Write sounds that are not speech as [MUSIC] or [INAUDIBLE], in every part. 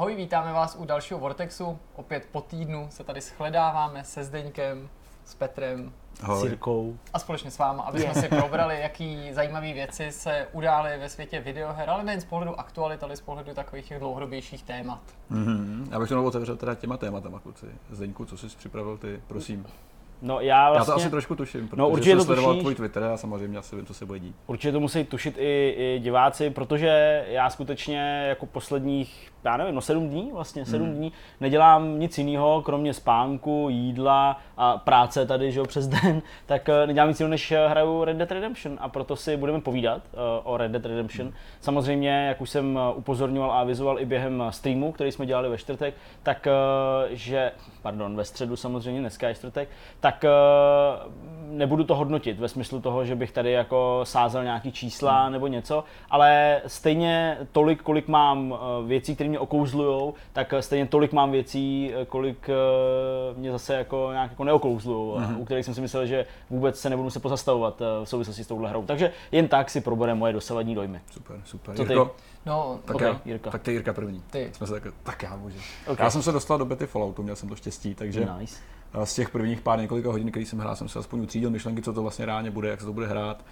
Ahoj, vítáme vás u dalšího Vortexu. Opět po týdnu se tady shledáváme se Zdeňkem, s Petrem, Ahoj. Cirkou. a společně s váma, aby jsme si probrali, jaký zajímavé věci se udály ve světě videoher, ale nejen z pohledu aktualit, ale z pohledu takových těch dlouhodobějších témat. Mhm. Já bych to otevřel teda těma tématama, kluci. Zdeňku, co jsi připravil ty, prosím. No já Já vlastně, to asi trošku tuším, protože No, určitě jsem to sledoval tušíš. tvůj Twitter a samozřejmě asi vím, co se bude dít. určitě to musí tušit i, i diváci, protože já skutečně jako posledních, já nevím, no sedm dní vlastně, sedm Hmm. dní, nedělám nic jiného, kromě spánku, jídla a práce tady, že jo, přes den, [LAUGHS] tak eh, nedělám nic jiného, než eh, hraju Red Dead Redemption a proto si budeme povídat eh, o Red Dead Redemption. Hmm. Samozřejmě, jak už jsem upozorňoval a avizoval i během streamu, který jsme dělali ve čtvrtek, tak že, pardon, ve středu samozřejmě, dneska je čtvrtek, tak eh, nebudu to hodnotit ve smyslu toho, že bych tady jako sázel nějaký čísla nebo něco, ale stejně tolik, kolik mám eh, věcí, které mě okouzlujou, tak stejně tolik mám věcí, eh, kolik mě zase jako nějak jako neokouzlujou, mm-hmm. u kterých jsem si myslel, že vůbec se nebudu se pozastavovat v souvislosti s touhle hrou. Takže jen tak si probereme moje dosavadní dojmy. Super, super. Co ty? Jirko, No, tak, Ok, já, Jirka. tak ty Jirka první. Ty. Jsme se tak, tak já můžu. Ok. Já jsem se dostal do bety Falloutu, měl jsem to štěstí, takže Nice. A z těch prvních pár několika hodin, který jsem hrál, jsem se aspoň utřídil myšlenky, co to vlastně reálně bude, jak se to bude hrát.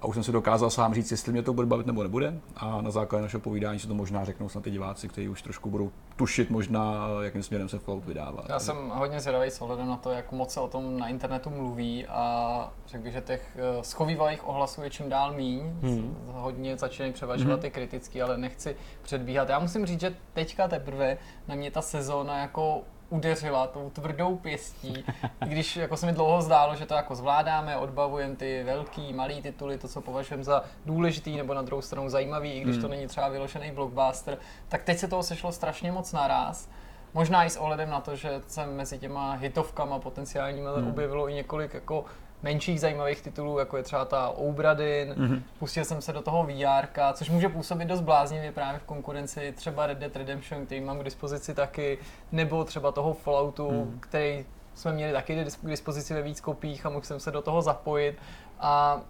A už jsem si dokázal sám říct, jestli mě to bude bavit nebo nebude. A na základě našeho povídání si to možná řeknou snad ty diváci, kteří už trošku budou tušit možná, jakým směrem se Fallout vydává. Já jsem hodně zvědavý s ohledem na to, jak moc se o tom na internetu mluví a řekl bych, že těch eh, schovývalých ohlasů je čím dál míň. Hmm. Hodně začínají převažovat ty kritický, ale nechci předbíhat. Já musím říct, že teďka teprve na mě ta sezóna jako udeřila tou tvrdou pěstí, když jako se mi dlouho zdálo, že to jako zvládáme, odbavujeme ty velký, malý tituly, to, co považujeme za důležitý nebo na druhou stranu zajímavý, i když to není třeba vyložený blockbuster, tak teď se toho sešlo strašně moc naraz. Možná i s ohledem na to, že se mezi těma hitovkama potenciálními hmm. objevilo i několik jako menších zajímavých titulů, jako je třeba ta Obradin, mm-hmm. pustil jsem se do toho VR, což může působit dost bláznivě právě v konkurenci třeba Red Dead Redemption, který mám k dispozici taky, nebo třeba toho Falloutu, mm. který jsme měli taky k dispozici ve víc kopích a mohl jsem se do toho zapojit. A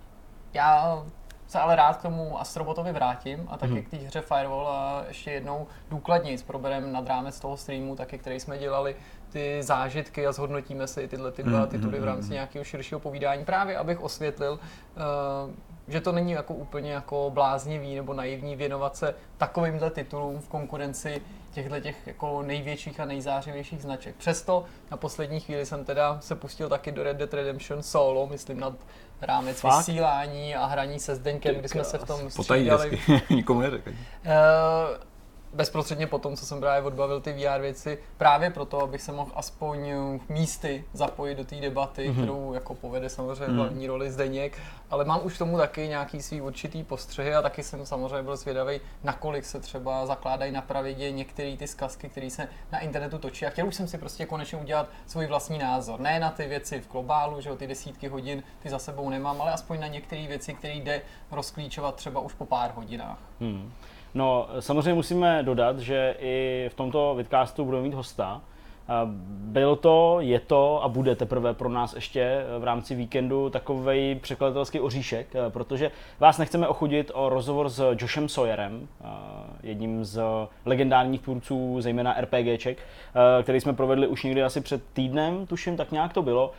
já se ale rád k tomu Astrobotovi vrátím a taky mm. k té hře Firewall a ještě jednou důkladněji probereme nad rámec toho streamu, taky který jsme dělali ty zážitky a zhodnotíme si tyhle ty dva tituly v rámci nějakého širšího povídání, právě abych osvětlil, uh, že to není jako úplně jako bláznivý nebo naivní věnovat se takovýmhle titulům v konkurenci těchto těch jako největších a nejzářivějších značek. Přesto na poslední chvíli jsem teda se pustil taky do Red Dead Redemption solo, myslím nad rámec Fakt? vysílání a hraní se Zdeňkem, kdy jsme se v tom střídali. [LAUGHS] nikomu neřekl. Eh, bezprostředně po tom, co jsem právě odbavil ty VR věci, právě proto, abych se mohl aspoň místy zapojit do té debaty, mm-hmm. kterou jako povede samozřejmě mm-hmm. hlavní roli Zdeněk, ale mám už k tomu taky nějaký svý určitý postřehy a taky jsem samozřejmě byl zvědavý, nakolik se třeba zakládají na pravidě některé ty zkazky, které se na internetu točí. A chtěl už jsem si prostě konečně udělat svůj vlastní názor. Ne na ty věci v globálu, že jo, ty desítky hodin, ty za sebou nemám, ale aspoň na některé věci, které jde rozklíčovat třeba už po pár hodinách. Hmm. No, samozřejmě musíme dodat, že i v tomto vidcastu budeme mít hosta. Byl to, je to a bude teprve pro nás ještě v rámci víkendu takový překladatelský oříšek, eh, protože vás nechceme ochudit o rozhovor s Joshem Sawyerem, eh, jedním z legendárních tvůrců, zejména RPGček, eh, který jsme provedli už někdy asi před týdnem, tuším, tak nějak to bylo,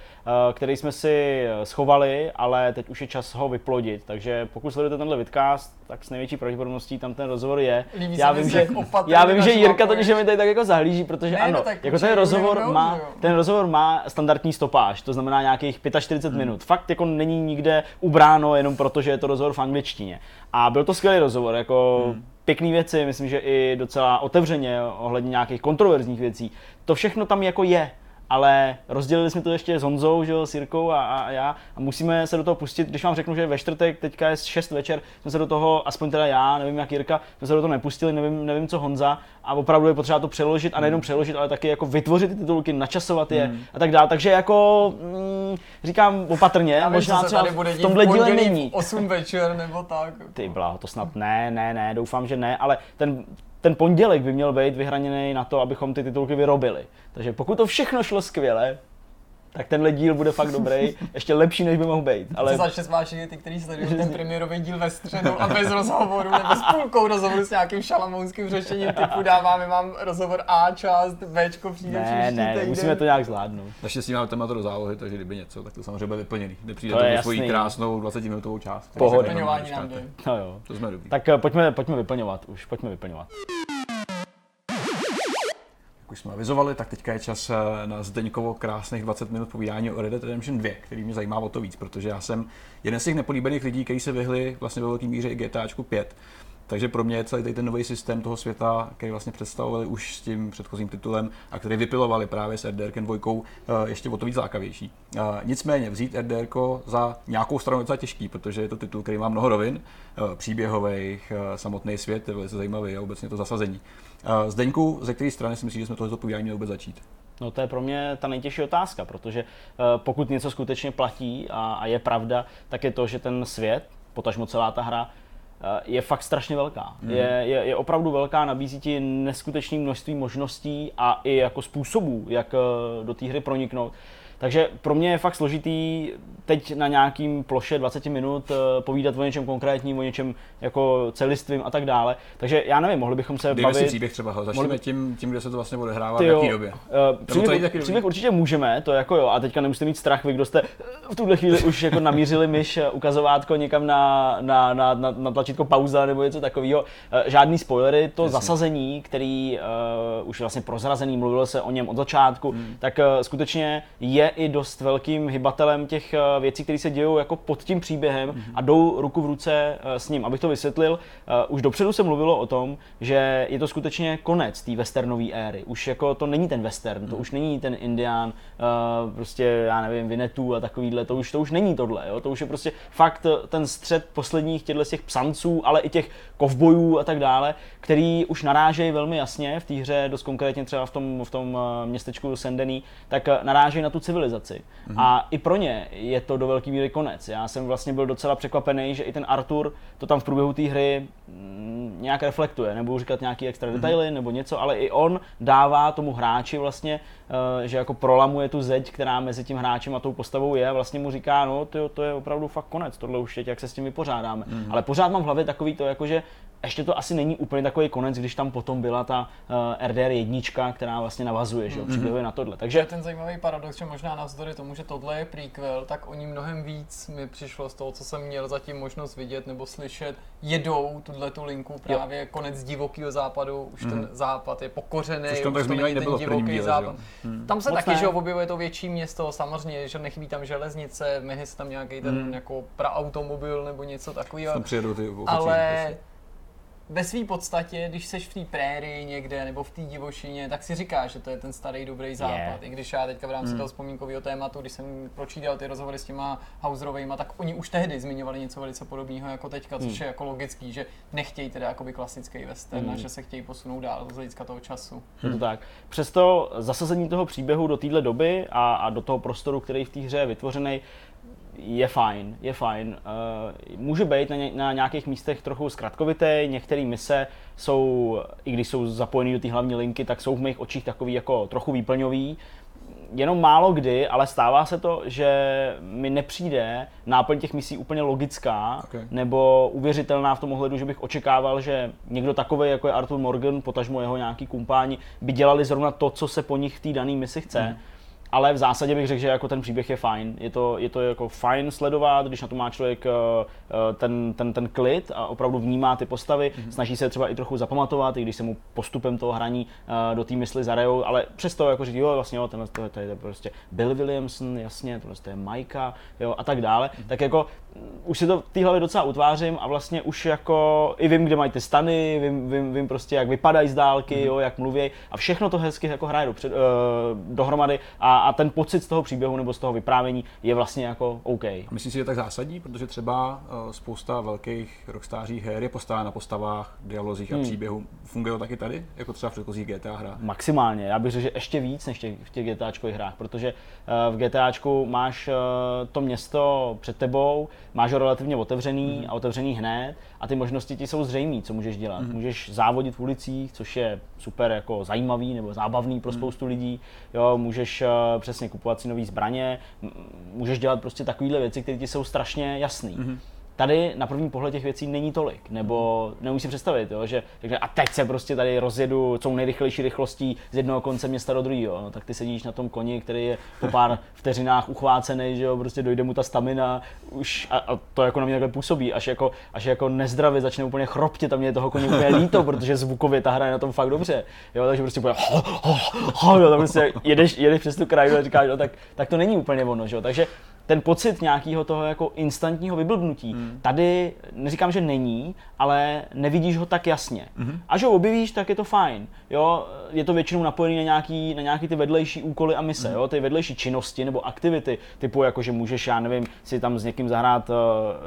který jsme si schovali, ale teď už je čas ho vyplodit. Takže pokud sledujete tenhle vidcast, tak s největší pravděpodobností tam ten rozhovor je. Líbí Já vím, že já vím, že Jirka totiž mi tady tak jako zahlíží, protože Ne, no ano, tak jako ten rozhovor má, jo. ten rozhovor má standardní stopáž, to znamená nějakých 45 Hmm. minut. Fakt jako není nikde ubráno jenom proto, že je to rozhovor v angličtině. A byl to skvělý rozhovor, jako Hmm. pěkný věci, myslím, že i docela otevřeně ohledně nějakých kontroverzních věcí. To všechno tam jako je. Ale rozdělili jsme to ještě s Honzou, že jo, s Jirkou a, a, já a musíme se do toho pustit. Když vám řeknu, že ve čtvrtek, teďka je 6 večer, jsme se do toho, aspoň teda já, nevím jak Jirka, jsme se do toho nepustili, nevím, nevím co Honza a opravdu je potřeba to přeložit a nejenom přeložit, ale taky jako vytvořit ty titulky, načasovat je a tak dále. Takže jako mm, říkám opatrně, Já možná třeba tady bude v tomhle díle není. 8 večer nebo tak. Ty bláho, to snad ne, ne, ne, doufám, že ne, ale ten, ten pondělek by měl být vyhraněný na to, abychom ty titulky vyrobili. Takže pokud to všechno šlo skvěle, tak tenhle díl bude fakt dobrý, ještě lepší, než by mohl být. Ale... Ale Začne svážit ty, kteří sledují ten premiérový díl ve středu a bez rozhovoru nebo s půlkou rozhovoru s nějakým šalamounským řešením typu dáváme vám rozhovor A část, B přijde ne, příští ne, týden. musíme to nějak zvládnout. Naštěstí máme téma do zálohy, takže kdyby něco, tak to samozřejmě bude vyplněný. Nepřijde To to, je to svoji krásnou 20-minutovou část. Pohoda. Takže Vyplňování jenom nám jde. říkáte. No jo. To jsme dobrý. Tak eh, pojďme, pojďme vyplňovat už, pojďme vyplňovat. Jak už jsme avizovali, tak teďka je čas eh, na Zdeňkovo krásných 20 minut povídání o Red Dead Redemption 2, který mě zajímá o to víc, protože já jsem jeden z těch nepolíbených lidí, kteří se vyhli vlastně ve velké míře i GTAčku 5. Takže pro mě je celý ten nový systém toho světa, který vlastně představovali už s tím předchozím titulem a který vypilovali právě s RDR 2, eh, ještě o to víc lákavější. Eh, Nicméně vzít RDR za nějakou stranu je docela těžký, protože je to titul, který má mnoho rovin, příběhových, samotný svět je velice zajímavý a obecně to zasazení. Zdeňku, ze které strany si myslíš, že jsme tohoto povídání měli vůbec začít? No to je pro mě ta nejtěžší otázka, protože uh, pokud něco skutečně platí a, a je pravda, tak je to, že ten svět, potažmo celá ta hra, eh, je fakt strašně velká. Mm. Je, je, je opravdu velká, nabízí ti neskutečné množství možností a i jako způsobů, jak eh, do té hry proniknout. Takže pro mě je fakt složitý teď na nějakým ploše 20 minut eh, povídat o něčem konkrétním, o něčem jako celistvým a tak dále. Takže já nevím, mohli bychom se Dejme bavit... si příběh třeba, začneme mohli- tím, tím, kde se to vlastně odehrává, v jaký době. Uh, příběh, taky příběh dobrý. určitě můžeme, to jako jo, a teďka nemusíte mít strach, vy, kdo jste eh, v tuhle chvíli už jako namířili myš eh, ukazovátko někam na, na, na, na, na tlačítko pauza nebo něco takového. Žádný spoilery, to Jasně. zasazení, který uh, už vlastně prozrazený, mluvilo se o něm od začátku, hmm. tak uh, skutečně je i dost velkým hybatelem těch uh, věcí, které se dějou jako pod tím příběhem hmm. a jdou ruku v ruce uh, s ním. Abych to vysvětlil, uh, už dopředu se mluvilo o tom, že je to skutečně konec té westernové éry. Už jako to není ten western, to už není ten Indián, prostě já nevím, Vinetu a takovýhle, to už, to už není tohle, jo? to už je prostě fakt eh, ten střed posledních těchto těch psanců, ale i těch kovbojů a tak dále, který už narážejí velmi jasně v té hře, dost konkrétně třeba v tom, v tom eh, městečku Sendený, tak eh, narážejí na tu civilizaci. Mm-hmm. A i pro ně je to do velké míry konec. Já jsem vlastně byl docela překvapený, že i ten Artur to tam v průběhu té hry mm, nějak reflektuje. Nebudu říkat nějaký extra detaily nebo něco, ale i on dává tomu hráči vlastně, eh, že jako prolamuje tu zeď, která mezi tím hráčem a tou postavou je vlastně mu říká, no tyjo, to je opravdu fakt konec, tohle už teď, jak se s tím vypořádáme. Mm. Ale pořád mám v hlavě takový to, jako že ještě to asi není úplně takový konec, když tam potom byla ta uh, RDR jednička, která vlastně navazuje, že jo, přiběhuje na tohle. To je Takže ten zajímavý paradox, že možná navzdory tomu, že tohle je prequel, tak oni mnohem víc mi přišlo z toho, co jsem měl zatím možnost vidět nebo slyšet, jedou tuhle tu linku právě jo. konec divokého západu, už mm. ten západ je pokořený, Což tam už to není ten divoký díle, západ. jo? Hmm. Tam se Moc taky, ne. že jo, objevuje to větší město, samozřejmě, že nechybí tam železnice, mehne se tam nějaký ten Hmm. jako praautomobil nebo něco takového. Tam přijedou ty Ale. Ve své podstatě, když seš v té prérii někde nebo v té divočině, tak si říkáš, že to je ten starý dobrý západ. Je. I když já teďka v rámci Hmm. toho vzpomínkového tématu, když jsem pročítal ty rozhovory s těma Hauserovejma, tak oni už tehdy zmiňovali něco velice podobného jako teďka, což Hmm. je jako logický, že nechtějí teda jakoby klasický western a Hmm. že se chtějí posunout dál z hlediska toho času. je to tak. Přesto zasazení toho příběhu do téhle doby a, a do toho prostoru, který v té hře je vytvořený, je fajn, je fajn. Uh, může být na, ně, na nějakých místech trochu zkratkovitý, některé mise jsou, i když jsou zapojený do té hlavní linky, tak jsou v mých očích takový jako trochu výplňový. Jenom málo kdy, ale stává se to, že mi nepřijde náplň těch misí úplně logická Ok. nebo uvěřitelná v tom ohledu, že bych očekával, že někdo takový jako je Arthur Morgan, potažmo jeho nějaký kumpáni, by dělali zrovna to, co se po nich v té dané misi chce. Mhm. Ale v zásadě bych řekl, že jako ten příběh je fajn. Je to, je to jako fajn sledovat, když na to má člověk eh, eh, ten, ten, ten klid a opravdu vnímá ty postavy. Mhm. Snaží se třeba i trochu zapamatovat, i když se mu postupem toho hraní eh, do té mysli zarejou, ale přesto jako říct, jo, vlastně jo, tenhle to, je- to je prostě Bill Williamson, jasně, tohle to je Majka, jo, a tak dále. Mhm. Tak jako mm, už si to v té hlavě docela utvářím a vlastně už jako i vím, kde mají ty stany, vím, vím, vím prostě, jak vypadají z dálky, Mhm. jo, jak mluví a všechno to hezky jako hraje dopřed, uh, dohromady a, a ten pocit z toho příběhu nebo z toho vyprávění je vlastně jako OK. A Myslím si, že je tak zásadní, protože třeba uh, spousta velkých rockstářích her je postavena na postavách, dialozích a Hmm. příběhů. Funguje to taky tady, jako třeba v předchozích GTA hrách? Maximálně, já bych řekl, že ještě víc než v těch GTAčkových hrách, protože uh, v GTAčku máš uh, to město před tebou, máš ho relativně otevřený Mhm. a otevřený hned a ty možnosti ti jsou zřejmé, co můžeš dělat. Můžeš závodit v ulicích, což je super jako zajímavý nebo zábavný Mhm. pro spoustu lidí, jo, můžeš přesně kupovat si nové zbraně, můžeš dělat prostě takovéhle věci, které ti jsou strašně jasné. Mm-hmm. Tady na první pohled těch věcí není tolik, nebo nemusím představit, jo, že řekne, a teď se prostě tady rozjedu co nejrychlejší rychlostí z jednoho konce města do druhého. No, tak ty sedíš na tom koni, který je po pár [LAUGHS] vteřinách uchvácený, že jo, prostě dojde mu ta stamina, už, a, a to jako na mě takhle působí, až jako, až jako nezdravě začne úplně chroptit a mě je toho koně úplně [LAUGHS] líto, protože zvukově ta hra je na tom fakt dobře. Jo, takže prostě bude ho, ho, ho, jo, prostě jedeš, jedeš přes tu krajinu a říkáš, no, tak, tak to není úplně ono, že jo. Takže ten pocit nějakého toho jako instantního vyblbnutí hmm. tady neříkám, že není, ale nevidíš ho tak jasně. Hmm. Až ho objevíš, tak je to fajn. Jo, je to většinou napojený na nějaký, na nějaký ty vedlejší úkoly a mise, hmm. jo, ty vedlejší činnosti nebo aktivity, typu jako, že můžeš, já nevím, si tam s někým zahrát uh,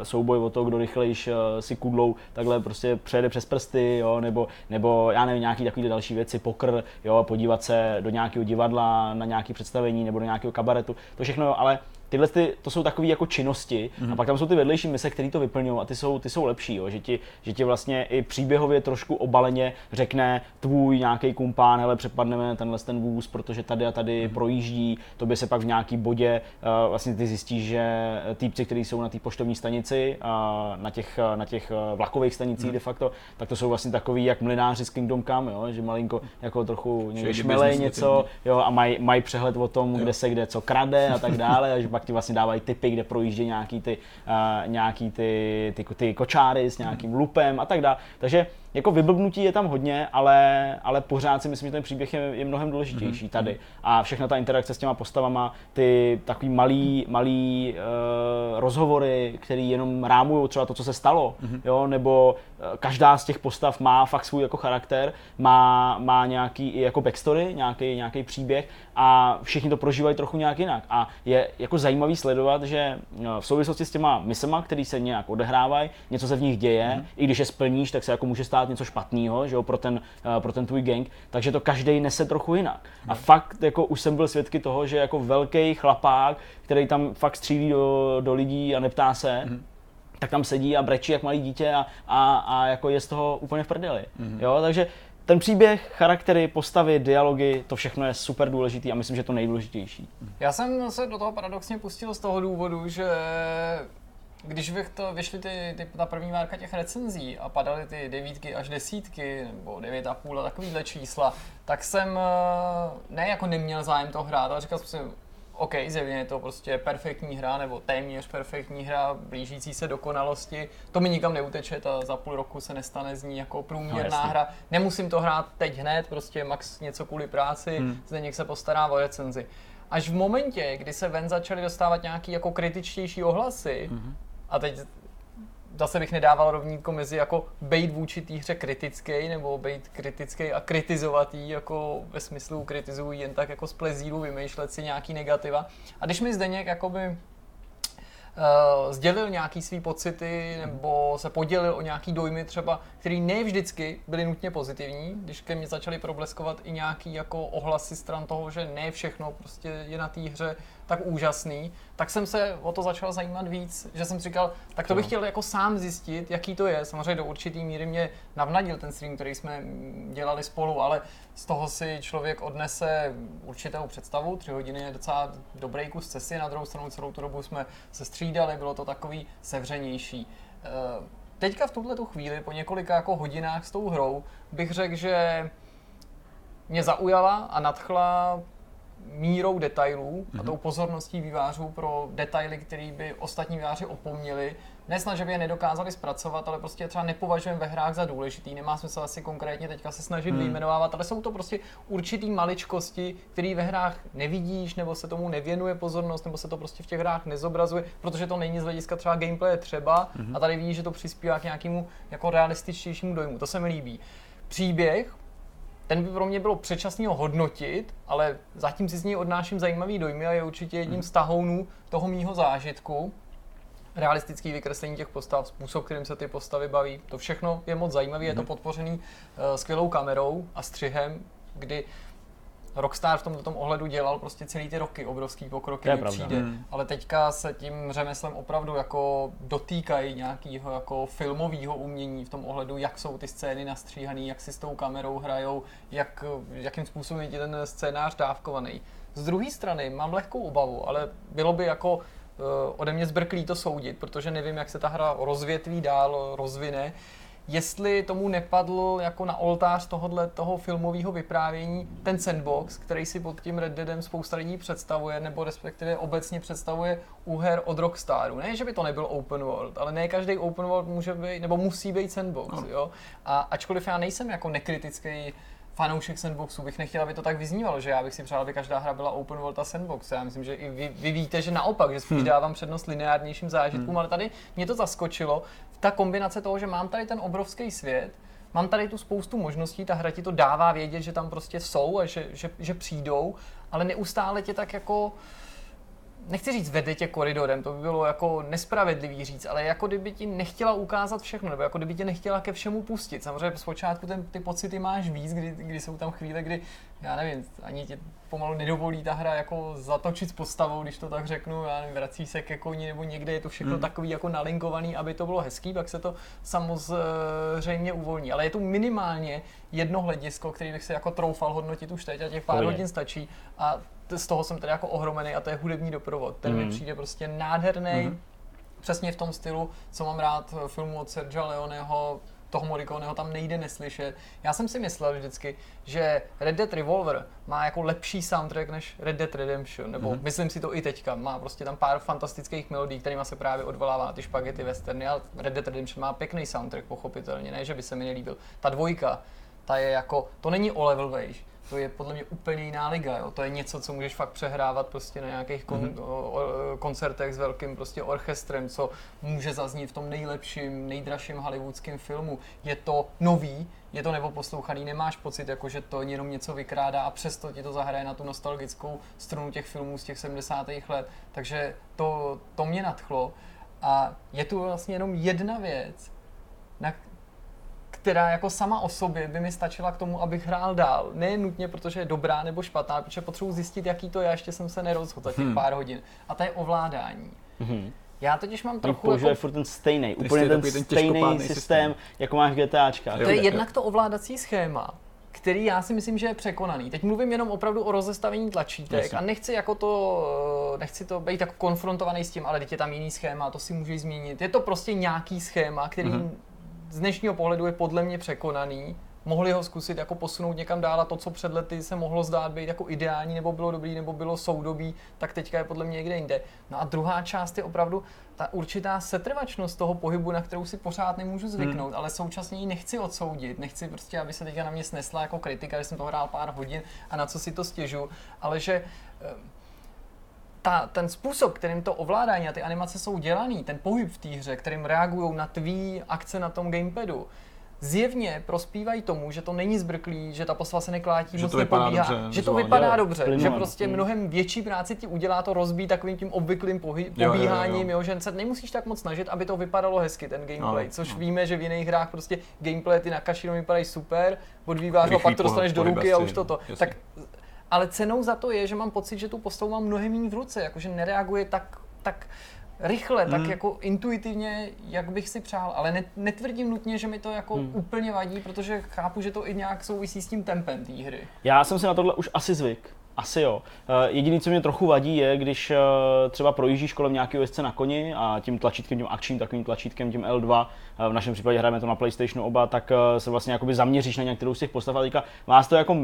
souboj o to, kdo rychlejš uh, si kudlou takhle prostě přejede přes prsty, jo, nebo, nebo já nevím, nějaký takový další věci, pokr, jo, podívat se do nějakého divadla, na nějaké představení nebo do nějakého kabaretu, to všechno, ale tyhle ty, to jsou takové jako činnosti mm-hmm. a pak tam jsou ty vedlejší mise, které to vyplňují a ty jsou, ty jsou lepší, jo? Že, ti, že ti vlastně i příběhově trošku obaleně řekne tvůj nějaký kumpán, hele přepadneme tenhle ten vůz, protože tady a tady mm-hmm. projíždí, to by se pak v nějaký bodě uh, vlastně ty zjistíš, že týpci, kteří jsou na té poštovní stanici, uh, na těch, na těch vlakových stanicích mm-hmm. de facto, tak to jsou vlastně takový jak mlináři z Kingdom Come, jo? že malinko jako trochu šmelej něco jo, a mají maj přehled o tom, jo. kde se kde co krade a tak dále, a že pak ti vlastně dávají typy, kde projíždí nějaký ty, uh, nějaký ty, ty, ty kočáry s nějakým lupem a tak dále. Takže jako vyblbnutí je tam hodně, ale, ale pořád si myslím, že ten příběh je, je mnohem důležitější mm-hmm. tady. A všechna ta interakce s těma postavama, ty takový malý, malý uh, rozhovory, který jenom rámují třeba to, co se stalo, mm-hmm. jo, nebo uh, každá z těch postav má fakt svůj jako charakter, má, má nějaký i jako backstory, nějaký, nějaký příběh a všichni to prožívají trochu nějak jinak. A je jako zajímavý sledovat, že no, v souvislosti s těma misema, které se nějak odehrávají, něco se v nich děje, mm-hmm. i když je splníš, tak se jako může stát něco špatného, že jo, pro ten, uh, pro ten tvůj gang, takže to každý nese trochu jinak. A fakt jako už jsem byl svědky toho, že jako velký chlapák, který tam fakt střílí do, do lidí a neptá se, mm-hmm tak tam sedí a brečí jak malý dítě a, a, a jako je z toho úplně v prdeli. Mm-hmm. Jo, takže ten příběh, charaktery, postavy, dialogy, to všechno je super důležitý a myslím, že to nejdůležitější. Já jsem se do toho paradoxně pustil z toho důvodu, že když bych to vyšly ty, ty, ta první várka těch recenzí a padaly ty devítky až desítky, nebo devět a půl a takovýhle čísla, tak jsem eh, ne jako neměl zájem to hrát, ale říkal jsem si, OK, zjevně je to prostě perfektní hra, nebo téměř perfektní hra, blížící se dokonalosti. To mi nikam neuteče, ta za půl roku se nestane z ní jako průměrná no, hra. Nemusím to hrát teď hned, prostě max něco kvůli práci, hmm. Zdeněk se postará o recenzi. Až v momentě, kdy se ven začaly dostávat nějaký jako kritičtější ohlasy, hmm. A teď zase bych nedával rovnítko mezi jako bejt vůči té hře kritický nebo bejt kritický a kritizovatý, jako ve smyslu kritizují jen tak jako z plezíru vymýšlet si nějaký negativa. A když mi Zdeněk jakoby uh, sdělil nějaký svý pocity nebo se podělil o nějaký dojmy třeba, který ne vždycky byly nutně pozitivní, když ke mně začaly probleskovat i nějaký jako ohlasy stran toho, že ne všechno prostě je na té hře tak úžasný, tak jsem se o to začal zajímat víc, že jsem říkal, tak to bych chtěl jako sám zjistit, jaký to je. Samozřejmě do určitý míry mě navnadil ten stream, který jsme dělali spolu, ale z toho si člověk odnese určitou představu. Tři hodiny je docela dobrý kus cesty, na druhou stranu celou tu dobu jsme se střídali, bylo to takový sevřenější. Eh, teďka v tuhle chvíli, po několika jako hodinách s tou hrou, bych řekl, že mě zaujala a nadchla mírou detailů mm-hmm. a tou pozorností vývářů pro detaily, které by ostatní výváři opomněli. Nesnad, že by je nedokázali zpracovat, ale prostě třeba nepovažujeme ve hrách za důležitý. Nemá smysl asi konkrétně teďka se snažit mm. vyjmenovávat, ale jsou to prostě určitý maličkosti, které ve hrách nevidíš, nebo se tomu nevěnuje pozornost, nebo se to prostě v těch hrách nezobrazuje, protože to není z hlediska třeba gameplay třeba mm-hmm. a tady vidíš, že to přispívá k nějakému jako realističtějšímu dojmu. To se mi líbí. Příběh, ten by pro mě bylo předčasný ho hodnotit, ale zatím si z něj odnáším zajímavý dojmy a je určitě jedním z tahounů toho mýho zážitku. Realistický vykreslení těch postav, způsob, kterým se ty postavy baví, to všechno je moc zajímavé, je to mhm. podpořený uh, skvělou kamerou a střihem, kdy Rockstar v tomto ohledu dělal prostě celý ty roky obrovský pokroky, mi přijde, hmm. ale teďka se tím řemeslem opravdu jako dotýkají nějakého jako filmového umění v tom ohledu, jak jsou ty scény nastříhané, jak si s tou kamerou hrajou, jak, jakým způsobem je ten scénář dávkovaný. Z druhé strany mám lehkou obavu, ale bylo by jako uh, ode mě zbrklý to soudit, protože nevím, jak se ta hra rozvětví dál, rozvine jestli tomu nepadl jako na oltář tohohle toho filmového vyprávění ten sandbox, který si pod tím Red Deadem spousta lidí představuje, nebo respektive obecně představuje úher od Rockstaru. Ne, že by to nebyl open world, ale ne každý open world může být, nebo musí být sandbox, no. jo. A ačkoliv já nejsem jako nekritický fanoušek sandboxu, bych nechtěl, aby to tak vyznívalo, že já bych si přál, aby každá hra byla open world a sandbox. Já myslím, že i vy, vy víte, že naopak, že spíš hmm. dávám přednost lineárnějším zážitkům, hmm. ale tady mě to zaskočilo. Ta kombinace toho, že mám tady ten obrovský svět, mám tady tu spoustu možností, ta hra ti to dává vědět, že tam prostě jsou a že, že, že přijdou, ale neustále tě tak jako nechci říct vede tě koridorem, to by bylo jako nespravedlivý říct, ale jako kdyby ti nechtěla ukázat všechno, nebo jako kdyby tě nechtěla ke všemu pustit. Samozřejmě zpočátku ten, ty pocity máš víc, kdy, kdy jsou tam chvíle, kdy, já nevím, ani tě pomalu nedovolí ta hra jako zatočit s postavou, když to tak řeknu, já nevím, vrací se ke koni, nebo někde je to všechno hmm. takový jako nalinkovaný, aby to bylo hezký, pak se to samozřejmě uvolní. Ale je tu minimálně jedno hledisko, který bych se jako troufal hodnotit už teď a těch pár hodin stačí a z toho jsem tedy jako ohromený a to je hudební doprovod. Ten mm. mi přijde prostě nádherný, mm. přesně v tom stylu, co mám rád filmu od Sergio Leoneho, toho Morriconeho tam nejde neslyšet. Já jsem si myslel vždycky, že Red Dead Revolver má jako lepší soundtrack než Red Dead Redemption, nebo mm-hmm. myslím si to i teďka. Má prostě tam pár fantastických melodí, kterými se právě odvolává na ty špagety westerny, ale Red Dead Redemption má pěkný soundtrack, pochopitelně, ne, že by se mi nelíbil. Ta dvojka, ta je jako, to není o level vejš, to je podle mě úplně jiná liga. Jo. To je něco, co můžeš fakt přehrávat prostě na nějakých kon, mm-hmm. o, o, koncertech s velkým prostě orchestrem, co může zaznít v tom nejlepším, nejdražším hollywoodském filmu. Je to nový, je to nepoposlouchaný, nemáš pocit, jako že to jenom něco vykrádá a přesto ti to zahraje na tu nostalgickou strunu těch filmů z těch 70. let. Takže to, to mě nadchlo. A je tu vlastně jenom jedna věc, na, která jako sama o sobě by mi stačila k tomu, abych hrál dál. Ne nutně, protože je dobrá nebo špatná, protože potřebuji zjistit, jaký to je, ještě jsem se nerozhodl za těch hmm. pár hodin. A to je ovládání. Hmm. Já totiž mám trochu použije jako... furt ten stejný, úplně ten, ten stejný systém, systém, jako máš GTAčka. To je jednak to ovládací schéma, který já si myslím, že je překonaný. Teď mluvím jenom opravdu o rozestavení tlačítek Jasně. a nechci jako to, nechci to být jako konfrontovaný s tím, ale teď je tam jiný schéma, to si můžeš změnit. Je to prostě nějaký schéma, který mm-hmm z dnešního pohledu je podle mě překonaný. Mohli ho zkusit jako posunout někam dál a to, co před lety se mohlo zdát být jako ideální, nebo bylo dobrý, nebo bylo soudobí, tak teďka je podle mě někde jinde. No a druhá část je opravdu ta určitá setrvačnost toho pohybu, na kterou si pořád nemůžu zvyknout, hmm. ale současně ji nechci odsoudit. Nechci prostě, aby se teďka na mě snesla jako kritika, že jsem to hrál pár hodin a na co si to stěžu, ale že eh, ta, ten způsob, kterým to ovládání a ty animace jsou dělaný, ten pohyb v té hře, kterým reagují na tvý akce na tom gamepadu, zjevně prospívají tomu, že to není zbrklý, že ta postava se neklátí, že moc to nepobíhá, dobře, že to vypadá dobře, plynul. že prostě mm. mnohem větší práci ti udělá to rozbít takovým tím obvyklým pohy- jo, pobíháním, jo, jo, jo. jo, že se nemusíš tak moc snažit, aby to vypadalo hezky, ten gameplay, no, což no. víme, že v jiných hrách prostě gameplay ty na kašinu vypadají super, odvíváš a pak to dostaneš do ruky a už toto. No, tak ale cenou za to je, že mám pocit, že tu postavu mám mnohem méně v ruce, jakože nereaguje tak, tak rychle, hmm. tak jako intuitivně, jak bych si přál, ale ne, netvrdím nutně, že mi to jako hmm. úplně vadí, protože chápu, že to i nějak souvisí s tím tempem té hry. Já jsem si na tohle už asi zvyk. Asi jo. Eh, jediný, co mě trochu vadí, je, když eh, třeba projíždíš kolem nějakého jezdce na koni a tím tlačítkem, tím akčním takovým tlačítkem, tím L2, eh, v našem případě hrajeme to na PlayStationu oba, tak se vlastně jakoby zaměříš na některou z těch postav a teďka vás to jako,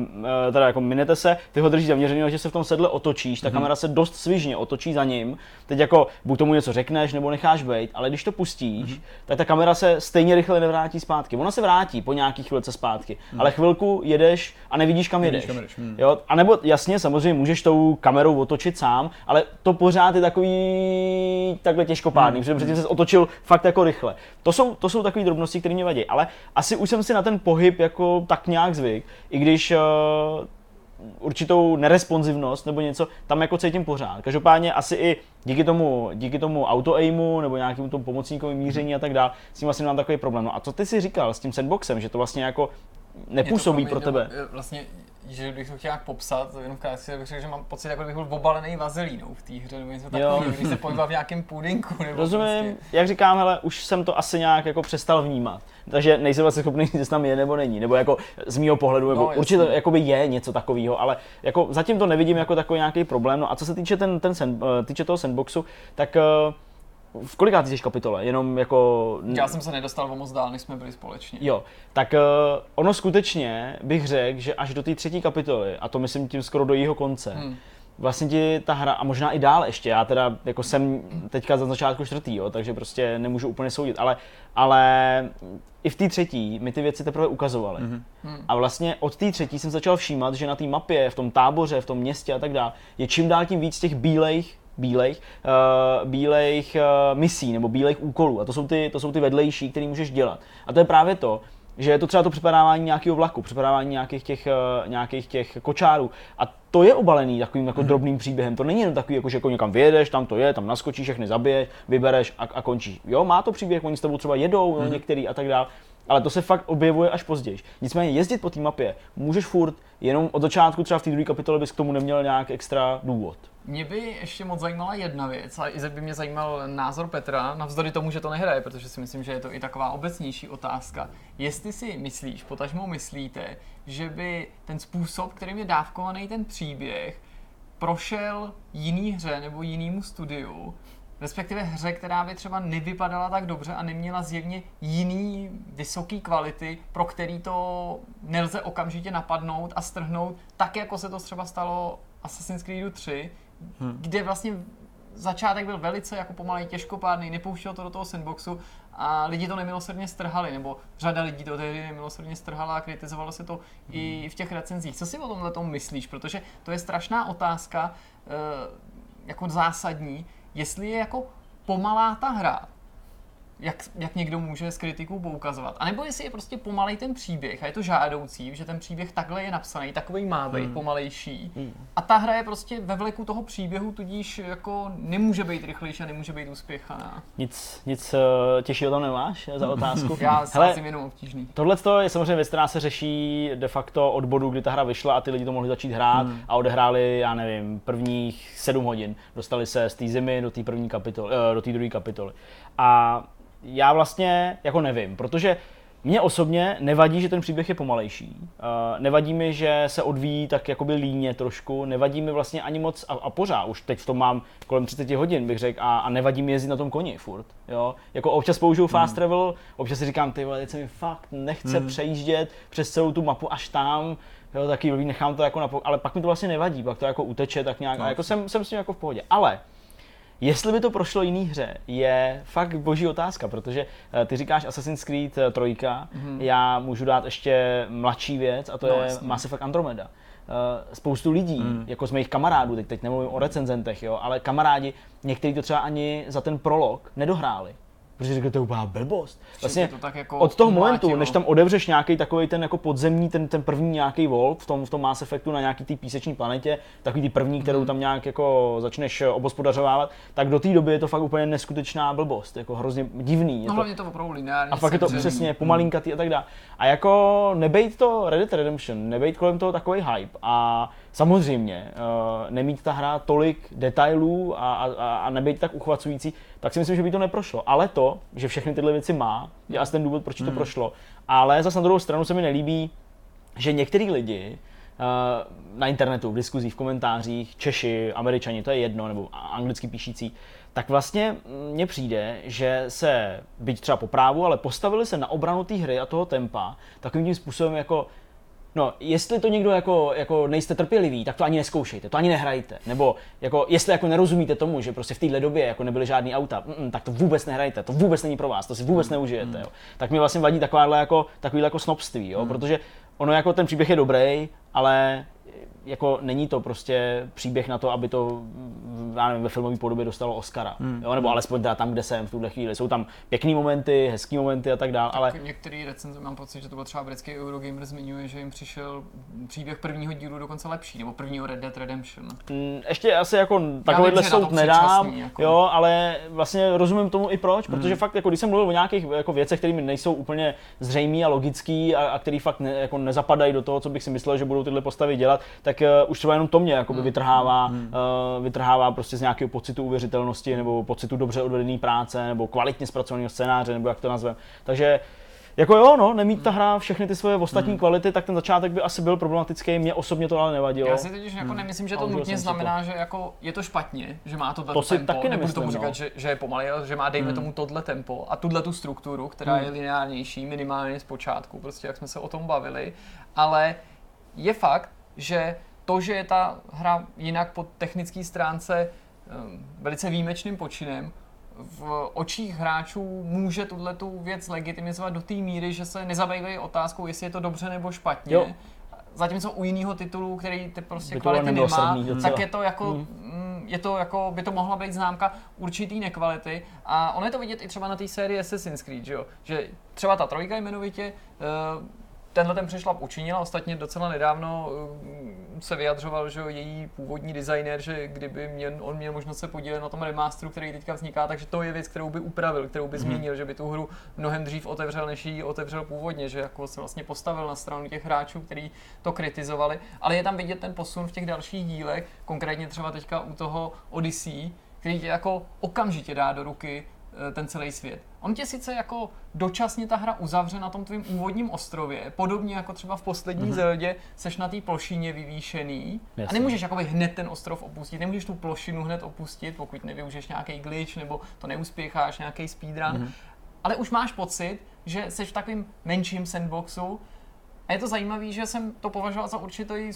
teda jako minete se, ty ho držíš zaměřený, že se v tom sedle otočíš, ta mm-hmm. kamera se dost svižně otočí za ním. Teď jako buď tomu něco řekneš nebo necháš být, ale když to pustíš, mm-hmm. tak ta kamera se stejně rychle nevrátí zpátky. Ona se vrátí po nějaký chvilce zpátky, mm-hmm. ale chvilku jedeš a nevidíš kam jedeš. Kam jedeš. Mm. Jo? A nebo jasně, samozřejmě můžeš tou kamerou otočit sám, ale to pořád je takový takhle těžkopádný, hmm. protože předtím se otočil fakt jako rychle. To jsou, to jsou takové drobnosti, které mě vadí, ale asi už jsem si na ten pohyb jako tak nějak zvyk, i když uh, určitou neresponsivnost nebo něco tam jako cítím pořád. Každopádně asi i díky tomu, díky tomu auto-aimu nebo nějakému tomu pomocníkovi míření a tak dále, s tím vlastně mám takový problém. No a co ty si říkal s tím sandboxem, že to vlastně jako nepůsobí pro tebe? Vlastně že bych to chtěl nějak popsat, jenom krátce bych řekl, že mám pocit, jako bych byl obalený vazelínou v té hře, nebo něco takového, když se pohybá v nějakém pudinku. Nebo Rozumím, Prostě. jak říkám, hele, už jsem to asi nějak jako přestal vnímat. Takže nejsem vlastně schopný jestli tam je nebo není. Nebo jako z mýho pohledu, nebo No, určitě jakoby je něco takového, ale jako zatím to nevidím jako takový nějaký problém. No a co se týče, ten, ten sand, eh, týče toho sandboxu, tak eh, v kolikátý jsi kapitole? Jenom jako... Já jsem se nedostal o moc dál, než jsme byli společně. Jo, tak uh, ono skutečně bych řekl, že až do té třetí kapitoly, a to myslím tím skoro do jeho konce, Hmm. hmm. vlastně ti ta hra, a možná i dál ještě, já teda jako jsem teďka za začátku čtvrtý, jo, takže prostě nemůžu úplně soudit, ale, ale i v té třetí mi ty věci teprve ukazovaly. Mhm. Mm-hmm. A vlastně od té třetí jsem začal všímat, že na té mapě, v tom táboře, v tom městě a tak dále, je čím dál tím víc těch bílejch bílejch, uh, bílejch uh, misí nebo bílejch úkolů. A to jsou ty, to jsou ty vedlejší, které můžeš dělat. A to je právě to, že je to třeba to přepadávání nějakého vlaku, přepadávání nějakých těch, uh, nějakých těch kočárů. A to je obalený takovým jako drobným příběhem. To není jenom takový, jako, že jako někam vyjedeš, tam to je, tam naskočíš, všechny zabiješ, vybereš a, a končíš. Jo, má to příběh, oni s tebou třeba jedou, no, některý a tak dále. Ale to se fakt objevuje až později. Nicméně jezdit po té mapě můžeš furt, jenom od začátku třeba v té druhé kapitole bys k tomu neměl nějak extra důvod. Mě by ještě moc zajímala jedna věc, a i by mě zajímal názor Petra, navzdory tomu, že to nehraje, protože si myslím, že je to i taková obecnější otázka. Jestli si myslíš, potažmo myslíte, že by ten způsob, kterým je dávkovaný ten příběh, prošel jiný hře nebo jinému studiu, respektive hře, která by třeba nevypadala tak dobře a neměla zjevně jiný vysoký kvality, pro který to nelze okamžitě napadnout a strhnout, tak jako se to třeba stalo Assassin's Creed 3, hmm. kde vlastně začátek byl velice jako pomalej těžkopádný, nepouštěl to do toho sandboxu a lidi to nemilosrdně strhali, nebo řada lidí to tehdy nemilosrdně strhala a kritizovalo se to hmm. i v těch recenzích. Co si o tomhle tom myslíš? Protože to je strašná otázka, eh, jako zásadní, jestli je jako pomalá ta hra, jak, jak někdo může s kritikou poukazovat. A nebo jestli je prostě pomalej ten příběh a je to žádoucí, že ten příběh takhle je napsaný, takový má být, hmm. pomalejší. Hmm. A ta hra je prostě ve vleku toho příběhu, tudíž jako nemůže být rychlejší a nemůže být úspěchaná. Nic, nic eh, těžšího tam nemáš za otázku? [LAUGHS] Já Hele, jsem jenom obtížný. Tohle je samozřejmě věc, která se řeší de facto od bodu, kdy ta hra vyšla a ty lidi to mohli začít hrát hmm. a odehráli, já nevím, prvních sedm hodin. Dostali se z té zimy do té první kapitoly, eh, do té druhé kapitoly. A já vlastně jako nevím, protože mně osobně nevadí, že ten příběh je pomalejší. Uh, nevadí mi, že se odvíjí tak jakoby líně trošku. Nevadí mi vlastně ani moc, a, a pořád, už teď v tom mám kolem 30 hodin, bych řekl, a, a nevadí mi jezdit na tom koni furt. Jo? Jako občas použiju fast Hmm. travel, občas si říkám, ty vole, teď se mi fakt nechce Hmm. přejíždět přes celou tu mapu až tam, jo, taky nechám to jako na, ale pak mi to vlastně nevadí, pak to jako uteče tak nějak, No. a jako jsem, jsem s tím jako v pohodě. Ale Jestli by to prošlo jiný hře, je fakt boží otázka, protože eh, ty říkáš Assassin's Creed 3, mm-hmm. já můžu dát ještě mladší věc a to No, je jasně. Mass Effect Andromeda. Eh, Spoustu lidí, mm. jako z mých kamarádů, teď, teď nemluvím o recenzentech, jo, ale kamarádi, někteří to třeba ani za ten prolog nedohráli. Protože řekli, to je úplná blbost. Vlastně to tak jako od toho umlátilo. momentu, než tam odevřeš nějaký takový ten jako podzemní, ten, ten první nějaký vol v tom, v tom Mass Effectu na nějaký té píseční planetě, takový ty první, kterou Hmm. tam nějak jako začneš eh, obospodařovávat, tak do té doby je to fakt úplně neskutečná blbost, jako hrozně divný. Je No to, hlavně to opravdu lineárně a fakt je to sevřený. přesně pomalinkatý a tak dále. A jako nebejt to Red Dead Redemption, nebejt kolem toho takový hype a samozřejmě uh, nemít ta hra tolik detailů a, a, a nebejt tak uchvacující, tak si myslím, že by to neprošlo. Ale to, že všechny tyhle věci má, je asi ten důvod, proč to prošlo. Ale zase na druhou stranu se mi nelíbí, že některý lidi uh, na internetu, v diskuzích, v komentářích, Češi, Američani, to je jedno, nebo anglicky píšící, tak vlastně mně přijde, že se, byť třeba po právu, ale postavili se na obranu té hry a toho tempa takovým tím způsobem jako No, jestli to někdo jako, jako nejste trpěliví, tak to ani neskoušejte, to ani nehrajte. Nebo jako, jestli jako nerozumíte tomu, že prostě v téhle době jako nebyly žádný auta, mm, tak to vůbec nehrajte, to vůbec není pro vás, to si vůbec neužijete. Jo. Tak mi vlastně vadí takováhle jako, takovýhle jako snobství, jo, protože ono jako ten příběh je dobrý, ale jako není to prostě příběh na to, aby to já nevím, ve filmové podobě dostalo Oscara. Hmm. Jo, nebo alespoň teda tam, kde jsem v tuhle chvíli. Jsou tam pěkný momenty, hezký momenty a tak dále. Ale některý recenze mám pocit, že to byl třeba britský Eurogamer zmiňuje, že jim přišel příběh prvního dílu dokonce lepší, nebo prvního Red Dead Redemption. mm, ještě asi jako takovýhle soud nedám, jako. jo, ale vlastně rozumím tomu i proč, protože fakt jako když jsem mluvil o nějakých jako věcech, které mi nejsou úplně zřejmý a logický a, a který fakt ne, jako nezapadají do toho, co bych si myslel, že budou tyhle postavy dělat, tak uh, už třeba jenom to mě jakoby vytrhává, uh, vytrhává prostě z nějakého pocitu uvěřitelnosti nebo pocitu dobře odvedené práce nebo kvalitně zpracovaného scénáře nebo jak to nazvem. Takže jako jo, no, nemít ta hra všechny ty svoje ostatní kvality, tak ten začátek by asi byl problematický, mě osobně to ale nevadilo. Já si totiž jako nemyslím, že to nutně znamená, že jako je to špatně, že má tohle To si tempo. taky Nebudu nemyslím, tomu no. říkat, že, že je pomalý, ale že má dejme tomu tohle tempo a tuhle tu strukturu, která je lineárnější, minimálně z počátku, prostě jak jsme se o tom bavili. Ale je fakt, že to, že je ta hra jinak po technické stránce um, velice výjimečným počinem, v očích hráčů může tuhle tu věc legitimizovat do té míry, že se nezabývají otázkou, jestli je to dobře nebo špatně. Jo. Zatímco u jiného titulu, který ty prostě By kvality nemá, tak je to jako, mm. je to jako, by to mohla být známka určitý nekvality. A ono je to vidět i třeba na té sérii Assassin's Creed, že, jo? že třeba ta trojka jmenovitě, eh, tenhle ten přešlap učinila, ostatně docela nedávno eh, se vyjadřoval, že její původní designer, že kdyby měl, on měl možnost se podílet na tom remasteru, který teďka vzniká, takže to je věc, kterou by upravil, kterou by změnil, že by tu hru mnohem dřív otevřel, než ji otevřel původně, že jako se vlastně postavil na stranu těch hráčů, kteří to kritizovali, ale je tam vidět ten posun v těch dalších dílech, konkrétně třeba teďka u toho Odyssey, který tě jako okamžitě dá do ruky ten celý svět. On tě sice jako dočasně ta hra uzavře na tom tvým úvodním ostrově, podobně jako třeba v poslední mm-hmm. Zeldě seš na té plošině vyvýšený a Jasně. nemůžeš jakoby hned ten ostrov opustit, nemůžeš tu plošinu hned opustit, pokud nevyužiješ nějaký glitch nebo to neuspěcháš, nějaký speedrun, mm-hmm. ale už máš pocit, že seš v takovým menším sandboxu a je to zajímavé, že jsem to považoval za určitý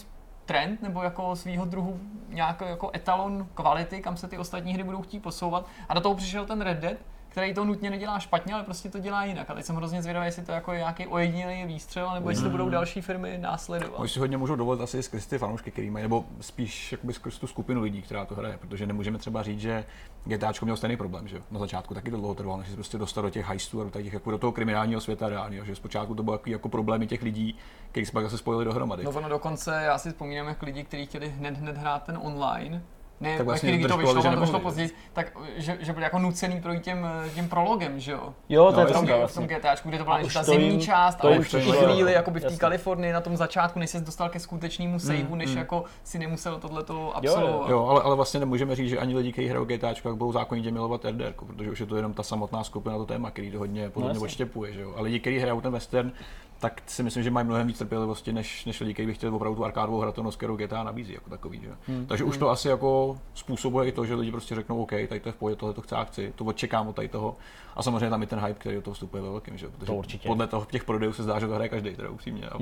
trend nebo jako svýho druhu nějaký jako etalon kvality, kam se ty ostatní hry budou chtít posouvat. A do toho přišel ten Red Dead, který to nutně nedělá špatně, ale prostě to dělá jinak. A teď jsem hrozně zvědavý, jestli to jako je nějaký ojedinělý výstřel, nebo jestli to budou další firmy následovat. Oni si hodně můžou dovolit asi skrz ty fanoušky, který mají, nebo spíš jakoby skrz tu skupinu lidí, která to hraje, protože nemůžeme třeba říct, že GTAčko měl stejný problém, že jo? Na začátku taky to dlouho trvalo, než se prostě dostal do těch heistů a do, těch, jako do toho kriminálního světa reálného, že zpočátku to bylo jako, jako problémy těch lidí, kteří se pak zase spojili dohromady. No ono dokonce, já si vzpomínám, jak lidi, kteří chtěli hned hned hrát ten online, ne, Tak vlastně ve chvíli, kdy to vyšlo, to vyšlo později, tak že, že byli jako nucený projít tím, tím prologem, že jo? Jo, to No, je v tom, pravda. v Vlastně. tom GTAčku, kde to byla ta to zimní jim- část, to ale už tu přišlo, chvíli jo. jakoby v té. Kalifornii na tom začátku, než se dostal ke skutečnému saveu, než mm. jako si nemusel tohleto absolvovat. Jo, ale, ale vlastně nemůžeme říct, že ani lidi, kteří hrajou GTAčko, jak budou zákonitě milovat RDR, protože už je to jenom ta samotná skupina, to téma, který to hodně podle mě jasně. odštěpuje. Že jo? A lidi, kteří hrajou ten western, tak si myslím, že mají mnohem víc trpělivosti, než, než lidi, kteří by chtěli opravdu tu arkádovou hratelnost, kterou GTA nabízí jako takový. Že? Hmm. Takže už to asi jako způsobuje i to, že lidi prostě řeknou, OK, tady to je v pohodě, tohle to chci chci, to odčekám od tady toho. A samozřejmě tam i ten hype, který do toho vstupuje ve velkým, že? protože To určitě. podle toho těch prodejů se zdá, že to hraje každý, teda upřímně. A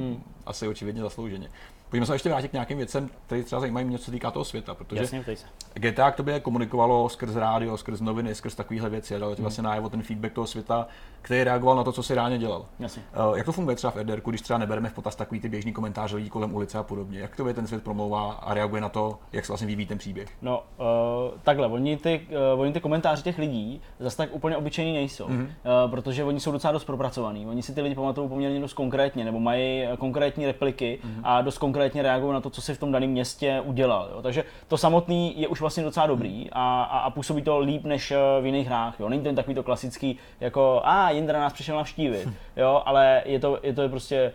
asi očividně zaslouženě. Pojďme se ještě vrátit k nějakým věcem, které třeba zajímají mě, co se týká toho světa, protože Jasně, se. GTA k tobě komunikovalo skrz rádio, skrz noviny, skrz takovéhle věci a dalo ti vlastně najevo ten feedback toho světa, který reagoval na to, co si reálně dělal. Jasně. Uh, jak to funguje třeba v RDR, když třeba nebereme v potaz takový ty běžný komentáře lidí kolem ulice a podobně? Jak to ten svět promlouvá a reaguje na to, jak se vlastně vyvíjí ten příběh? No, uh, takhle, oni ty, uh, oni ty komentáře těch lidí zase tak úplně obyčejní nejsou, mm-hmm. uh, protože oni jsou docela dost propracovaní. Oni si ty lidi pamatují poměrně dost konkrétně, nebo mají konkrétní repliky mm-hmm. a dost konkrétně reagují na to, co si v tom daném městě udělal. Jo. Takže to samotný je už vlastně docela dobrý a, a, a působí to líp než v jiných hrách. Jo. Není to jen takový to klasický, jako a Jindra nás přišel navštívit, [LAUGHS] jo, ale je to, je to prostě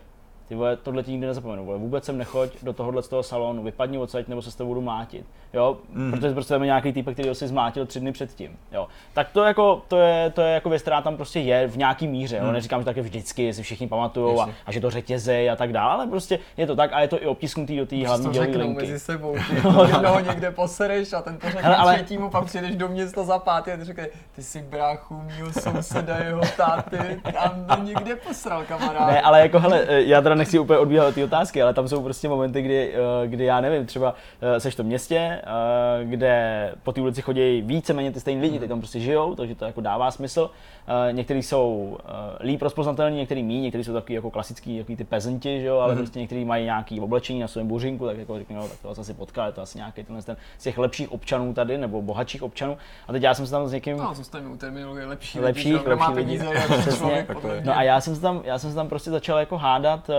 ty vole, tohle ti nikdy nezapomenu, vole, vůbec sem nechoď do tohohle z toho salonu, vypadni odsaď, nebo se s tebou budu mátit, jo, mm. protože prostě tam je nějaký týpek, který ho si zmátil tři dny předtím, jo. Tak to jako, to je, to je jako věc, která tam prostě je v nějaký míře, jo, neříkám, že tak je vždycky, si všichni pamatujou a, a, že to řetězej a tak dále, ale prostě je to tak a je to i obtisknutý do té hlavní to dělové řeknou linky. mezi sebou, [LAUGHS] ty jednoho někde posereš a ten to řekne Hele, ale- třetímu, pak přijdeš do města za pátý a ty řekne, ty jsi bráchu mýho souseda, jeho táty, tam to někde posral kamarád. Ne, ale jako hele, já teda nechci úplně odbíhat ty otázky, ale tam jsou prostě momenty, kdy, eh, kdy já nevím, třeba eh, seš v tom městě, eh, kde po té ulici chodí víceméně ty stejní lidi, ty tam prostě žijou, takže to jako dává smysl. Někteří jsou líp rozpoznatelní, někteří mí, někteří jsou takový jako klasický, takový ty pezenti, že jo, ale mm-hmm. prostě někteří mají nějaký oblečení na svém buřinku, tak jako řeknu, no, tak to asi potkal, to asi nějaký ten, ten z těch lepších občanů tady, nebo bohatších občanů. A teď já jsem se tam s někým. No, zůstaneme u terminologie lepší. Lepší, lidi, lepší lidi. [LAUGHS] Přesně. No a já jsem se tam, já jsem se tam prostě začal jako hádat,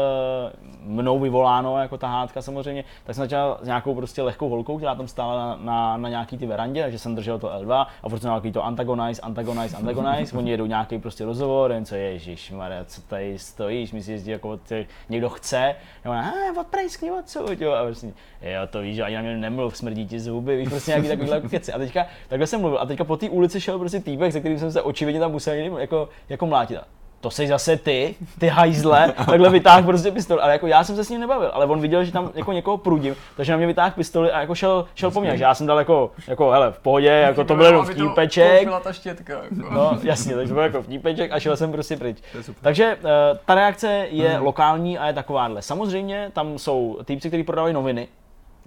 mnou vyvoláno jako ta hádka samozřejmě, tak jsem začal s nějakou prostě lehkou holkou, která tam stála na, na, na nějaký ty verandě, takže jsem držel to L2 a furt jsem to antagonize, antagonize, antagonize, oni jedou nějaký prostě rozhovor, jen co ježíš, Maria, co tady stojíš, myslíš, že jako ty, někdo chce, a ona, a odprejskni odsud, jo, a prostě, jo, to víš, ani na mě nemluv, smrdí ti zuby, víš, prostě nějaký takovýhle [LAUGHS] keci. A teďka, takhle jsem mluvil, a teďka po té ulici šel prostě týpek, se kterým jsem se očividně tam musel jako, jako mlátit to jsi zase ty, ty hajzle, takhle vytáhl prostě pistol, ale jako já jsem se s ním nebavil, ale on viděl, že tam jako někoho prudím, takže na mě vytáhl pistoli a jako šel, šel po mně, že já jsem dal jako, jako hele, v pohodě, jako to byl jenom vtípeček. ta štětka, jako. No jasně, takže to byl jako vtípeček a šel jsem prostě pryč. Takže uh, ta reakce je hmm. lokální a je takováhle. Samozřejmě tam jsou týpci, kteří prodávají noviny,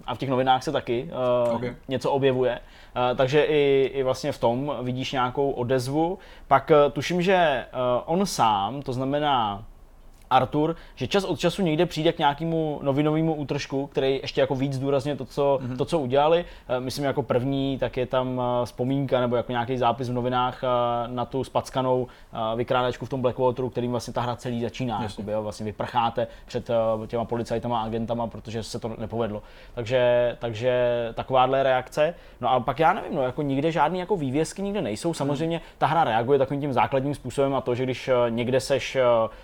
a v těch novinách se taky uh, okay. něco objevuje. Uh, takže i, i vlastně v tom vidíš nějakou odezvu. Pak uh, tuším, že uh, on sám, to znamená Artur, že čas od času někde přijde k nějakému novinovému útržku, který ještě jako víc zdůrazně to, co, mm-hmm. to, co udělali. Eh, myslím, jako první, tak je tam eh, vzpomínka nebo jako nějaký zápis v novinách eh, na tu spackanou vykrádačku v tom Blackwateru, kterým vlastně ta hra celý začíná. Jakoby, jo, vlastně vyprcháte před těma policajtama a agentama, protože se to nepovedlo. Takže, takže takováhle reakce. No a pak já nevím, no, jako nikde žádný jako vývězky nikde nejsou. Samozřejmě ta hra reaguje takovým tím základním způsobem a to, že když někde seš,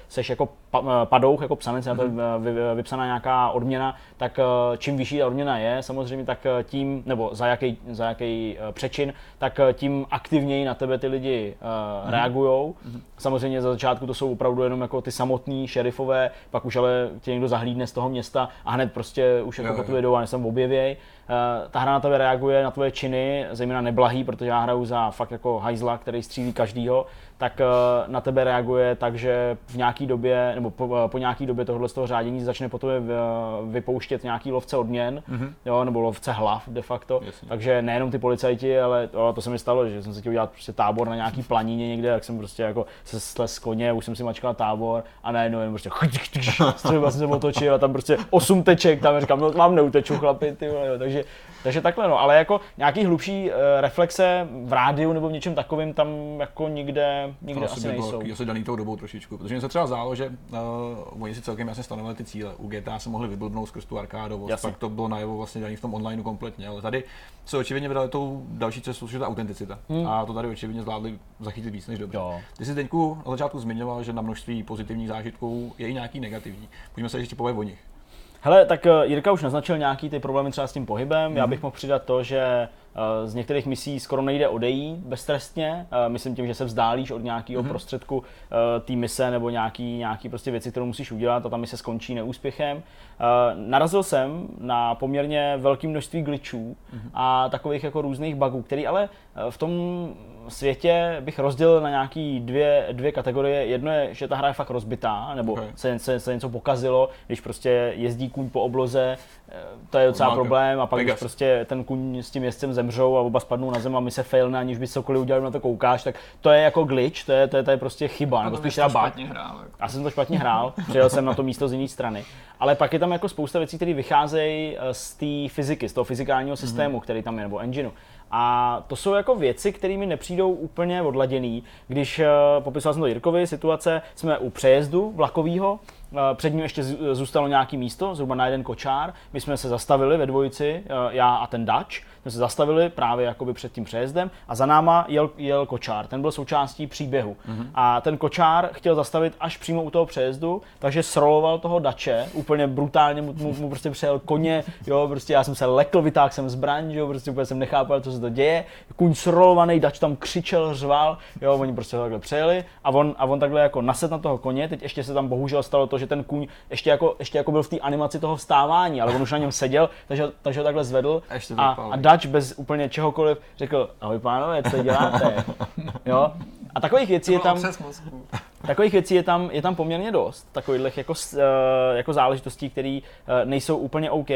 seš jako Eh, padouch jako psanec, mm-hmm. je vypsaná nějaká odměna, tak eh, čím vyšší ta odměna je, samozřejmě, tak eh, tím, nebo za jaký, za jaký přečin, tak tím aktivněji na tebe ty lidi mm-hmm. reagují. Mm-hmm. Samozřejmě za začátku to jsou opravdu jenom jako ty samotní šerifové, pak už ale tě někdo zahlídne z toho města a hned prostě už jako po tu jedou a než objevěj. Ta hra na tebe reaguje na tvoje činy, zejména neblahý, protože já hraju za fakt jako hajzla, který střílí každýho, tak eh, na tebe reaguje tak, že v nějaký době, nebo po, eh, po nějaký době tohle z toho řádění začne po tobě vypouštět nějaký lovce odměn, mm-hmm. jo, nebo lovce hlav de facto. Jasně. Takže nejenom ty policajti, ale to, to se mi stalo, že jsem se chtěl udělat prostě tábor na nějaký planíně někde, tak jsem prostě jako se slez z koně, už jsem si mačkal tábor a najednou jen prostě [LAUGHS] třeba jsem se otočil a tam prostě osm teček, tam říkám, no vám neuteču chlapi, ty, jo, takže takže takhle no, ale jako nějaký hlubší uh, reflexe v rádiu nebo v něčem takovým tam jako nikde, nikde to asi, nejsou. To asi daný tou dobou trošičku, protože mě se třeba zdálo, že uh, oni si celkem jasně stanovili ty cíle. U GTA se mohli vyblbnout skrz tu arkádovost, pak to bylo najevo vlastně daný v tom onlineu kompletně, ale tady se očividně vydali tou další cestou, že ta autenticita. Hmm. A to tady očividně zvládli zachytit víc než dobře. Jo. Ty jsi teďku na začátku zmiňoval, že na množství pozitivních zážitků je i nějaký negativní. Pojďme se ještě povědět o nich. Hele, tak eh, Jirka už naznačil nějaký ty problémy třeba s tím pohybem. Mm-hmm. Já mhm. bych mohl přidat to, že eh, z některých misí skoro nejde odejít beztrestně. Eh, myslím tím, že se vzdálíš od nějakého mm-hmm. prostředku té mise nebo nějaký, nějaký prostě věci, kterou musíš udělat a ta mise skončí neúspěchem. Narazil jsem na poměrně velké množství glitchů mm-hmm. a takových jako různých bugů, který ale v tom světě bych rozdělil na nějaký dvě, dvě kategorie. Jedno je, že ta hra je fakt rozbitá, nebo okay. se, se, se něco pokazilo, když prostě jezdí kůň po obloze, eh, to je docela Máte. problém a pak Vegas. když prostě ten kůň s tím jezdcem zemřou a oba spadnou na zem a my se failne, aniž by cokoliv udělali, na to koukáš, tak to je jako glitch, to je, to je, to je prostě chyba, a nebo spíš teda špatně hrál. Jako. Já jsem to špatně hrál, [LAUGHS] přijel jsem na to místo z jiné strany. Ale pak je tam jako spousta věcí, které vycházejí eh, z té fyziky, z toho fyzikálního systému, mm-hmm. který tam je, nebo engineu. A to jsou jako věci, které mi nepřijdou úplně odladěný. Když uh, popisoval jsem to Jirkovi, situace, jsme u přejezdu vlakového, uh, před ním ještě zůstalo nějaký místo, zhruba na jeden kočár. My jsme se zastavili ve dvojici, uh, já a ten Dutch, jsme se zastavili právě jakoby před tím přejezdem a za náma jel, jel kočár. Ten byl součástí příběhu. Mm-hmm. A ten kočár chtěl zastavit až přímo u toho přejezdu, takže sroloval toho dače, úplně brutálně mu, mu, mu prostě přejel koně, jo, prostě já jsem se lekl, vytáhl jsem zbraň, jo, prostě úplně jsem nechápal, co se to děje. Kuň srolovaný, dač tam křičel, řval, jo, oni prostě takhle přejeli a on, a on takhle jako naset na toho koně, teď ještě se tam bohužel stalo to, že ten kůň ještě jako, ještě jako byl v té animaci toho vstávání, ale on už na něm seděl, takže, takže ho takhle zvedl a, a Dutch bez úplně čehokoliv řekl, ahoj pánové, co děláte? jo? A takových věcí je tam... takových věcí je tam, je tam poměrně dost, takových jako, eh, jako záležitostí, které eh, nejsou úplně OK.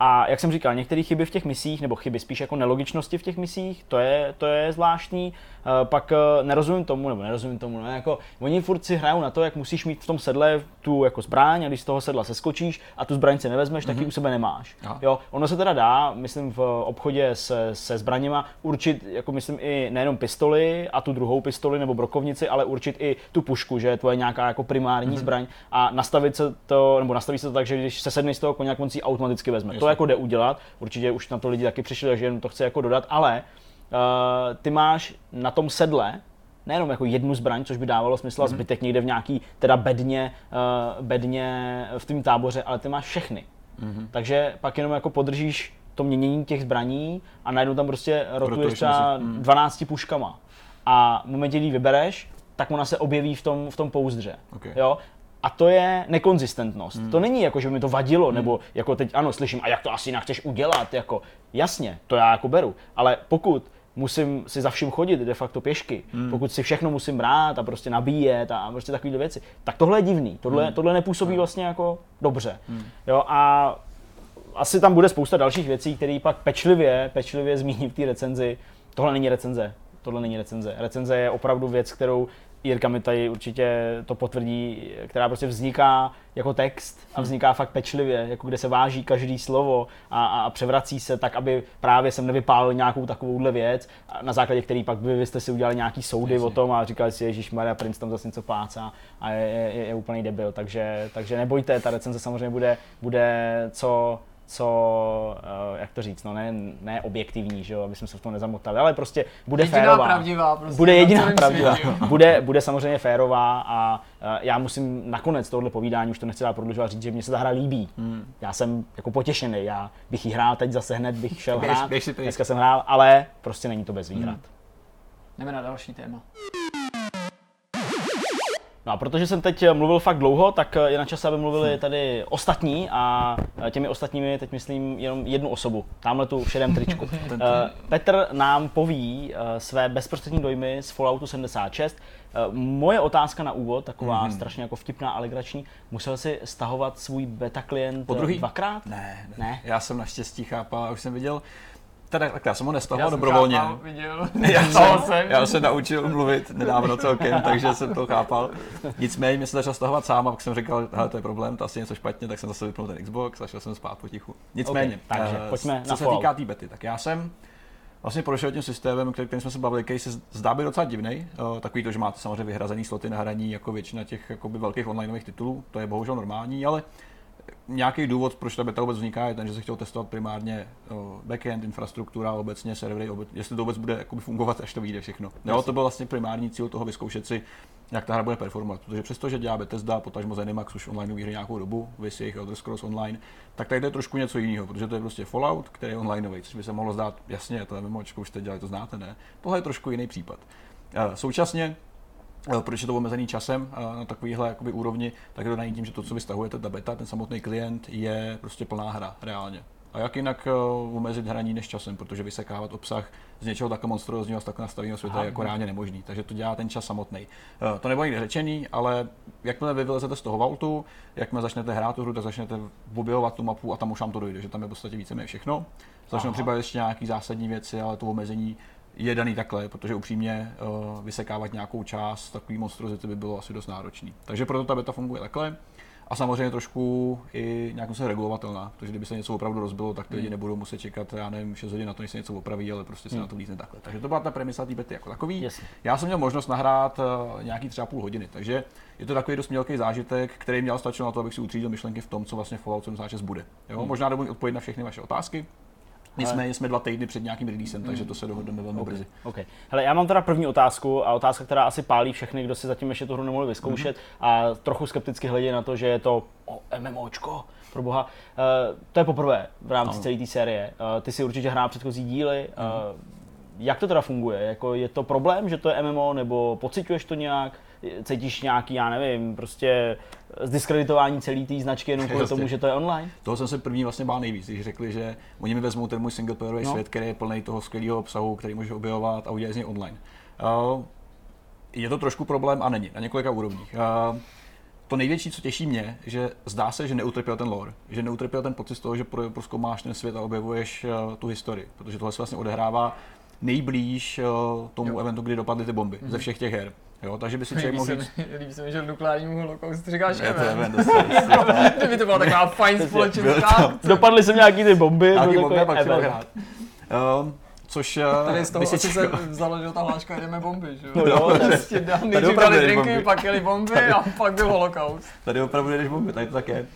A jak jsem říkal, některé chyby v těch misích, nebo chyby spíš jako nelogičnosti v těch misích, to je, to je zvláštní. Eh, pak eh, nerozumím tomu, nebo nerozumím tomu, no, jako oni furt si hrajou na to, jak musíš mít v tom sedle tu jako zbraň a když z toho sedla seskočíš a tu zbraň si nevezmeš, mm-hmm. tak ji mhm. u sebe nemáš. Aha. Jo, ono se teda dá, myslím v obchodě se, se zbraněma určit, jako myslím i nejenom pistoli a tu druhou pistoli nebo brokovnici, ale určit i tu pušku, že to je nějaká jako primární mm-hmm. zbraň a nastavit se to, nebo nastaví se to tak, že když se sedne z toho koně, on si automaticky vezme. To jako jde udělat, určitě už na to lidi taky přišli, takže jen to chci jako dodat, ale uh, ty máš na tom sedle nejenom jako jednu zbraň, což by dávalo smysl mm-hmm. zbytek někde v nějaký teda bedně, uh, bedně v tom táboře, ale ty máš všechny. Mm-hmm. Takže pak jenom jako podržíš to měnění těch zbraní a najednou tam prostě rotuješ třeba mm. 12 puškama. A v momentě, kdy vybereš, tak ona se objeví v tom, v tom pouzdře. Okay. Jo? A to je nekonzistentnost. Hmm. To není jako, že mi to vadilo, hmm. nebo jako teď ano, slyším, a jak to asi jinak chceš udělat, jako jasně, to já jako beru. Ale pokud musím si za vším chodit de facto pěšky, hmm. pokud si všechno musím brát a prostě nabíjet a prostě takovéhle věci, tak tohle je divný, tohle, hmm. tohle nepůsobí hmm. vlastně jako dobře. Hmm. Jo, a asi tam bude spousta dalších věcí, které pak pečlivě, pečlivě zmíním v té recenzi. Tohle není recenze, tohle není recenze. Recenze je opravdu věc, kterou Jirka mi tady určitě to potvrdí, která prostě vzniká jako text a vzniká fakt pečlivě, jako kde se váží každý slovo a, a převrací se tak, aby právě jsem nevypálil nějakou takovouhle věc, na základě který pak by vy jste si udělali nějaký soudy Jasně. o tom a říkali si, Ježíš Maria Prince tam zase něco plácá a je, je, je, je úplný debil, takže, takže nebojte, ta recenze samozřejmě bude, bude co co, uh, jak to říct, no ne, ne objektivní, že jo, aby jsme se v tom nezamotali, ale prostě bude jediná férová. pravdivá prostě bude jediná pravdivá. [LAUGHS] bude, bude samozřejmě férová a uh, já musím nakonec tohle povídání, už to nechci dát prodlužovat, říct, že mě se ta hra líbí. Hmm. Já jsem jako potěšený, já bych ji hrál teď zase hned, bych šel běž, hrát, běž dneska jsem hrál, ale prostě není to bez výhrad. Hmm. Jdeme na další téma. No a protože jsem teď mluvil fakt dlouho, tak je na čase, aby mluvili hm. tady ostatní a těmi ostatními teď myslím jenom jednu osobu, tamhle tu v šedém tričku. [LAUGHS] Eh, Petr nám poví eh, své bezprostřední dojmy z Falloutu 76. Eh, moje otázka na úvod, taková mm-hmm. strašně jako vtipná a legrační, musel si stahovat svůj beta klient dvakrát? Ne, ne, ne. Já jsem naštěstí chápal, už jsem viděl, teda tak já jsem ho nestahoval dobrovolně. Chápal, viděl, [LAUGHS] [LAUGHS] já, jsem, jsem. já se naučil mluvit nedávno celkem, [LAUGHS] takže jsem to chápal. Nicméně mě se začal stahovat sám a pak jsem říkal, že to je problém, to asi něco špatně, tak jsem zase vypnul ten Xbox a šel jsem spát potichu. Nicméně, okay, takže uh, pojďme co na se follow. týká té bety, tak já jsem vlastně prošel tím systémem, který jsme se bavili, který se zdá být docela divný. Uh, takový to, že máte samozřejmě vyhrazený sloty na hraní jako většina těch jakoby, velkých onlineových titulů, to je bohužel normální, ale nějaký důvod, proč ta beta vůbec vzniká, je ten, že se chtěl testovat primárně backend, infrastruktura, obecně servery, obec, jestli to vůbec bude jakoby fungovat, až to vyjde všechno. Jo, to byl vlastně primární cíl toho vyzkoušet si, jak ta hra bude performovat. Protože přesto, že dělá Bethesda, potažmo Zenimax už online hry nějakou dobu, vys jejich Elder Scrolls Online, tak tady je trošku něco jiného, protože to je prostě Fallout, který je online, což by se mohlo zdát, jasně, to je MMOčko, už jste dělali, to znáte, ne? Tohle je trošku jiný případ. Současně Eh, proč je to omezený časem eh, na takovýhle jakoby úrovni, tak je to není tím, že to, co vy stahujete, ta beta, ten samotný klient, je prostě plná hra reálně. A jak jinak uh, omezit hraní než časem, protože vysekávat obsah z něčeho takhle monstrózního a z takhle nastaveného světa je jako reálně nemožný. Takže to dělá ten čas samotný. To nebylo nikdy řečený, ale jakmile vy vylezete z toho vaultu, jakmile začnete hrát tu hru, tak začnete objevovat tu mapu a tam už vám to dojde, že tam je v podstatě víceméně všechno. Začnou přibavit ještě nějaké zásadní věci, ale to omezení je daný takhle, protože upřímně uh, vysekávat nějakou část takový monstrozity by bylo asi dost náročný. Takže proto ta beta funguje takhle. A samozřejmě trošku i nějak se regulovatelná, protože kdyby se něco opravdu rozbilo, tak ty lidi hmm. nebudou muset čekat, já nevím, 6 hodin na to, než se něco opraví, ale prostě se hmm. na to lízne takhle. Takže to byla ta premisa té bety jako takový. Yes. Já jsem měl možnost nahrát uh, nějaký třeba půl hodiny, takže je to takový dost mělký zážitek, který měl stačit na to, abych si utřídil myšlenky v tom, co vlastně Fallout 76 bude. Jo? Hmm. Možná nebudu odpovědět na všechny vaše otázky, Nicméně jsme dva týdny před nějakým releasem, takže to se dohodneme velmi okay. brzy. Okay. Hele, já mám teda první otázku a otázka, která asi pálí všechny, kdo si zatím ještě tu hru nemohli vyzkoušet mm-hmm. a trochu skepticky hledí na to, že je to oh, MMOčko, pro boha. Uh, to je poprvé v rámci no. celé té série. Uh, ty si určitě hrál předchozí díly. Mm-hmm. Uh, jak to teda funguje? Jako je to problém, že to je MMO, nebo pociťuješ to nějak? Cítíš nějaký, já nevím, prostě zdiskreditování celé té značky jenom kvůli tomu, že to je online? Toho jsem se první vlastně bál nejvíc, když řekli, že oni mi vezmou ten můj singleplayerový no. svět, který je plný toho skvělého obsahu, který můžeš objevovat a udělat z něj online. Uh, je to trošku problém a není, na několika úrovních. Uh, to největší, co těší mě, že zdá se, že neutrpěl ten lore, že neutrpěl ten pocit z toho, že proskoumáš ten svět a objevuješ uh, tu historii, protože tohle se vlastně odehrává nejblíž uh, tomu jo. eventu, kdy dopadly ty bomby mm-hmm. ze všech těch her. Jo, takže by si [LAUGHS] člověk mohl říct... [LAUGHS] Líbí se mi, že nukleárnímu holokaustu říkáš Je to event, [LAUGHS] Kdyby to byla taková fajn společenská Dopadly sem nějaký ty bomby, nějaký bomby a pak chtěl hrát. Um, Což tady z toho asi se vzalo, že ta hláška jdeme bomby, že jo? No jo, prostě nejdřív dali drinky, pak jeli bomby tady, a pak byl holokaust. Tady opravdu jdeš bomby, tady to tak je.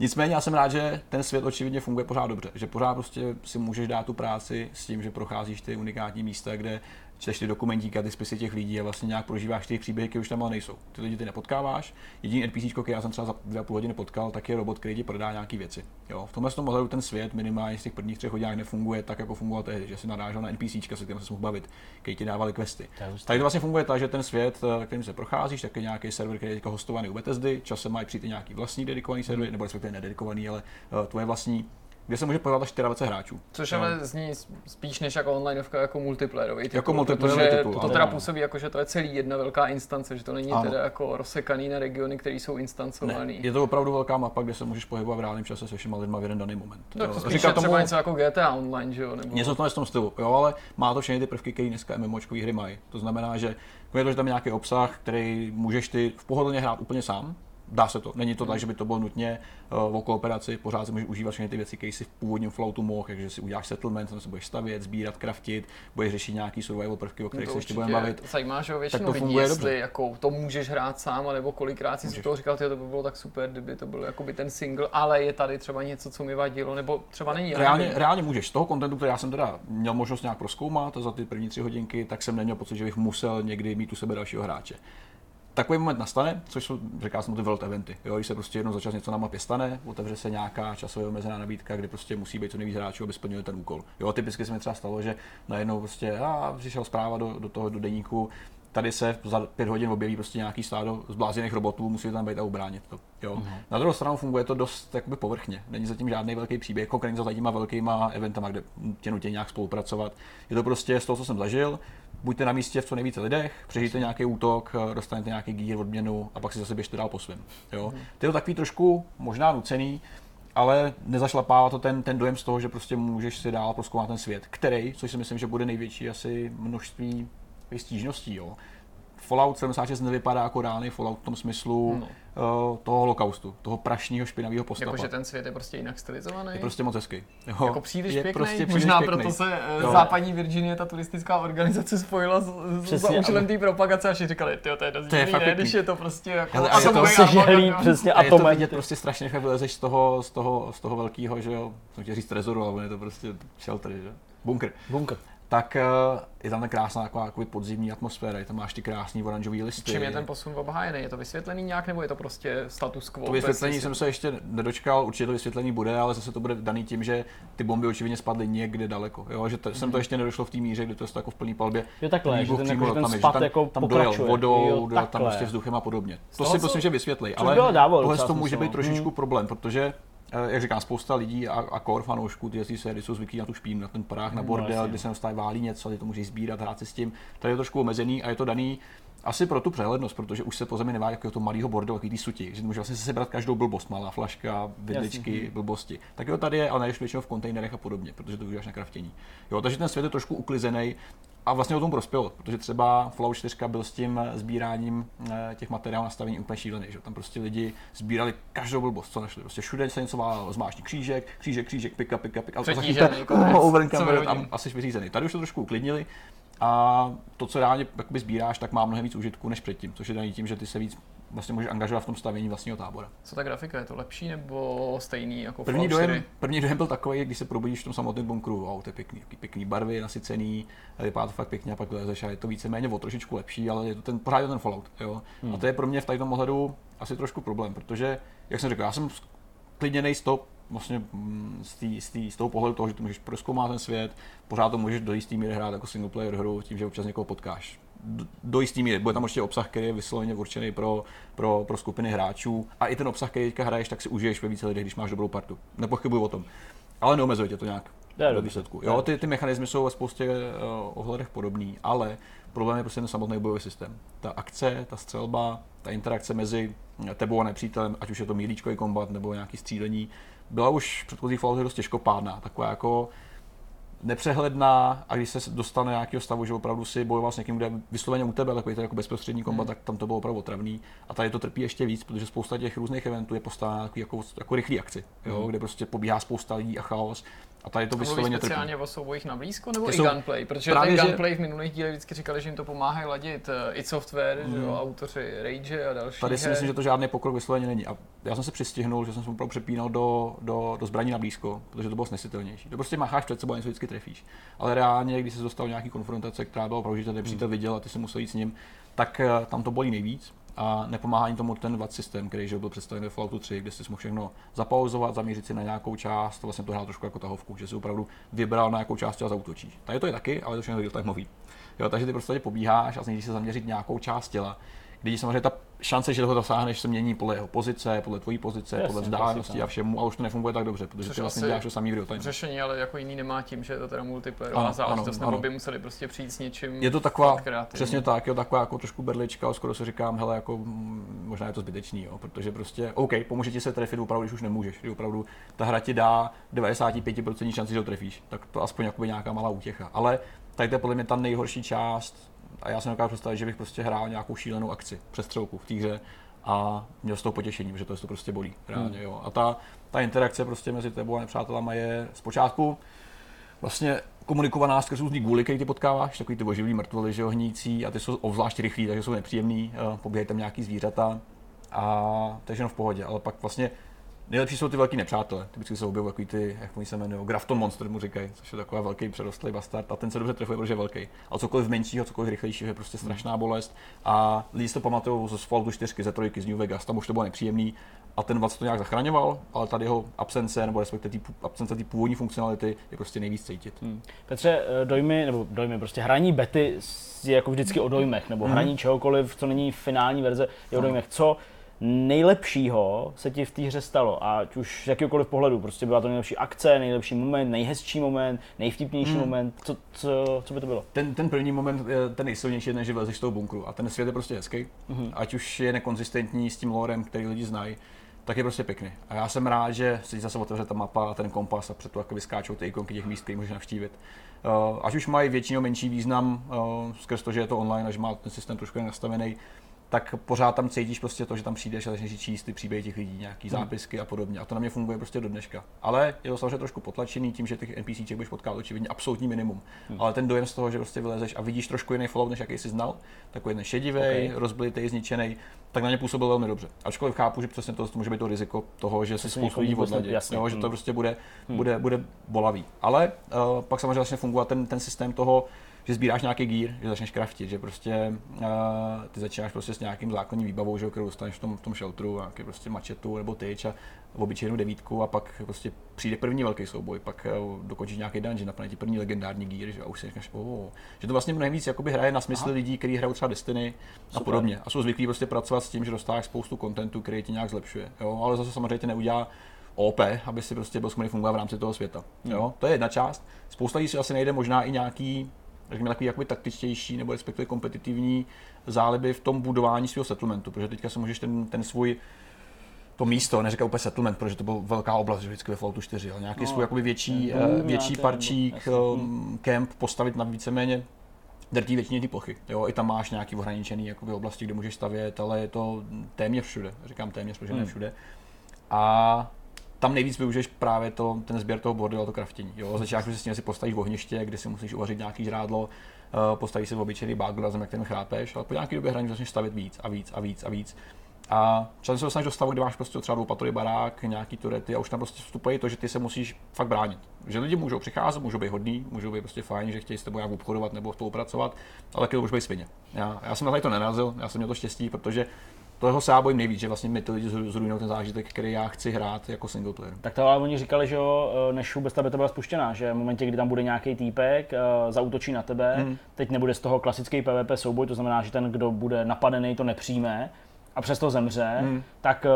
Nicméně já jsem rád, že ten svět očividně funguje pořád dobře, že pořád prostě si můžeš dát tu práci s tím, že procházíš ty unikátní místa, kde čteš ty dokumentíky a ty spisy těch lidí a vlastně nějak prožíváš ty příběhy, které už tam ale nejsou. Ty lidi ty nepotkáváš. Jediný NPC, který já jsem třeba za dvě a půl hodiny potkal, tak je robot, který ti prodá nějaké věci. Jo, v tomhle tom ohledu ten svět minimálně z těch prvních třech hodinách nefunguje tak, jako fungoval tehdy, že si narážel na NPC, se kterým se mohl bavit, který ti dávali questy. Tady to vlastně funguje tak, že ten svět, eh, kterým se procházíš, tak je nějaký server, který je hostovaný u Bethesdy, časem mají přijít i nějaký vlastní dedikovaný server, hmm. nebo respektive nededikovaný, ale uh, tvoje vlastní kde se může pohybovat až 24 hráčů. Což no. ale zní spíš než jako online jako multiplayerový titul. Jako multiplayerový titul. To, to teda působí jako, že to je celý jedna velká instance, že to není ano. teda jako rozsekaný na regiony, které jsou instancované. Je to opravdu velká mapa, kde se můžeš pohybovat v reálném čase se všema lidma v jeden daný moment. No, to spíš tomu... třeba něco jako GTA Online, že jo? Nebo... Něco v tom stylu, jo, ale má to všechny ty prvky, které dneska MMOčkové hry mají. To znamená, že je to, že tam je nějaký obsah, který můžeš ty v pohodlně hrát úplně sám, dá se to. Není to tak, že by to bylo nutně uh, o kooperaci, pořád si můžeš užívat všechny ty věci, které si v původním Floatu mohl, takže si uděláš settlement, tam se budeš stavět, sbírat, kraftit, budeš řešit nějaký survival prvky, o kterých no se ještě budeme bavit. Zajímá, že většinou lidí, jestli jako to můžeš hrát sám, nebo kolikrát si toho říkal, že to by bylo tak super, kdyby to byl jakoby ten single, ale je tady třeba něco, co mi vadilo, nebo třeba není. Reálně, reálně můžeš. Z toho kontentu, který já jsem teda měl možnost nějak proskoumat za ty první tři hodinky, tak jsem neměl pocit, že bych musel někdy mít u sebe dalšího hráče takový moment nastane, což jsou, říká jsem ty world eventy. Jo, když se prostě jednou za čas něco na mapě stane, otevře se nějaká časově omezená nabídka, kdy prostě musí být co nejvíc hráčů, aby splnili ten úkol. Jo, typicky se mi třeba stalo, že najednou prostě a, přišel zpráva do, do toho do deníku, tady se za pět hodin objeví prostě nějaký stádo zblázněných robotů, musí tam být a ubránit to. Jo. Uh-huh. Na druhou stranu funguje to dost jakoby povrchně. Není zatím žádný velký příběh, konkrétně za těma velkýma eventama, kde tě nutí nějak spolupracovat. Je to prostě z toho, co jsem zažil, buďte na místě v co nejvíce lidech, přežijte nějaký útok, dostanete nějaký gír, odměnu a pak si zase běžte dál po svém. Jo. Uh-huh. To je to takový trošku možná nucený, ale nezašlapává to ten, ten dojem z toho, že prostě můžeš si dál proskoumat ten svět, který, což si myslím, že bude největší asi množství stížností. Jo. Fallout 76 nevypadá jako reálný Fallout v tom smyslu no. uh, toho holokaustu, toho prašního špinavého postava. Jakože ten svět je prostě jinak stylizovaný. Je prostě moc hezký. Jo. Jako příliš je pěkný, prostě příliš možná pěkný. proto se uh, jo. západní Virginie, ta turistická organizace spojila s, za účelem té propagace a všichni říkali, ty to je dost divný, ne, když je to prostě jako Ale, atomový to se přesně a je to vidět prostě strašně, jak vylezeš z toho, z toho, z toho velkého, že jo, jsem chtěl říct trezoru, ale je to prostě shelter, že? Bunker. Bunker tak uh, je tam ta krásná taková jako podzimní atmosféra, tam máš ty krásný oranžový listy. Čím je ten posun obhájený? Je to vysvětlený nějak nebo je to prostě status quo? To vysvětlení jsem se ještě nedočkal, určitě to vysvětlení bude, ale zase to bude daný tím, že ty bomby očividně spadly někde daleko. Jo? Že to, mm-hmm. jsem to mhm. ještě nedošlo v té míře, kdy to je jako v plné palbě. Je takhle, že ten, jako, ten tam, spad tam, jako tam dojel vodou, jo, dojel tam prostě vzduchem a podobně. To si myslím, že vysvětlí, ale tohle to může být trošičku problém, protože Eh, jak říkám, spousta lidí a, a core fanoušků ty série jsou zvyklí na tu špínu, na ten prach, na no, bordel, no, kde se neustále válí něco, ty to můžeš sbírat, hrát si s tím. Tady je to trošku omezený a je to daný asi pro tu přehlednost, protože už se po zemi nevá jako to malého bordelu, takový ty suti, že může vlastně sebrat každou blbost, malá flaška, vidličky, blbosti. Tak jo, tady je, ale najdeš většinou v kontejnerech a podobně, protože to užíváš na kraftění. Jo, takže ten svět je trošku uklizený a vlastně o tom prospělo, protože třeba Fallout 4 byl s tím sbíráním eh, těch materiálů nastavení úplně šílený, že tam prostě lidi sbírali každou blbost, co našli. Prostě všude se něco válelo, zmášní křížek, křížek, křížek, pika, pika, pika, a to over a asi vyřízený. Tady už to trošku uklidnili, a to, co reálně jakoby sbíráš, tak má mnohem víc užitku než předtím, což je daný tím, že ty se víc vlastně můžeš angažovat v tom stavění vlastního tábora. Co ta grafika, je to lepší nebo stejný jako první dojem, první dojem byl takový, když se probudíš v tom samotném bunkru, wow, to je pěkný, pěkný barvy, nasycený, vypadá to fakt pěkně a pak vylezeš a je to víceméně o trošičku lepší, ale je to ten, pořád je ten Fallout. Jo? Hmm. A to je pro mě v tom ohledu asi trošku problém, protože, jak jsem řekl, já jsem klidněný stop vlastně mm, z, tý, z, tý, z toho pohledu toho, že ty můžeš proskoumat ten svět, pořád to můžeš do jistý míry hrát jako single player hru tím, že občas někoho potkáš. Do, jistý míry. Bude tam určitě obsah, který je vysloveně určený pro, pro, pro skupiny hráčů. A i ten obsah, který teďka hraješ, tak si užiješ ve více lidech, když máš dobrou partu. Nepochybuji o tom. Ale neomezuje tě to nějak do výsledku. Jo, ty, ty mechanismy jsou ve spoustě uh, ohledech podobný, ale problém je prostě ten samotný bojový systém. Ta akce, ta střelba, ta interakce mezi tebou a nepřítelem, ať už je to mílíčkový kombat nebo nějaký střílení, byla už v předchozích Falloutech dost těžkopádná. Taková jako nepřehledná a když se dostane nějakého stavu, že opravdu si bojoval s někým, kde vysloveně u tebe, takový to jako bezprostřední kombat, hmm. tak tam to bylo opravdu otravný. A tady to trpí ještě víc, protože spousta těch různých eventů je postavená jako, jako rychlý akci, jo, hmm. kde prostě pobíhá spousta lidí a chaos. A tady to vysloveně trpí. speciálně o soubojích na blízko nebo i gunplay? Protože právě, ten gunplay že... v minulých dílech vždycky říkali, že jim to pomáhá ladit uh, i software, hmm. že jo, autoři Rage a další. Tady si myslím, že to žádný pokrok vysloveně není. A já jsem se přistihnul, že jsem se opravdu přepínal do, do, do zbraní na blízko, protože to bylo snesitelnější. To prostě mácháš před sebou a něco vždycky trefíš. Ale reálně, když se dostal nějaký konfrontace, která byla opravdu, že ten nepřítel viděl a ty se musel jít s ním, tak uh, tam to bolí nejvíc a nepomáhá ani tomu ten VAT systém, který byl představen ve Falloutu 3, kde si mohl všechno zapauzovat, zaměřit si na nějakou část, vlastně to hrál trošku jako tahovku, že si opravdu vybral na jakou část a zautočíš. Tady to je taky, ale to všechno real timeový. Jo, takže ty prostě pobíháš a snažíš se zaměřit nějakou část těla kdy samozřejmě ta šance, že toho dosáhneš, se mění podle jeho pozice, podle tvojí pozice, Jasně, podle vzdálenosti a všemu, a už to nefunguje tak dobře, protože Což ty vlastně děláš to samý v real time. Řešení, ale jako jiný nemá tím, že je to teda multiplayerová záležitost, nebo by museli prostě přijít s něčím. Je to taková, přesně tak, je to taková jako trošku berlička, skoro se říkám, hele, jako mm, možná je to zbytečný, jo, protože prostě, OK, pomůže ti se trefit opravdu, když už nemůžeš, když opravdu ta hra ti dá 95% šanci, že to trefíš, tak to aspoň nějaká malá útěcha. Ale tady to je podle mě ta nejhorší část a já si dokážu představit, že bych prostě hrál nějakou šílenou akci, přestřelku v té hře a měl z toho potěšení, že to, to prostě bolí. Reálně, hmm. jo. A ta, ta interakce prostě mezi tebou a nepřátelama je zpočátku vlastně komunikovaná skrz různý gůly, který ty potkáváš, takový ty oživlý mrtvoly, že hnící, a ty jsou obzvlášť rychlí, takže jsou nepříjemný, eh, pobíhají tam nějaký zvířata a to je v pohodě, ale pak vlastně Nejlepší jsou ty velký nepřátelé. Typicky se objevují takový ty, jak oni se jmenují, Grafton Monster mu říkají, což je takový velký přerostlý bastard a ten se dobře trefuje, protože je velký. A cokoliv menšího, cokoliv rychlejšího je prostě strašná bolest. A lidi to pamatují z Falloutu 4, ze trojky, z New Vegas, tam už to bylo nepříjemný a ten Vac to nějak zachraňoval, ale tady jeho absence, nebo respektive tý, absence té původní funkcionality je prostě nejvíc cítit. Hmm. Petře, eh, dojmy, nebo dojmy, prostě hraní bety je jako vždycky o dojmech, nebo hmm. hraní čehokoliv, co není finální verze, je o dojmech. Co nejlepšího se ti v té hře stalo, ať už z jakéhokoliv pohledu, prostě byla to nejlepší akce, nejlepší moment, nejhezčí moment, nejvtipnější hmm. moment, co, co, co by to bylo? Ten, ten první moment je ten nejsilnější, než vylezeš z toho bunkru a ten svět je prostě hezký, hmm. ať už je nekonzistentní s tím lorem, který lidi znají, tak je prostě pěkný. A já jsem rád, že se zase otevře ta mapa a ten kompas a před to jako vyskáčou ty ikonky těch míst, které můžeš navštívit. Uh, až už mají většinou menší význam uh, skrz to, že je to online a že má ten systém trošku nastavený, tak pořád tam cítíš prostě to, že tam přijdeš a začneš číst ty příběhy těch lidí, nějaký hmm. zápisky a podobně. A to na mě funguje prostě do dneška. Ale je to samozřejmě trošku potlačený tím, že těch NPCček budeš potkat očividně absolutní minimum. Hmm. Ale ten dojem z toho, že prostě vylezeš a vidíš trošku jiný follow, než jaký jsi znal, takový ten šedivý, okay. rozblitý, zničený, tak na ně působil velmi dobře. Ačkoliv chápu, že přesně to, to může být to riziko toho, že si spoustu lidí odladí, že to hmm. prostě bude, hmm. bude, bude bolavý. Ale uh, pak samozřejmě funguje ten, ten systém toho, že sbíráš nějaký gír, že začneš kraftit, že prostě uh, ty začínáš prostě s nějakým základní výbavou, že, kterou dostaneš v tom, v tom shelteru, nějaký prostě mačetu nebo tyč a obyčejnou devítku a pak prostě přijde první velký souboj, pak uh, dokončíš nějaký dungeon, napadne ti první legendární gír, že a už si říkáš, oh. že to vlastně mnohem víc jakoby hraje na smysl Aha. lidí, kteří hrajou třeba Destiny a Super. podobně a jsou zvyklí prostě pracovat s tím, že dostáváš spoustu kontentu, který ti nějak zlepšuje, jo? ale zase samozřejmě tě neudělá OP, aby si prostě byl schopný fungovat v rámci toho světa. Jo? To je jedna část. Spousta lidí si asi nejde možná i nějaký řekněme, takový jakoby taktičtější nebo respektive kompetitivní záliby v tom budování svého settlementu, protože teďka se můžeš ten, ten svůj to místo, neříkám úplně settlement, protože to byla velká oblast že vždycky ve Falloutu 4, ale nějaký no, svůj jakoby větší, uh, větší parčík, um, kemp postavit na víceméně drtí většině ty plochy. Jo, i tam máš nějaký ohraničený jakoby, oblasti, kde můžeš stavět, ale je to téměř všude. Říkám téměř, protože hmm. ne všude. A tam nejvíc využiješ právě to, ten sběr toho bordelu a to kraftění. Jo? Začínáš si s tím si postavíš ohniště, kde si musíš uvařit nějaký žrádlo, uh, postavíš si v obyčejný bagl na zem, kterým chrápeš, ale po nějaké době hraní začneš stavět víc a víc a víc a víc. A často se dostaneš do stavu, kde máš prostě třeba dvoupatrový barák, nějaký turety a už tam prostě vstupuje to, že ty se musíš fakt bránit. Že lidi můžou přicházet, můžou být hodní, můžou být prostě fajn, že chtějí s tebou nějak obchodovat nebo spolupracovat, ale taky to může být svině. Já, já jsem na to nenarazil, já jsem měl to štěstí, protože toho se já bojím nejvíc, že vlastně mi ty lidi zrujnou ten zážitek, který já chci hrát jako single player. Tak to ale oni říkali, že jo, eh, než vůbec ta beta byla spuštěná, že v momentě, kdy tam bude nějaký týpek, uh, zautočí na tebe, hmm. teď nebude z toho klasický PvP souboj, to znamená, že ten, kdo bude napadený, to nepřijme, a přesto zemře, hmm. tak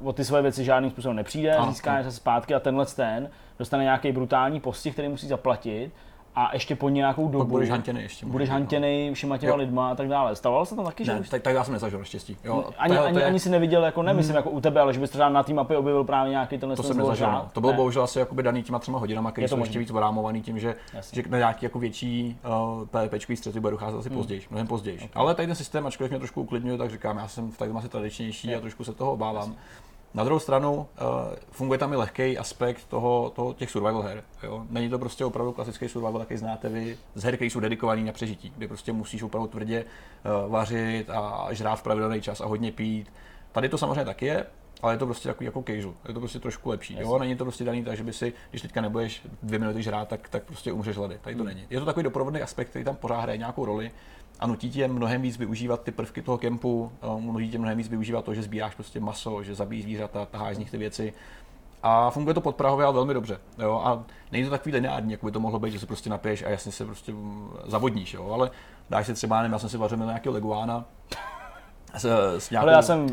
uh, o ty své věci žádným způsobem nepřijde, získá se zpátky a tenhle ten dostane nějaký brutální postih, který musí zaplatit a ještě po nějakou dobu Pak budeš hantěný ještě. budeš možná, hantěný všema těma Jo. lidma a tak dále. Stávalo se tam taky, že Ne, tak, tak já jsem nezažil naštěstí. Jo, ani, tohle ani, je- ani si neviděl, jako nemyslím jako u tebe, ale že bys třeba na té mapě objevil právě nějaký tenhle To ten jsem nezažil. řád. No. To bylo Ne. bohužel asi jakoby daný těma třema hodinama, Je které to jsou ještě možný. víc orámovaný tím, že, Jasně. že na nějaký jako větší uh, PvPčkový střety bude docházet asi později, mnohem později. Ale tady ten systém, ačkoliv mě trošku uklidňuje, tak říkám, já jsem v tady asi tradičnější a trošku se toho obávám. Na druhou stranu uh, funguje tam i lehký aspekt toho, toho těch survival her. Jo? Není to prostě opravdu klasický survival, jaký znáte vy, z her, které jsou dedikované na přežití, kdy prostě musíš opravdu tvrdě uh, vařit a žrát v pravidelný čas a hodně pít. Tady to samozřejmě taky je, ale je to prostě takový jako casual, je to prostě trošku lepší. Jo? Není to prostě daný tak, že by si, když teďka nebudeš dvě minuty žrát, tak, tak prostě umřeš hlady. Tady to není. Je to takový doprovodný aspekt, který tam pořád hraje nějakou roli a nutí tě mnohem víc využívat ty prvky toho kempu, eh, nutí tě mnohem víc využívat to, že sbíráš prostě maso, že zabíjíš zvířata, taháš z nich ty věci. A funguje to podprahově, ale velmi dobře. Jo? A není to takový lineární, jako by to mohlo být, že se prostě napiješ a jasně se prostě mm, zavodníš. Jo? Ale dáš si třeba, nevím, já jsem si vařil nějakého leguána, s, s nějakou, Ale já jsem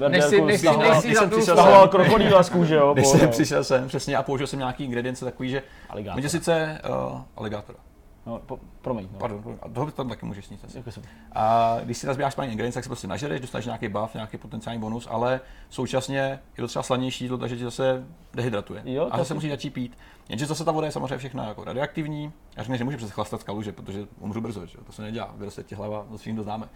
jsem přišel stahoval jsem- krokodýla z kůže, jo. když jsem přišel sem, přesně, a použil jsem nějaký ingredience takový, že Aligátor. oni sice uh, aligátora. No, po, promiň, no. Pardon, pardon, a toho tam taky můžeš sníst asi. Jako jsem- A když si nazbíráš správně ingredience, tak se prostě nažereš, dostaneš nějaký buff, nějaký potenciální bonus, ale současně je to třeba slanější jídlo, takže ti zase dehydratuje. Jo, a zase si- musíš začít pít. Jenže zase ta voda je samozřejmě všechno jako radioaktivní. Já řeknu, že můžeš přes chlastat kaluže, protože umřu brzo, že? to se nedělá, vyroste ti hlava, to všichni to známe.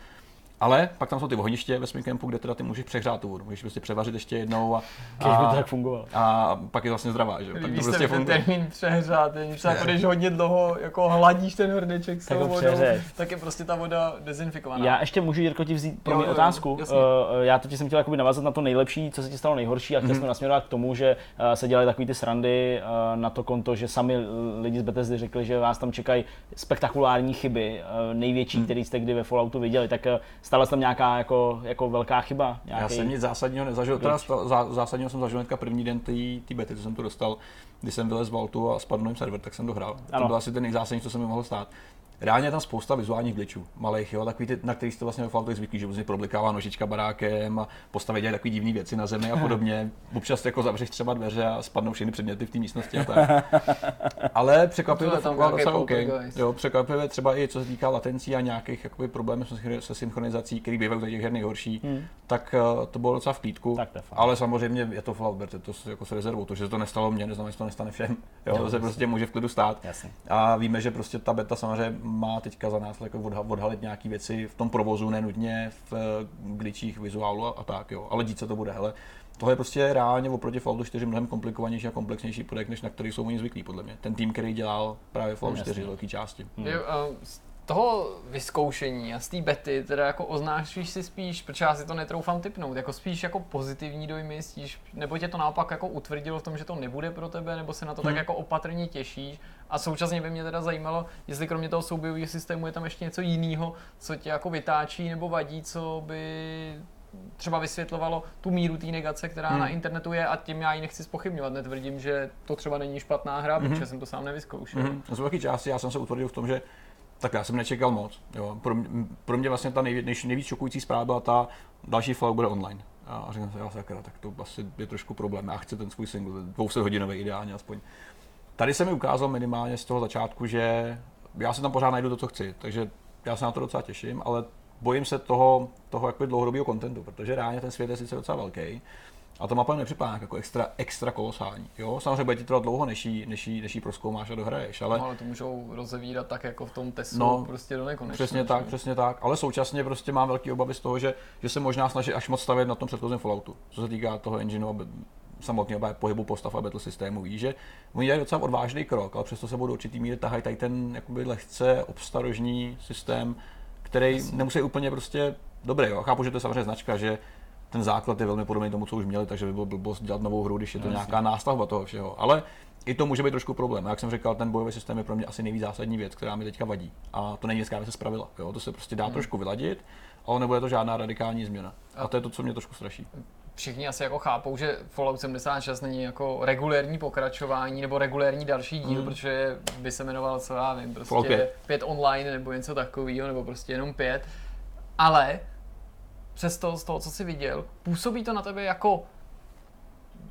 Ale pak tam jsou ty ohniště ve svém kempu, kde teda ty můžeš přehřát tu vodu, můžeš prostě převařit ještě jednou a, by to tak fungovalo. a pak je vlastně zdravá, že? jo, Tak to prostě mi ten funguje. termín přehřát, je něco jako když hodně dlouho jako hladíš ten hrneček s Tak tou vodou, tak je prostě ta voda dezinfikovaná. Já ještě můžu, Jirko, ti vzít pro mě jo, otázku. jasně. Uh, já totiž jsem chtěl jakoby navázat na to nejlepší, co se ti stalo nejhorší a chtěl Mhm. jsem nasměrovat k tomu, že uh, se dělaly takový ty srandy uh, na to konto, že sami lidi z Bethesdy řekli, že vás tam čekají spektakulární chyby, uh, největší, Mhm. který jste kdy ve Falloutu viděli. Tak uh, stala se tam nějaká jako, jako velká chyba? Nějaký... Já jsem nic zásadního nezažil, teda zá, zásadního jsem zažil hnedka první den té bety, co jsem to dostal, když jsem vylez z Valtu a spadl jim server, tak jsem dohrál. Ano. To byl asi ten nejzásadnější, co se mi mohlo stát. Reálně je tam spousta vizuálních glitchů, malých, jo, takový ty, na který jste vlastně ve zvyklí, že vlastně problikává nožička barákem a postavy dělají takové divné věci na zemi a podobně. [LAUGHS] Občas jako zavřeš třeba dveře a spadnou všechny předměty v té místnosti a tak. Ale [LAUGHS] překvapivě To to tam docela OK. Jo, překvapivě třeba i co se týká latencí a nějakých jakoby, problémů se synchro- se synchronizací, který bývají u těch her nejhorší, Hmm. tak eh, to bylo docela v. Tak to fajn. ale samozřejmě je to Fallout, berte to jako s rezervou. To, že se to nestalo mně, neznamená, že to nestane všem. [LAUGHS] Jo, to se prostě může v klidu stát. Jasně. A víme, že prostě ta beta samozřejmě má teďka za nás jako odha- odhalit nějaké věci v tom provozu, nenutně v eh, glitchích vizuálu a, a tak, jo. Ale dít se to bude, hele. Tohle je prostě reálně oproti Falloutu 4 mnohem komplikovanější a komplexnější projekt, než na který jsou oni zvyklí, podle mě. Ten tým, který dělal právě Fallout Jasně. 4 z velké části. Je, uh, z toho vyzkoušení a z té bety teda jako oznášíš si spíš, protože já si to netroufám typnout, jako spíš jako pozitivní dojmy, spíš, nebo tě to naopak jako utvrdilo v tom, že to nebude pro tebe, nebo se na to tak Hmm. jako opatrně těšíš. A současně by mě teda zajímalo, jestli kromě toho soubojového systému je tam ještě něco jiného, co tě jako vytáčí nebo vadí, co by třeba vysvětlovalo tu míru té negace, která Hmm. na internetu je a tím já ji nechci spochybňovat. Netvrdím, že to třeba není špatná hra, Mhm. protože jsem to sám nevyzkoušel. Mm-hmm. Z velké části já jsem se utvrdil v tom, že tak já jsem nečekal moc. Jo. Pro, mě, pro mě vlastně ta nejvě, nejvíc, nejvíc šokující zpráva byla ta, další Fallout bude online. A jsem si, já sakra, tak to asi je trošku problém. Já chci ten svůj single, 200 hodinový ideálně aspoň. Tady se mi ukázalo minimálně z toho začátku, že já si tam pořád najdu to, co chci, takže já se na to docela těším, ale bojím se toho, toho jakoby dlouhodobého kontentu, protože reálně ten svět je sice docela velký, a to mapa nepřipadá jako extra, extra kolosální. Jo? Samozřejmě bude ti trvat dlouho, než ji, než ji, než ji proskoumáš a dohraješ, ale No, ale to můžou rozevírat tak jako v tom testu No, prostě do nekonečna. Přesně tak, přesně tak, ale současně prostě mám velké obavy z toho, že, že se možná snaží až moc stavět na tom předchozím Falloutu, co se týká toho engineu a samotného pohybu postav a battle systému. Víš, že oni dělají docela odvážný krok, ale přesto se budou určitý míry tahají tady ten jakoby lehce obstarožní systém, který Jasně. nemusí úplně prostě dobrý. Jo. Chápu, že to je samozřejmě značka, že ten základ je velmi podobný tomu, co už měli, takže by bylo blbost dělat novou hru, když je to Jasně. nějaká nástavba toho všeho. Ale i to může být trošku problém. Jak jsem říkal, ten bojový systém je pro mě asi nejvíc zásadní věc, která mi teďka vadí. A to není věc, která by se spravila. Jo? To se prostě dá hmm. trošku vyladit, ale nebude to žádná radikální změna. A to je to, co mě trošku straší. Všichni asi jako chápou, že Fallout 76 není jako regulérní pokračování nebo regulérní další díl, Mm. protože by se jmenoval, co já vím, prostě 5. pět online nebo něco takového, nebo prostě jenom pět. Ale přesto z toho, co jsi viděl, působí to na tebe jako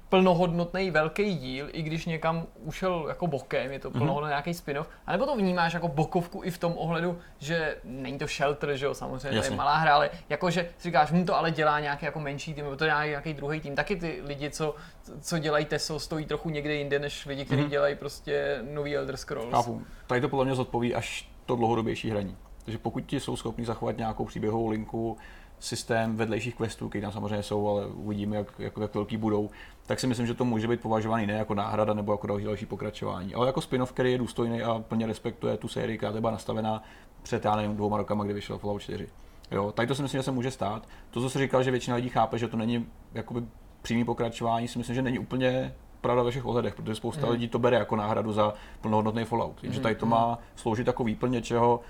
plnohodnotný velký díl, i když někam ušel jako bokem, je to Mhm. plnohodnotný nějaký spin-off, anebo to vnímáš jako bokovku i v tom ohledu, že není to Shelter, že jo, samozřejmě, to Jasně. je malá hra, ale jakože si říkáš, mu to ale dělá nějaký jako menší tým, nebo to dělá nějaký druhý tým. Taky ty lidi, co, co dělají Teso, stojí trochu někde jinde, než lidi, kteří Mhm. dělají prostě nový Elder Scrolls. Chápu. Tady to podle mě zodpoví až to dlouhodobější hraní. Takže pokud ti jsou schopni zachovat nějakou příběhovou linku, systém vedlejších questů, které tam samozřejmě jsou, ale uvidíme, jak, jak, jak velký budou, tak si myslím, že to může být považovaný ne jako náhrada nebo jako další, pokračování, ale jako spin-off, který je důstojný a plně respektuje tu sérii, která byla nastavená před, já nevím, dvouma rokama, kdy vyšel Fallout 4. Jo, tady to si myslím, že se může stát. To, co jsi říkal, že většina lidí chápe, že to není jakoby přímý pokračování, si myslím, že není úplně pravda ve všech ohledech, protože spousta Mhm. lidí to bere jako náhradu za plnohodnotný Fallout. Jenže tady to má sloužit jako výplň něčeho,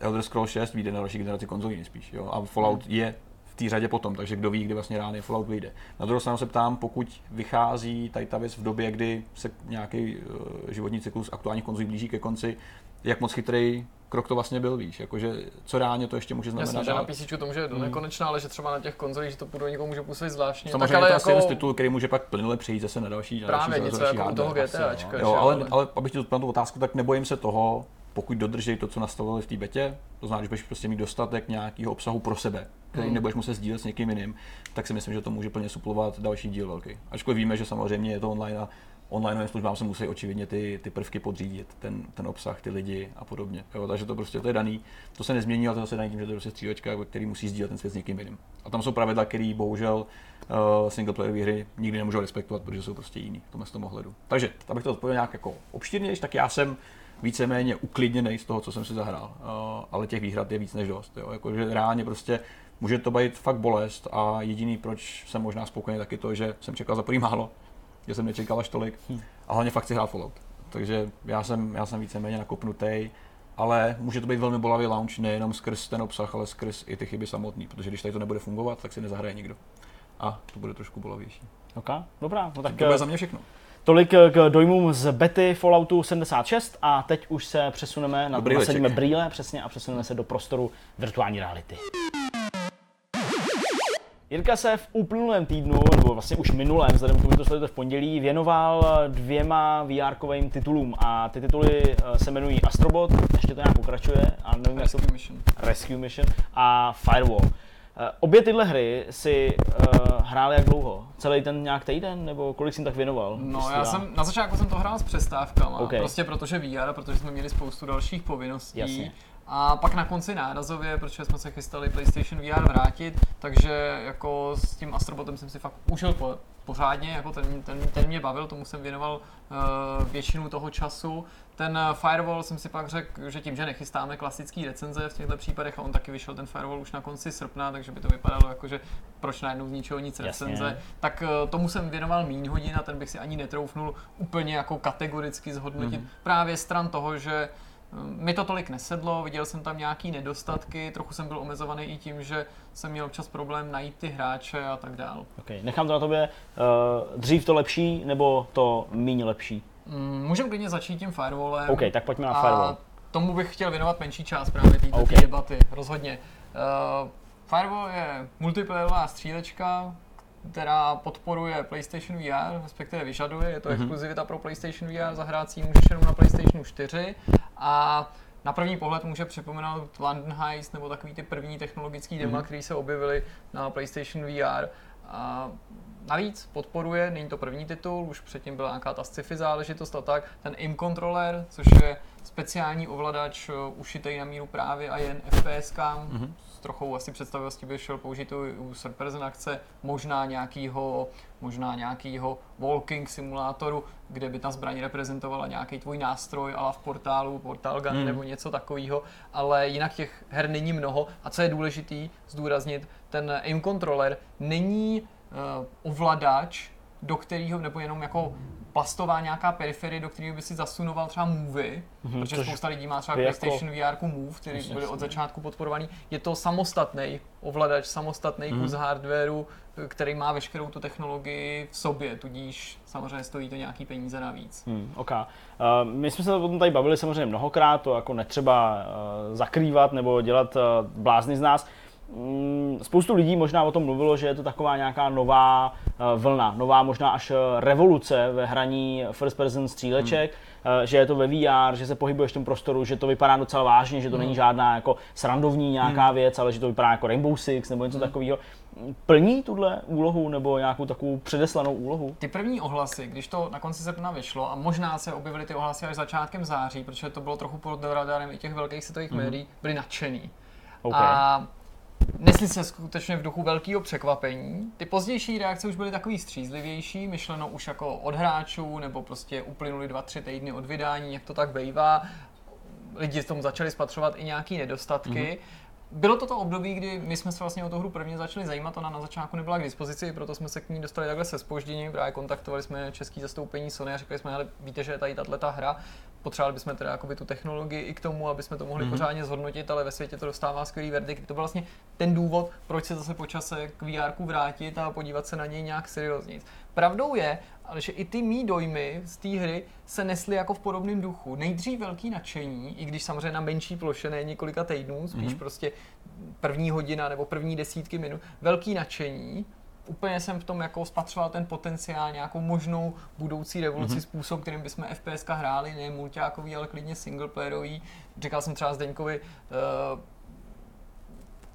Elder Scrolls 6 vyjde na další generaci konzolí nejspíš, jo? a Fallout je v té řadě potom, takže kdo ví, kdy vlastně reálně Fallout vyjde. Na druhou stranu se ptám, pokud vychází tady ta věc v době, kdy se nějaký uh, životní cyklus aktuálních konzolí blíží ke konci, jak moc chytrý krok to vlastně byl, víš, jakože co reálně to ještě může znamenat. Jasně, že na. PC to může do nekonečna, ale že třeba na těch konzolích, že to pro někoho může působit zvláštně. Samozřejmě tak ale to asi jako z titulů, který může pak plynule přejít zase na další, na právě další, něco další jako u toho hardware. GTAčka. že Jo, ale, ale- ale abych ti odpověděl tu otázku, tak nebojím se toho, pokud dodržej to, co nastavili v té betě, to znamená, že budeš prostě mít dostatek nějakého obsahu pro sebe, který Hmm. nebudeš muset sdílet s někým jiným, tak si myslím, že to může plně suplovat další díl velký. Ačkoliv víme, že samozřejmě je to online a online službám se musí očividně ty, ty prvky podřídit, ten, ten obsah, ty lidi a podobně. Jo, takže to prostě to je daný, to se nezmění, ale to se daný tím, že to je prostě střílečka, který musí sdílet ten svět s někým jiným. A tam jsou pravidla, které bohužel uh, singleplayerové hry nikdy nemůžou respektovat, protože jsou prostě jiný v tomhle z tom ohledu. Takže, abych to odpověděl nějak jako obšírnější, tak já jsem víceméně uklidněný z toho, co jsem si zahrál. Uh, ale těch výhrad je víc než dost. Jo. Jakože reálně prostě může to být fakt bolest a jediný, proč jsem možná spokojený, taky to, že jsem čekal za málo, že jsem nečekal až tolik. A hlavně fakt si hrál Fallout. Takže já jsem, já jsem víceméně nakopnutý, ale může to být velmi bolavý launch nejenom skrz ten obsah, ale skrz i ty chyby samotný, protože když tady to nebude fungovat, tak si nezahraje nikdo. A to bude trošku bolavější. OK, dobrá, no tak To bude eh, za mě všechno. Tolik eh, k dojmům z bety Falloutu 76 a teď už se přesuneme, na, Dobrý nasadíme leček. brýle přesně a přesuneme se do prostoru virtuální reality. Jirka se v uplynulém týdnu, nebo vlastně už minulém, vzhledem k tomu, že to sledujete v pondělí, věnoval dvěma VR-kovým titulům a ty tituly eh, se jmenují Astrobot, ještě to nějak pokračuje, a nevím, jak to Rescue Mission. Rescue Mission a Firewall. Eh, Obě tyhle hry si uh, hráli jak dlouho? Celý ten nějak týden, nebo kolik jsi jim tak věnoval? No, já jsem, na začátku jsem to hrál s přestávkama, OK. prostě protože VR, protože jsme měli spoustu dalších povinností. Jasně. A pak na konci nárazově, protože jsme se chystali PlayStation VR vrátit, takže jako s tím Astrobotem jsem si fakt užil po, pořádně, jako ten, ten, ten mě bavil, tomu jsem věnoval uh, většinu toho času. Ten eh, Firewall jsem si pak řekl, že tím, že nechystáme klasický recenze v těchto případech a on taky vyšel ten Firewall už na konci srpna, takže by to vypadalo jako, že proč najednou z ničeho nic Jasně. recenze, tak eh, tomu jsem věnoval méně hodin a ten bych si ani netroufnul úplně jako kategoricky zhodnotit. Mhm. Právě stran toho, že eh, mi to tolik nesedlo, viděl jsem tam nějaký nedostatky, trochu jsem byl omezovaný i tím, že jsem měl občas problém najít ty hráče a tak dál. Okay. Nechám to na tobě. Uh, dřív to lepší, nebo to míň lepší? Mm, Můžeme klidně začít tím firewallem. OK, tak pojďme na a Firewall. tomu bych chtěl věnovat menší část právě této OK. debaty, rozhodně. Uh, Firewall je multiplayerová střílečka, která podporuje PlayStation VR, respektive vyžaduje, je to Mhm. mm-hmm. exkluzivita pro PlayStation VR, zahrát si ji můžeš jenom na PlayStation 4 a na první pohled může připomenout London Heist nebo takový ty první technologický dema, Mhm. které se objevily na PlayStation VR. A navíc podporuje, není to první titul, už předtím byla nějaká ta sci-fi záležitost a tak, ten aim controller, což je speciální ovladač uh, ušitej na míru právě a jen FPSkám, Mhm. Trochou asi představivosti by šel použít u person akce, možná nějakýho, možná nějakýho walking simulátoru, kde by ta zbraň reprezentovala nějaký tvůj nástroj, ale v portálu, portal gun Mhm. nebo něco takového, ale jinak těch her není mnoho a co je důležitý zdůraznit, ten aim controller není uh, ovladač, do kterého, nebo jenom jako plastová nějaká periferie, do kterého by si zasunoval třeba Movie, Mhm, protože spousta lidí má třeba jako- PlayStation VR Move, který byly od začátku podporovaný. Je to samostatný ovladač, samostatný Mhm. kus hardwareu, který má veškerou tu technologii v sobě, tudíž samozřejmě stojí to nějaký peníze navíc. Hmm, OK. Uh, my jsme se o tom tady bavili samozřejmě mnohokrát, to jako netřeba uh, zakrývat nebo dělat uh, blázny z nás. Mm, spoustu lidí možná o tom mluvilo, že je to taková nějaká nová uh, vlna, nová možná až revoluce ve hraní first person stříleček, hmm. uh, že je to ve VR, že se pohybuješ v tom prostoru, že to vypadá docela vážně, že to hmm. není žádná jako srandovní nějaká hmm. věc, ale že to vypadá jako Rainbow Six nebo něco hmm. takového. Plní tuhle úlohu nebo nějakou takovou předeslanou úlohu? Ty první ohlasy, když to na konci srpna vyšlo a možná se objevily ty ohlasy až začátkem září, protože to bylo trochu pod radarem i těch velkých světových hmm. médií, byly nadšený. Okay. A nesli se skutečně v duchu velkého překvapení. Ty pozdější reakce už byly takový střízlivější, myšleno už jako od hráčů, nebo prostě uplynuli dva, tři týdny od vydání, jak to tak bývá. Lidi s tomu začali spatřovat i nějaké nedostatky. Mm-hmm. Bylo to to období, kdy my jsme se vlastně o tu hru prvně začali zajímat, ona na začátku nebyla k dispozici, proto jsme se k ní dostali takhle se spožděním, právě kontaktovali jsme český zastoupení Sony a řekli jsme, hele, víte, že je tady tato hra, potřebovali bychom teda jakoby tu technologii i k tomu, aby jsme to mohli mm-hmm. pořádně zhodnotit, ale ve světě to dostává skvělý verdikt. To byl vlastně ten důvod, proč se zase po čase k VR vrátit a podívat se na něj nějak seriózně. Pravdou je, ale že i ty mý dojmy z té hry se nesly jako v podobném duchu. Nejdřív velký nadšení, i když samozřejmě na menší ploše, ne několika týdnů, spíš mm-hmm. prostě první hodina nebo první desítky minut, velký nadšení, úplně jsem v tom jako spatřoval ten potenciál, nějakou možnou budoucí revoluci, mm-hmm. způsob, kterým bychom FPS hráli, ne multiákový, ale klidně singleplayerový. Říkal jsem třeba Zdeňkovi, uh,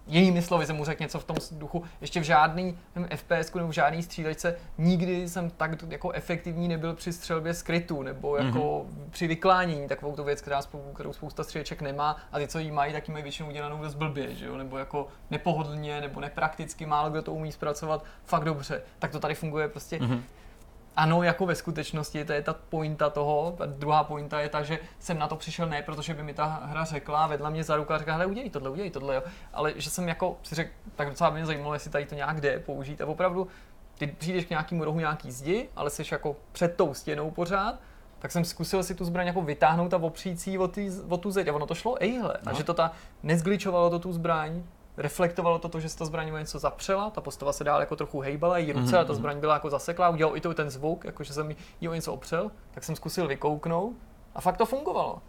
jinými slovy jsem mu řekl něco v tom duchu, ještě v žádný FPS nebo v žádný střílečce nikdy jsem tak jako efektivní nebyl při střelbě skrytu nebo jako mm-hmm. při vyklánění, takovou tu věc, která, kterou spousta stříleček nemá a ty, co jí mají, tak ji mají většinou udělanou dost blbě, že jo? nebo jako nepohodlně, nebo neprakticky, málo kdo to umí zpracovat fakt dobře. Tak to tady funguje prostě mm-hmm ano, jako ve skutečnosti, to je ta pointa toho. A druhá pointa je ta, že jsem na to přišel ne, protože by mi ta hra řekla, vedla mě za ruku a řekla, hele, udělej tohle, udělej tohle, jo. Ale že jsem jako si řekl, tak docela by mě zajímalo, jestli tady to nějak jde použít. A opravdu ty přijdeš k nějakému rohu nějaký zdi, ale jsi jako před tou stěnou pořád, tak jsem zkusil si tu zbraň jako vytáhnout a opřít si o, tý, o tu zeď. A ono to šlo, ejhle. No. A že to ta, nezgličovalo to tu zbraň, reflektovalo to, to, že se ta zbraň něco zapřela, ta postava se dál jako trochu hejbala, její ruce mm-hmm. a ta mhm. zbraň byla jako zaseklá, udělal i to ten zvuk, jako že jsem jí o něco opřel, tak jsem zkusil vykouknout a fakt to fungovalo.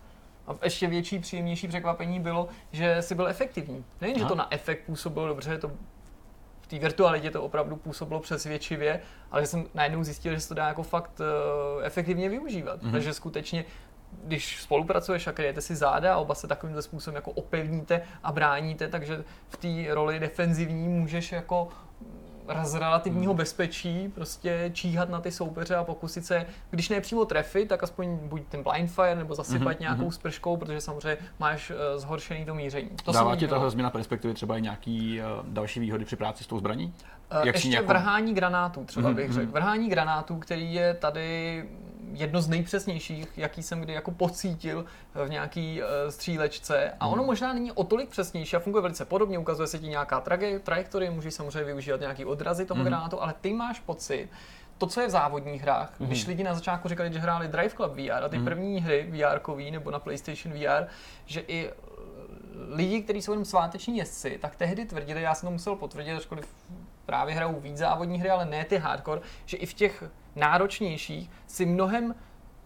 A ještě větší, příjemnější překvapení bylo, že si byl efektivní. Nejen, že to na efekt působilo dobře, to v té virtualitě to opravdu působilo přesvědčivě, ale že jsem najednou zjistil, že se to dá jako fakt uh, efektivně využívat. Mm-hmm. Takže skutečně když spolupracuješ a kryjete si záda a oba se takovýmhle způsobem jako opevníte a bráníte, takže v té roli defenzivní můžeš jako z relativního hmm. bezpečí prostě číhat na ty soupeře a pokusit se, když ne přímo trefit, tak aspoň buď ten blind fire nebo zasypat mm-hmm. nějakou sprškou, protože samozřejmě máš uh, zhoršený to míření. To Dává ti tahle změna perspektivy třeba i nějaký uh, další výhody při práci s tou zbraní? Uh, ještě nějakou... vrhání granátů třeba mm-hmm. bych řekl. Vrhání granátů, který je tady jedno z nejpřesnějších, jaký jsem kdy jako pocítil v nějaký uh, střílečce. A ono hmm. možná není o tolik přesnější a funguje velice podobně, ukazuje se ti nějaká traje, trajektorie, můžeš samozřejmě využívat nějaký odrazy toho mm. granátu, ale ty máš pocit, to, co je v závodních hrách, mm. když lidi na začátku říkali, že hráli Drive Club VR a ty mm. první hry VR nebo na PlayStation VR, že i lidi, kteří jsou jenom sváteční jezdci, tak tehdy tvrdili, já jsem to musel potvrdit, ačkoliv právě hrajou víc závodní hry, ale ne ty hardcore, že i v těch náročnějších si mnohem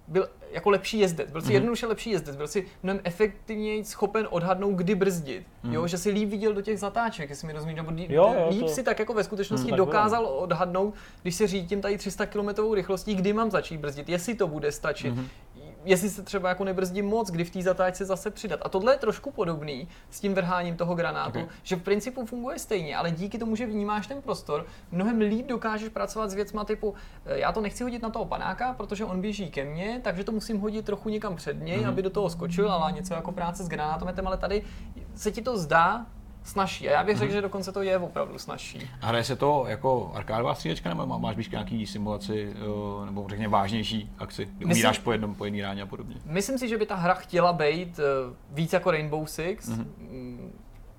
byl jako lepší jezdec, byl si mm-hmm. jednoduše lepší jezdec, byl si mnohem efektivněji schopen odhadnout, kdy brzdit, mm-hmm. jo, že si líp viděl do těch zatáček, jestli mi rozumíš, nebo líp, jo, jo, líp to... si tak jako ve skutečnosti mm, dokázal odhadnout, když se řídím tady 300 km rychlostí, kdy mám začít brzdit, jestli to bude stačit. Mm-hmm jestli se třeba jako nebrzdím moc, kdy v té zatáčce zase přidat. A tohle je trošku podobný s tím vrháním toho granátu, okay. že v principu funguje stejně, ale díky tomu, že vnímáš ten prostor, mnohem líp dokážeš pracovat s věcma typu, eh, já to nechci hodit na toho panáka, protože on běží ke mně, takže to musím hodit trochu někam před něj, mm-hmm. aby do toho skočil, ale něco jako práce s granátometem, ale tady se ti to zdá snažší. A já bych řekl, mm-hmm. že dokonce to je opravdu snažší. A hraje se to jako arkádová střílečka, nebo máš víš nějaký simulaci, eh, nebo řekněme vážnější akci, kdy umíráš po jednom, po jedný ráně a podobně? Myslím si, že by ta hra chtěla být eh, víc jako Rainbow Six, mm-hmm.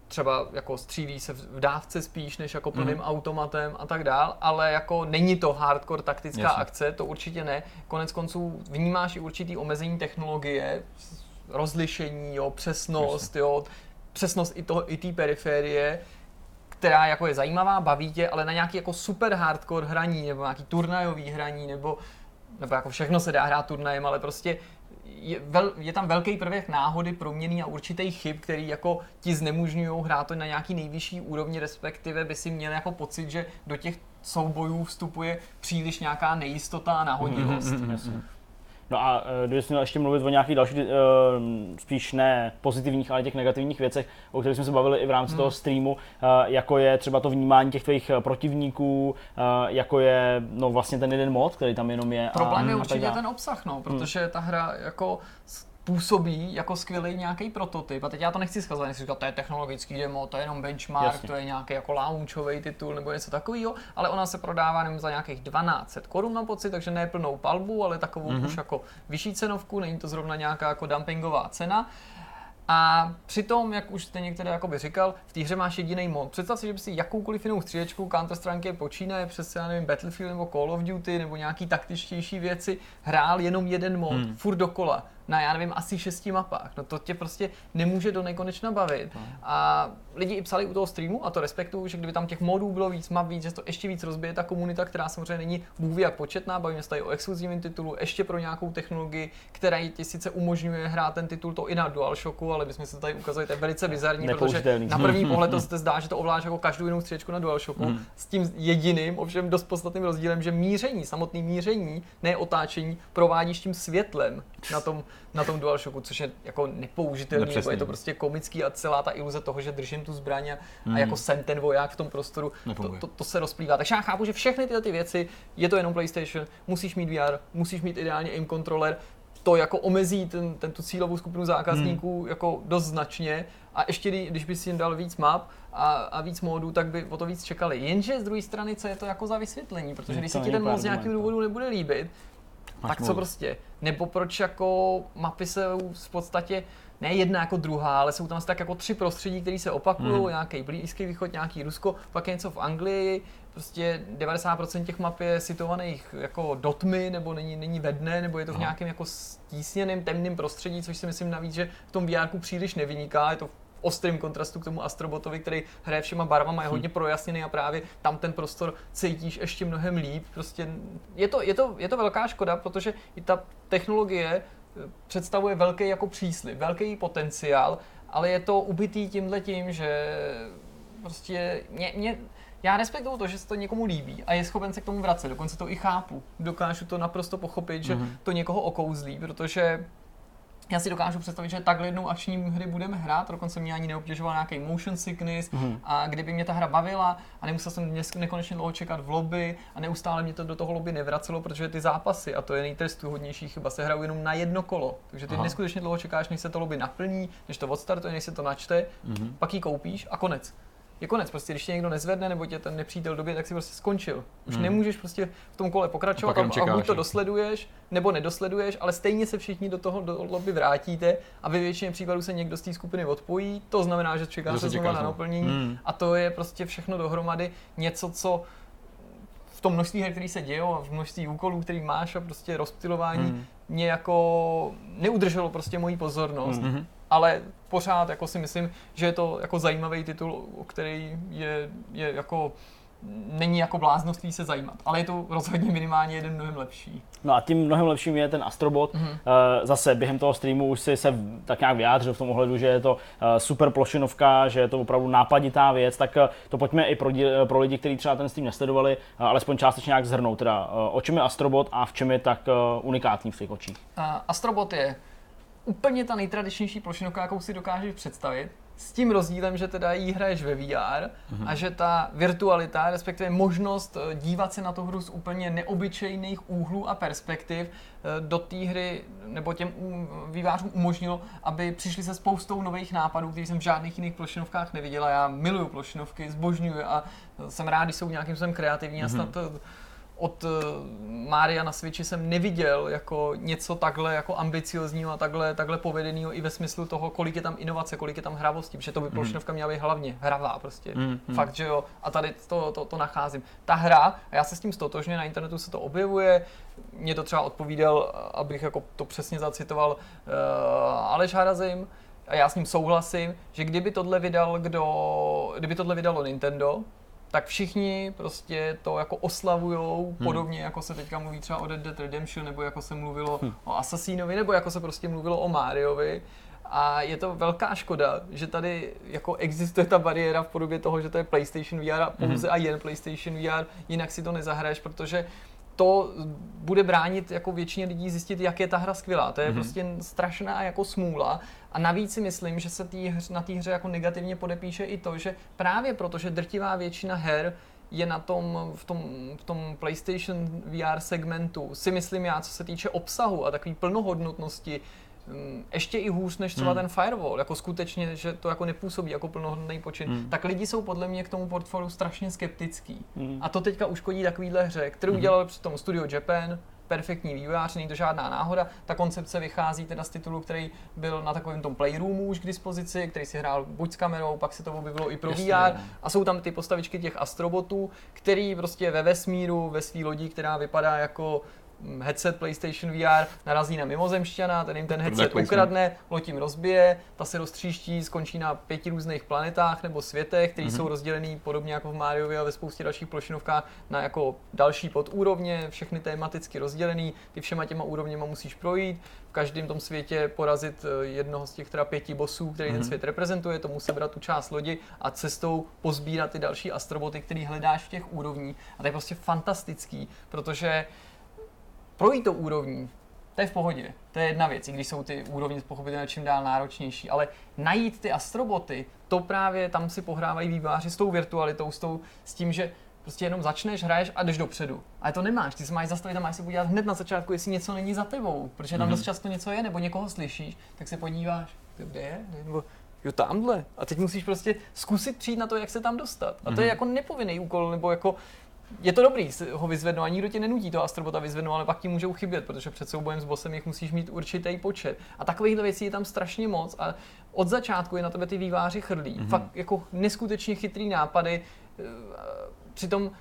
třeba jako střílí se v dávce spíš, než jako plným mm-hmm. automatem a tak dál, ale jako není to hardcore taktická Jasně. akce, to určitě ne. Konec konců vnímáš i určitý omezení technologie, rozlišení, jo, přesnost, Jasně. jo, přesnost i toho, i té periférie, která jako je zajímavá, baví tě, ale na nějaký jako super hardcore hraní, nebo nějaký turnajový hraní, nebo, nebo jako všechno se dá hrát turnajem, ale prostě je, vel, je tam velký prvek náhody, proměný a určitý chyb, který jako ti znemožňují hrát to na nějaký nejvyšší úrovni, respektive by si měl jako pocit, že do těch soubojů vstupuje příliš nějaká nejistota a náhodnivost. Mm-hmm. No a eh, kdybych měl ještě mluvit o nějakých dalších, uh, spíš ne pozitivních, ale těch negativních věcech, o kterých jsme se bavili i v rámci hmm. toho streamu, uh, jako je třeba to vnímání těch tvých protivníků, jako je no vlastně ten jeden mod, který tam jenom je. Problém a, je určitě a ten obsah, no, protože hmm. ta hra jako působí jako skvělý nějaký prototyp. A teď já to nechci schazovat, nechci říkat, to je technologický demo, to je jenom benchmark, Jasně. to je nějaký jako launchový titul nebo něco takového, ale ona se prodává jenom za nějakých 1200 korun na pocit, takže ne plnou palbu, ale takovou mm-hmm. už jako vyšší cenovku, není to zrovna nějaká jako dumpingová cena. A přitom, jak už jste některé jakoby říkal, v té hře máš jediný mod. Představ si, že by si jakoukoliv jinou střílečku Counter Strike počínaje přes já nevím, Battlefield nebo Call of Duty nebo nějaký taktičtější věci hrál jenom jeden mod, hmm. furt dokola na, já nevím, asi šesti mapách. No to tě prostě nemůže do nekonečna bavit. No. A lidi i psali u toho streamu, a to respektuju, že kdyby tam těch modů bylo víc, map víc, že to ještě víc rozbije ta komunita, která samozřejmě není bůh jak početná, bavíme se tady o exkluzivním titulu, ještě pro nějakou technologii, která ti sice umožňuje hrát ten titul to i na DualShocku, ale bychom se tady ukazali, to je velice bizarní, protože na první [LAUGHS] pohled to se zdá, že to ovládáš jako každou jinou střečku na DualShocku, mm. s tím jediným, ovšem dost podstatným rozdílem, že míření, samotný míření, ne otáčení, provádíš tím světlem na tom, na tom DualShocku, což je jako nepoužitelný, nebo je to prostě komický a celá ta iluze toho, že držím tu zbraň a, a jako jsem ten voják v tom prostoru, to, to, to, se rozplývá. Takže já chápu, že všechny tyhle ty věci, je to jenom PlayStation, musíš mít VR, musíš mít ideálně aim controller, to jako omezí ten, ten tu cílovou skupinu zákazníků hmm. jako dost značně a ještě když by si jim dal víc map a, a víc módů, tak by o to víc čekali. Jenže z druhé strany, co je to jako za vysvětlení, protože když se ti ten mod z nějakého důvodu nebude líbit, Máš tak co prostě? Nebo proč jako mapy se v podstatě ne jedna jako druhá, ale jsou tam tak jako tři prostředí, které se opakují, hmm. nějaký blízký východ, nějaký Rusko, pak je něco v Anglii, prostě 90% těch map je situovaných jako do tmy, nebo není, není ve dne, nebo je to v nějakém jako stísněném temném prostředí, což si myslím navíc, že v tom VR příliš nevyniká, je to v ostrým kontrastu k tomu Astrobotovi, který hraje všema barvama, je hodně hmm. projasněný a právě tam ten prostor cítíš ještě mnohem líp. Prostě je to, je to, je to velká škoda, protože i ta technologie eh, představuje velký jako příslip, velký potenciál, ale je to ubitý tímhle tím, že prostě mě, mě, já respektuju to, že se to někomu líbí a je schopen se k tomu vracet, dokonce to i chápu. Dokážu to naprosto pochopit, že mm-hmm. to někoho okouzlí, protože já si dokážu představit, že takhle jednou akční hry budeme hrát, dokonce mě ani neobtěžoval nějaký motion sickness mm. a kdyby mě ta hra bavila a nemusel jsem dnes nekonečně dlouho čekat v lobby a neustále mě to do toho lobby nevracelo, protože ty zápasy, a to je nejtrestuhodnější chyba, se hrajou jenom na jedno kolo. Takže ty Aha. neskutečně dlouho čekáš, než se to lobby naplní, než to odstartuje, než se to načte, mm. pak ji koupíš a konec je konec. Prostě když tě někdo nezvedne nebo tě ten nepřítel době, tak si prostě skončil. Už hmm. nemůžeš prostě v tom kole pokračovat a, a buď to dosleduješ, nebo nedosleduješ, ale stejně se všichni do toho do lobby vrátíte a ve většině případů se někdo z té skupiny odpojí. To znamená, že čekáš se znova na naplnění hmm. a to je prostě všechno dohromady něco, co v tom množství her, který se dějou a v množství úkolů, který máš a prostě rozptilování hmm. mě jako neudrželo prostě moji pozornost. Hmm ale pořád jako si myslím, že je to jako zajímavý titul, o který je, je jako není jako bláznoství se zajímat, ale je to rozhodně minimálně jeden mnohem lepší. No a tím mnohem lepším je ten Astrobot. Mm-hmm. Zase během toho streamu už si se tak nějak vyjádřil v tom ohledu, že je to eh, super plošinovka, že je to opravdu nápaditá věc, tak eh, to pojďme i pro, pro lidi, kteří třeba ten stream nesledovali, alespoň částečně nějak zhrnout. Teda, o čem je Astrobot a v čem je tak unikátní v těch očích? Astrobot je úplně ta nejtradičnější plošinovka, jakou si dokážeš představit, s tím rozdílem, že teda jí hraješ ve VR mm-hmm. a že ta virtualita, respektive možnost eh, dívat se na tu hru z úplně neobyčejných úhlů a perspektiv eh, do té hry nebo těm vývářům umožnilo, aby přišli se spoustou nových nápadů, které jsem v žádných jiných plošinovkách neviděla. Já miluju plošinovky, zbožňuji a jsem rád, když jsou nějakým způsobem kreativní mm-hmm. a snad mhm od eh, Mária na Switchi jsem neviděl jako něco takhle jako ambiciozního a takhle, takhle povedeného i ve smyslu toho, kolik je tam inovace, kolik je tam hravosti, protože to by mhm. plošinovka měla být hlavně hravá prostě. Mm, mm. Fakt, že jo. A tady to, to, to nacházím. Ta hra, a já se s tím stotožně, na internetu se to objevuje, mě to třeba odpovídal, abych jako to přesně zacitoval, uh, Aleš Harazim, a já s ním souhlasím, že kdyby tohle vydal kdo, kdyby tohle vydalo Nintendo, tak všichni prostě to jako oslavujou, hmm. podobně jako se teďka mluví třeba o Dead Dead Redemption, nebo jako se mluvilo hmm. o Assassinovi, nebo jako se prostě mluvilo o Mariovi. A je to velká škoda, že tady jako existuje ta bariéra v podobě toho, že to je PlayStation VR a pouze hmm. a jen PlayStation VR, jinak si to nezahraješ, protože to bude bránit jako většině lidí zjistit, jak je ta hra skvělá. To je mm-hmm. prostě strašná jako smůla. A navíc si myslím, že se tý na té hře jako negativně podepíše i to, že právě protože drtivá většina her je na tom, v tom, v tom PlayStation VR segmentu, si myslím já, co se týče obsahu a takové plnohodnotnosti, ještě i hůř než třeba hmm. ten firewall, jako skutečně, že to jako nepůsobí jako plnohodnotný počin, hmm. tak lidi jsou podle mě k tomu portfoliu strašně skeptický. Hmm. A to teďka uškodí takovýhle hře, kterou hmm. udělal při tom Studio Japan, perfektní vývojář, není to žádná náhoda. Ta koncepce vychází teda z titulu, který byl na takovém tom playroomu už k dispozici, který si hrál buď s kamerou, pak se to objevilo i pro Jasně, VR. A jsou tam ty postavičky těch astrobotů, který prostě ve vesmíru, ve své lodi, která vypadá jako headset PlayStation VR narazí na mimozemšťana, ten jim ten headset ukradne, lotím rozbije, ta se roztříští, skončí na pěti různých planetách nebo světech, které mm-hmm. jsou rozdělený podobně jako v Mariovi a ve spoustě dalších plošinovkách na jako další podúrovně, všechny tematicky rozdělený, ty všema těma úrovněma musíš projít, v každém tom světě porazit eh, jednoho z těch teda pěti bosů, který mm-hmm. ten mhm. svět reprezentuje, to musí brát tu část lodi a cestou pozbírat ty další astroboty, který hledáš v těch úrovních. A to je prostě fantastický, protože projít to úrovní, to je v pohodě. To je jedna věc, i když jsou ty úrovně pochopitelně čím dál náročnější. Ale najít ty astroboty, to právě tam si pohrávají výváři s tou virtualitou, s, tou, s tím, že prostě jenom začneš, hraješ a jdeš dopředu. Ale to nemáš, ty se máš zastavit a máš se podívat hned na začátku, jestli něco není za tebou, protože tam mm-hmm. dost často něco je, nebo někoho slyšíš, tak se podíváš, kde je, nebo jo tamhle. A teď musíš prostě zkusit přijít na to, jak se tam dostat. A to mm-hmm. je mhm. jako nepovinný úkol, nebo jako je to dobrý ho vyzvednout a nikdo tě nenutí to astrobota vyzvednout, ale pak ti můžou chybět, protože před soubojem s bosem jich musíš mít určitý počet. A takovýchhle věcí je tam strašně moc a od začátku je na tebe ty výváři chrlí. Mm-hmm. Fakt jako neskutečně chytrý nápady. Eh, přitom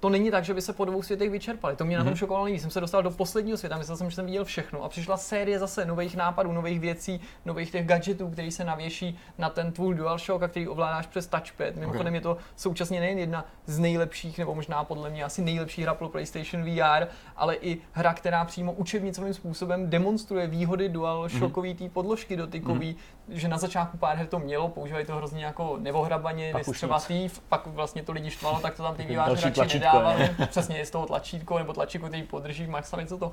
to není tak, že by se po dvou světech vyčerpali. To mě mm-hmm. na tom mhm. šokovalo nejvíc. Jsem se dostal do posledního světa, myslel jsem, že jsem viděl všechno. A přišla série zase nových nápadů, nových věcí, nových těch gadgetů, který se navěší na ten tvůj DualShock a který ovládáš přes touchpad. Mimochodem okay. je to současně nejen jedna z nejlepších, nebo možná podle mě asi nejlepší hra pro PlayStation VR, ale i hra, která přímo učebnicovým způsobem demonstruje výhody DualShockový mm-hmm. podložky dotykový, mm-hmm. Že na začátku pár her to mělo, používali to hrozně jako nevohrabaně, třeba pak vlastně to lidi štvalo, tak to tam ty výváři radši dávali, přesně je z toho tlačítko nebo tlačítko, který podrží max co to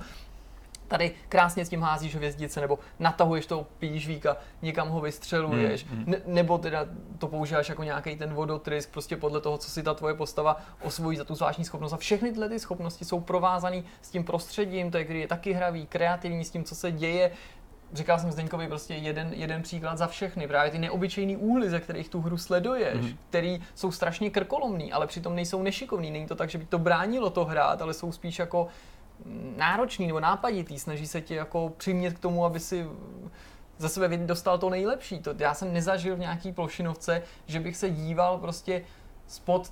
tady krásně s tím házíš hvězdice, nebo natahuješ toho pížvíka, někam ho vystřeluješ, mm, mm. Ne, nebo teda to používáš jako nějaký ten vodotrysk, prostě podle toho, co si ta tvoje postava osvojí za tu zvláštní schopnost. A všechny tyhle ty schopnosti jsou provázané s tím prostředím, to je, který je taky hravý, kreativní, s tím, co se děje, říkal jsem Zdeňkovi prostě jeden, jeden příklad za všechny, právě ty neobyčejný úhly, ze kterých tu hru sleduješ, mm. který jsou strašně krkolomný, ale přitom nejsou nešikovný. Není to tak, že by to bránilo to hrát, ale jsou spíš jako náročný nebo nápaditý, snaží se tě jako přimět k tomu, aby si za sebe dostal to nejlepší. To já jsem nezažil v nějaký plošinovce, že bych se díval prostě spod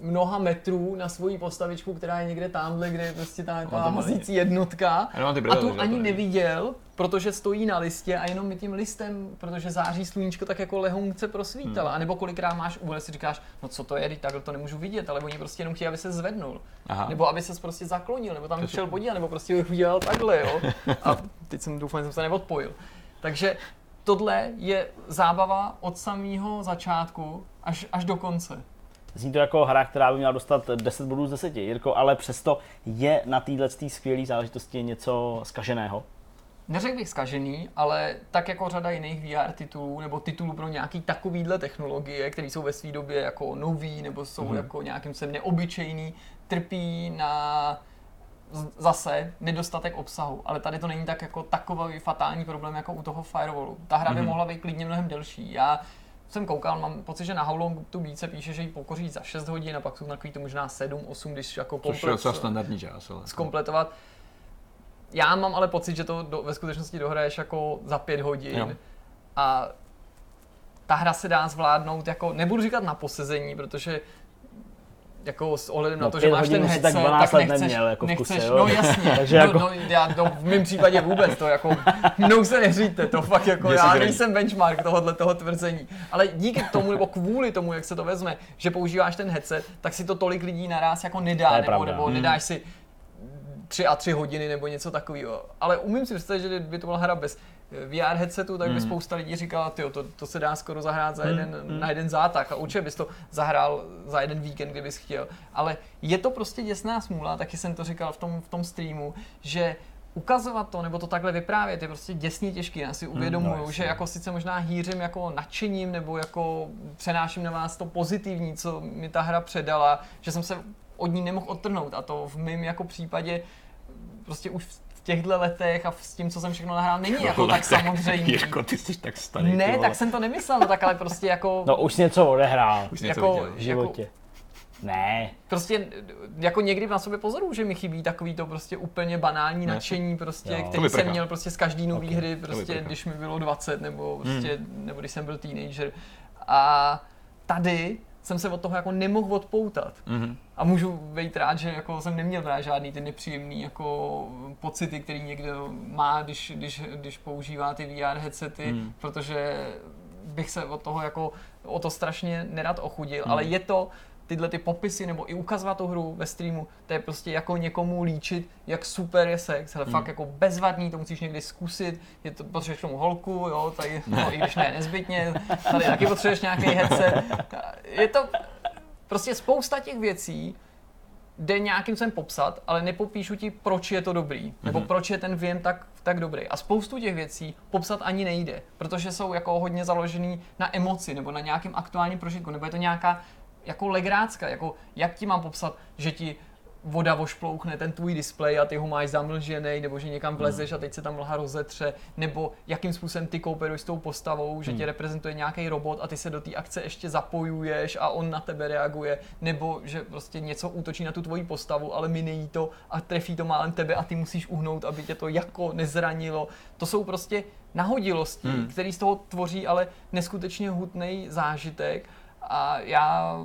mnoha metrů na svoji postavičku, která je někde tamhle, kde je prostě ta, ta mazící jednotka. A tu ani neviděl, protože stojí na listě a jenom mi tím listem, protože září sluníčko, tak jako lehonce prosvítala. Hmm. A nebo kolikrát máš úhle, si říkáš, no co to je, takhle to nemůžu vidět, ale oni prostě jenom chtějí, aby se zvednul. Aha. Nebo aby se prostě zaklonil, nebo tam šel podívat, nebo prostě udělal takhle, jo. A [LAUGHS] teď jsem doufám, že jsem se neodpojil. Takže tohle je zábava od samého začátku až, až do konce. Zní to jako hra, která by měla dostat 10 bodů z 10, Jirko, ale přesto je na téhle skvělé záležitosti něco skaženého? Neřekl bych skažený, ale tak jako řada jiných VR titulů nebo titulů pro nějaký takovýhle technologie, které jsou ve své době jako nový nebo jsou mm. jako nějakým sem neobyčejný, trpí na zase nedostatek obsahu, ale tady to není tak jako takový fatální problém jako u toho Firewallu. Ta hra by mm. mohla být klidně mnohem delší. Já jsem koukal, mám pocit, že na How Long to Beat se píše, že ji pokoří za 6 hodin a pak jsou takový to možná 7, 8, když jako komplet, Což je standardní čas. Ale... Zkompletovat. Já mám ale pocit, že to do, ve skutečnosti dohraješ jako za 5 hodin. Jo. A ta hra se dá zvládnout jako, nebudu říkat na posezení, protože jako s ohledem No, na to, že máš ten headset, tak 12 let nechceš, neměl jako v nechceš, kuse, jo. no jasně, [LAUGHS] Takže no, jako- no, já, no, v mém případě vůbec to jako, mnou [LAUGHS] se neříte, to fakt jako, já nejsem benchmark tohohle toho tvrzení, ale díky tomu, nebo kvůli tomu, jak se to vezme, že používáš ten headset, tak si to tolik lidí naraz jako nedá, nebo, pravda. nebo Hmm. nedáš si tři a tři hodiny nebo něco takového. Ale umím si představit, že kdyby to byla hra bez VR headsetu, tak by Hmm. spousta lidí říkala, tyjo, to, to se dá skoro zahrát za jeden, na jeden zátah a určitě bys to zahrál za jeden víkend, kdybys chtěl. Ale je to prostě děsná smůla, taky jsem to říkal v tom, v tom streamu, že ukazovat to, nebo to takhle vyprávět, je prostě děsně těžký. Já si uvědomuju, no, jasně. že jako sice možná hýřím jako nadšením, nebo jako přenáším na vás to pozitivní, co mi ta hra předala, že jsem se od ní nemohl odtrhnout a to v mém jako případě prostě už těchto letech a s tím, co jsem všechno nahrál, není jako tak samozřejmě. Jirko, ty jsi tak starý. Ne, tak jsem to nemyslel, no tak ale prostě jako, No už něco odehrál Už něco jako, viděl. v životě. Ne. prostě jako někdy na sobě pozoruju, že mi chybí takový to prostě úplně banální Ne. nadšení, prostě, Jo. Který jsem měl prostě z každý nový Ok. hry, prostě když mi bylo 20 nebo prostě, Hmm. nebo když jsem byl teenager. A tady jsem se od toho jako nemohl odpoutat. Mhm. A můžu být rád, že jako jsem neměl právě žádný ty nepříjemný jako pocity, který někdo má, když, když, když používá ty VR headsety, Hmm. protože bych se od toho jako o to strašně nerad ochudil, Hmm. ale je to tyhle ty popisy nebo i ukazovat tu hru ve streamu, to je prostě jako někomu líčit, jak super je sex, hele, Hmm. fakt jako bezvadný, to musíš někdy zkusit, je to, potřebuješ tomu holku, jo, tady, no, i když ne nezbytně, tady taky potřebuješ nějaký headset, je to prostě spousta těch věcí, jde nějakým způsobem popsat, ale nepopíšu ti, proč je to dobrý, nebo Mhm. proč je ten věm tak, tak dobrý. A spoustu těch věcí popsat ani nejde, protože jsou jako hodně založený na emoci, nebo na nějakém aktuálním prožitku, nebo je to nějaká jako legrácka, jako jak ti mám popsat, že ti voda vošplouchne ten tvůj displej a ty ho máš zamlžený, nebo že někam vlezeš a teď se tam mlha rozetře, nebo jakým způsobem ty kooperuješ s tou postavou, že tě reprezentuje nějaký robot a ty se do té akce ještě zapojuješ a on na tebe reaguje, nebo že prostě něco útočí na tu tvoji postavu, ale minejí to a trefí to málem tebe a ty musíš uhnout, aby tě to jako nezranilo. To jsou prostě nahodilosti, Hmm. který z toho tvoří ale neskutečně hutný zážitek a já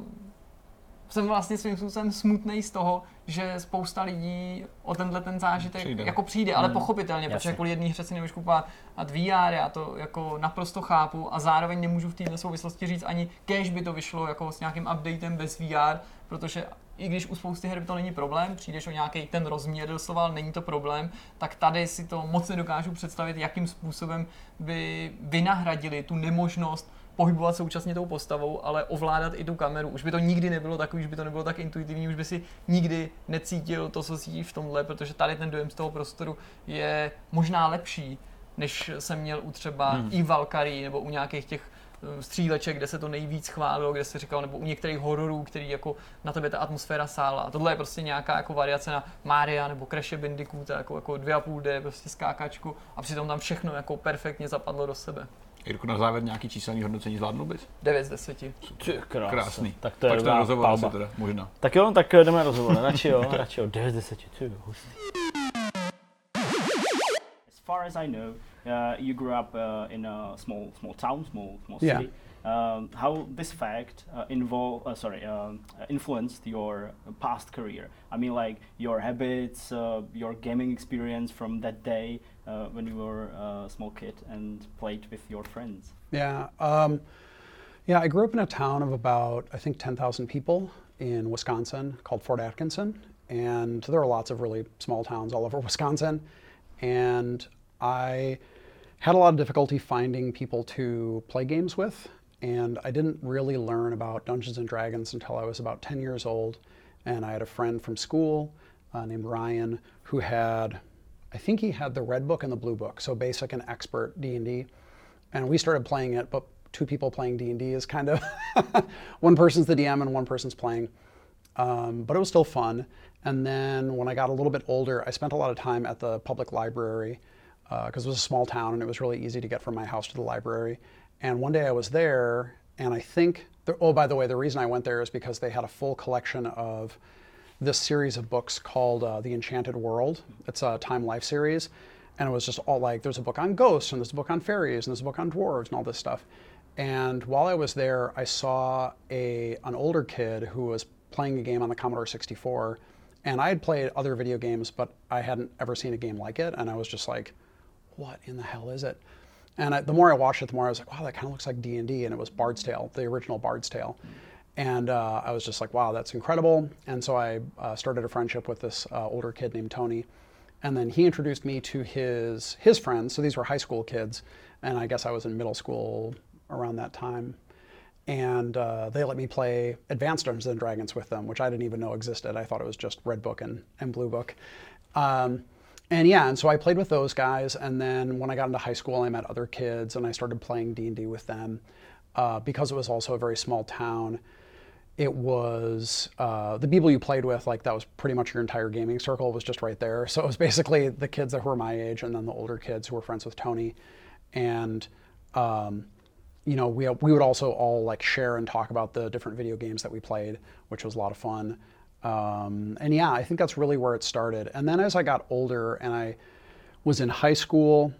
jsem vlastně svým způsobem smutný z toho, že spousta lidí o tenhle ten zážitek Přijde. jako přijde, ale Hmm. pochopitelně, Jasně. protože kvůli jedné hře si nemůžu kupovat a VR, já to jako naprosto chápu a zároveň nemůžu v této souvislosti říct ani, kež by to vyšlo jako s nějakým updatem bez VR, protože i když u spousty her to není problém, přijdeš o nějaký ten rozměr doslova, není to problém, tak tady si to moc nedokážu představit, jakým způsobem by vynahradili tu nemožnost pohybovat současně tou postavou, ale ovládat i tu kameru. Už by to nikdy nebylo takový, už by to nebylo tak intuitivní, už by si nikdy necítil to, co cítíš v tomhle, protože tady ten dojem z toho prostoru je možná lepší, než jsem měl u třeba Hmm. i Valkyrie nebo u nějakých těch eh, stříleček, kde se to nejvíc chválilo, kde se říkal, nebo u některých hororů, který jako na tebe ta atmosféra sála. A tohle je prostě nějaká jako variace na Maria nebo Crash Bandicoot, jako, jako 2,5D prostě skákačku a přitom tam všechno jako perfektně zapadlo do sebe. Jirko, na závěr nějaký číselný hodnocení zvládnul bys? 9 z 10. Ty krása. Krásný. Tak to je Pak to dobrá rozhovor asi palba. teda, možná. Tak jo, tak jdeme na rozhovor. Radši jo, radši jo. 9 z 10, ty jo, hustý. As far as I know, uh, you grew up uh, in a small small town, small small Yeah. city. Um, how this fact uh, involve, uh, sorry, uh, influenced your past career? I mean, like your habits, uh, your gaming experience from that day uh, when you were a small kid and played with your friends. Yeah. Um, yeah, I grew up in a town of about, I think, 10,000 people in Wisconsin called Fort Atkinson. And there are lots of really small towns all over [LAUGHS] Wisconsin. And I had a lot of difficulty finding people to play games with. And I didn't really learn about Dungeons and Dragons until I was about 10 years old. And I had a friend from school uh, named Ryan who had, I think he had the red book and the blue book, so basic and expert D&D and we started playing it but two people playing d&d is kind of [LAUGHS] one person's the dm and one person's playing. Um, but it was still fun. And then when i got a little bit older i spent a lot of time at the public library because it was a small town and it was really easy to get from my house to the library. And one day i was there and i think the, oh by the way the reason i went there is because they had a full collection of this series of books called uh, The Enchanted World. It's a Time Life series. And it was just all like, there's a book on ghosts, and there's a book on fairies, and there's a book on dwarves, and all this stuff. And while I was there, I saw a, an older kid who was playing a game on the Commodore 64, and I had played other video games, but I hadn't ever seen a game like it, and I was just like, "What in the hell is it?" And I, the more I watched it, the more I was like, "Wow, that kind of looks like D and D," and it was Bard's Tale, the original Bard's Tale. And uh, I was just like, wow, that's incredible. And so I uh, started a friendship with this uh, older kid named Tony. And then he introduced me to his his friends. So these were high school kids, and I guess I was in middle school around that time. And uh, they let me play Advanced Dungeons and Dragons with them, which I didn't even know existed. I thought it was just Red Book and, and Blue Book. Um, and yeah, and so I played with those guys. And then when I got into high school, I met other kids, and I started playing D and D with them. Uh, because it was also a very small town, it was uh, the people you played with like that was pretty much your entire gaming circle was just right there. So it was basically the kids that were my age and then the older kids who were friends with tony. And um, you know we, we would also all like share and talk about the different video games that we played which was a lot of fun. Um, and yeah i think that's really where it started. And then as i got older and i was in high school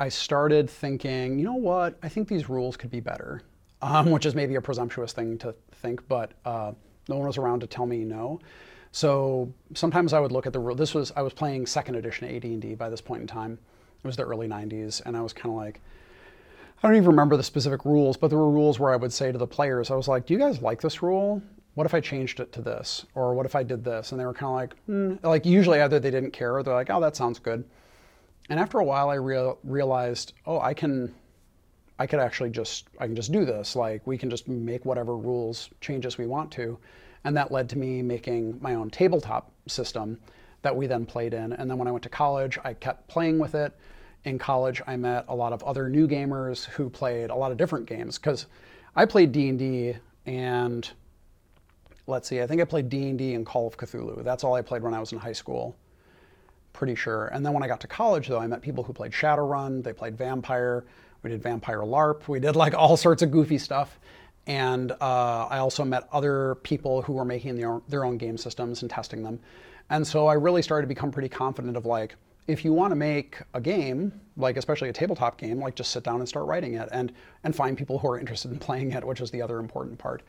i started thinking you know what? I think these rules could be better [LAUGHS] um, which is maybe a presumptuous thing to think, but uh, no one was around to tell me no. So sometimes I would look at the rule. This was I was playing second edition AD&D by this point in time. It was the early '90s, and I was kind of like, I don't even remember the specific rules, but there were rules where I would say to the players, I was like, "Do you guys like this rule? What if I changed it to this, or what if I did this?" And they were kind of like, mm. like usually either they didn't care or they're like, "Oh, that sounds good." And after a while, I real, realized, oh, I can I could actually just I can just do this. Like we can just make whatever rules changes we want to, and that led to me making my own tabletop system that we then played in. And then when I went to college, I kept playing with it. In college, I met a lot of other new gamers who played a lot of different games because I played D and D and let's see, I think I played D and D and Call of Cthulhu. That's all I played when I was in high school. Pretty sure. And then when I got to college, though, I met people who played Shadowrun. They played Vampire. We did Vampire LARP. We did like all sorts of goofy stuff. And uh, I also met other people who were making their, their own game systems and testing them. And so I really started to become pretty confident of like, if you want to make a game, like especially a tabletop game, like just sit down and start writing it and and find people who are interested in [LAUGHS] playing it, which is the other important part.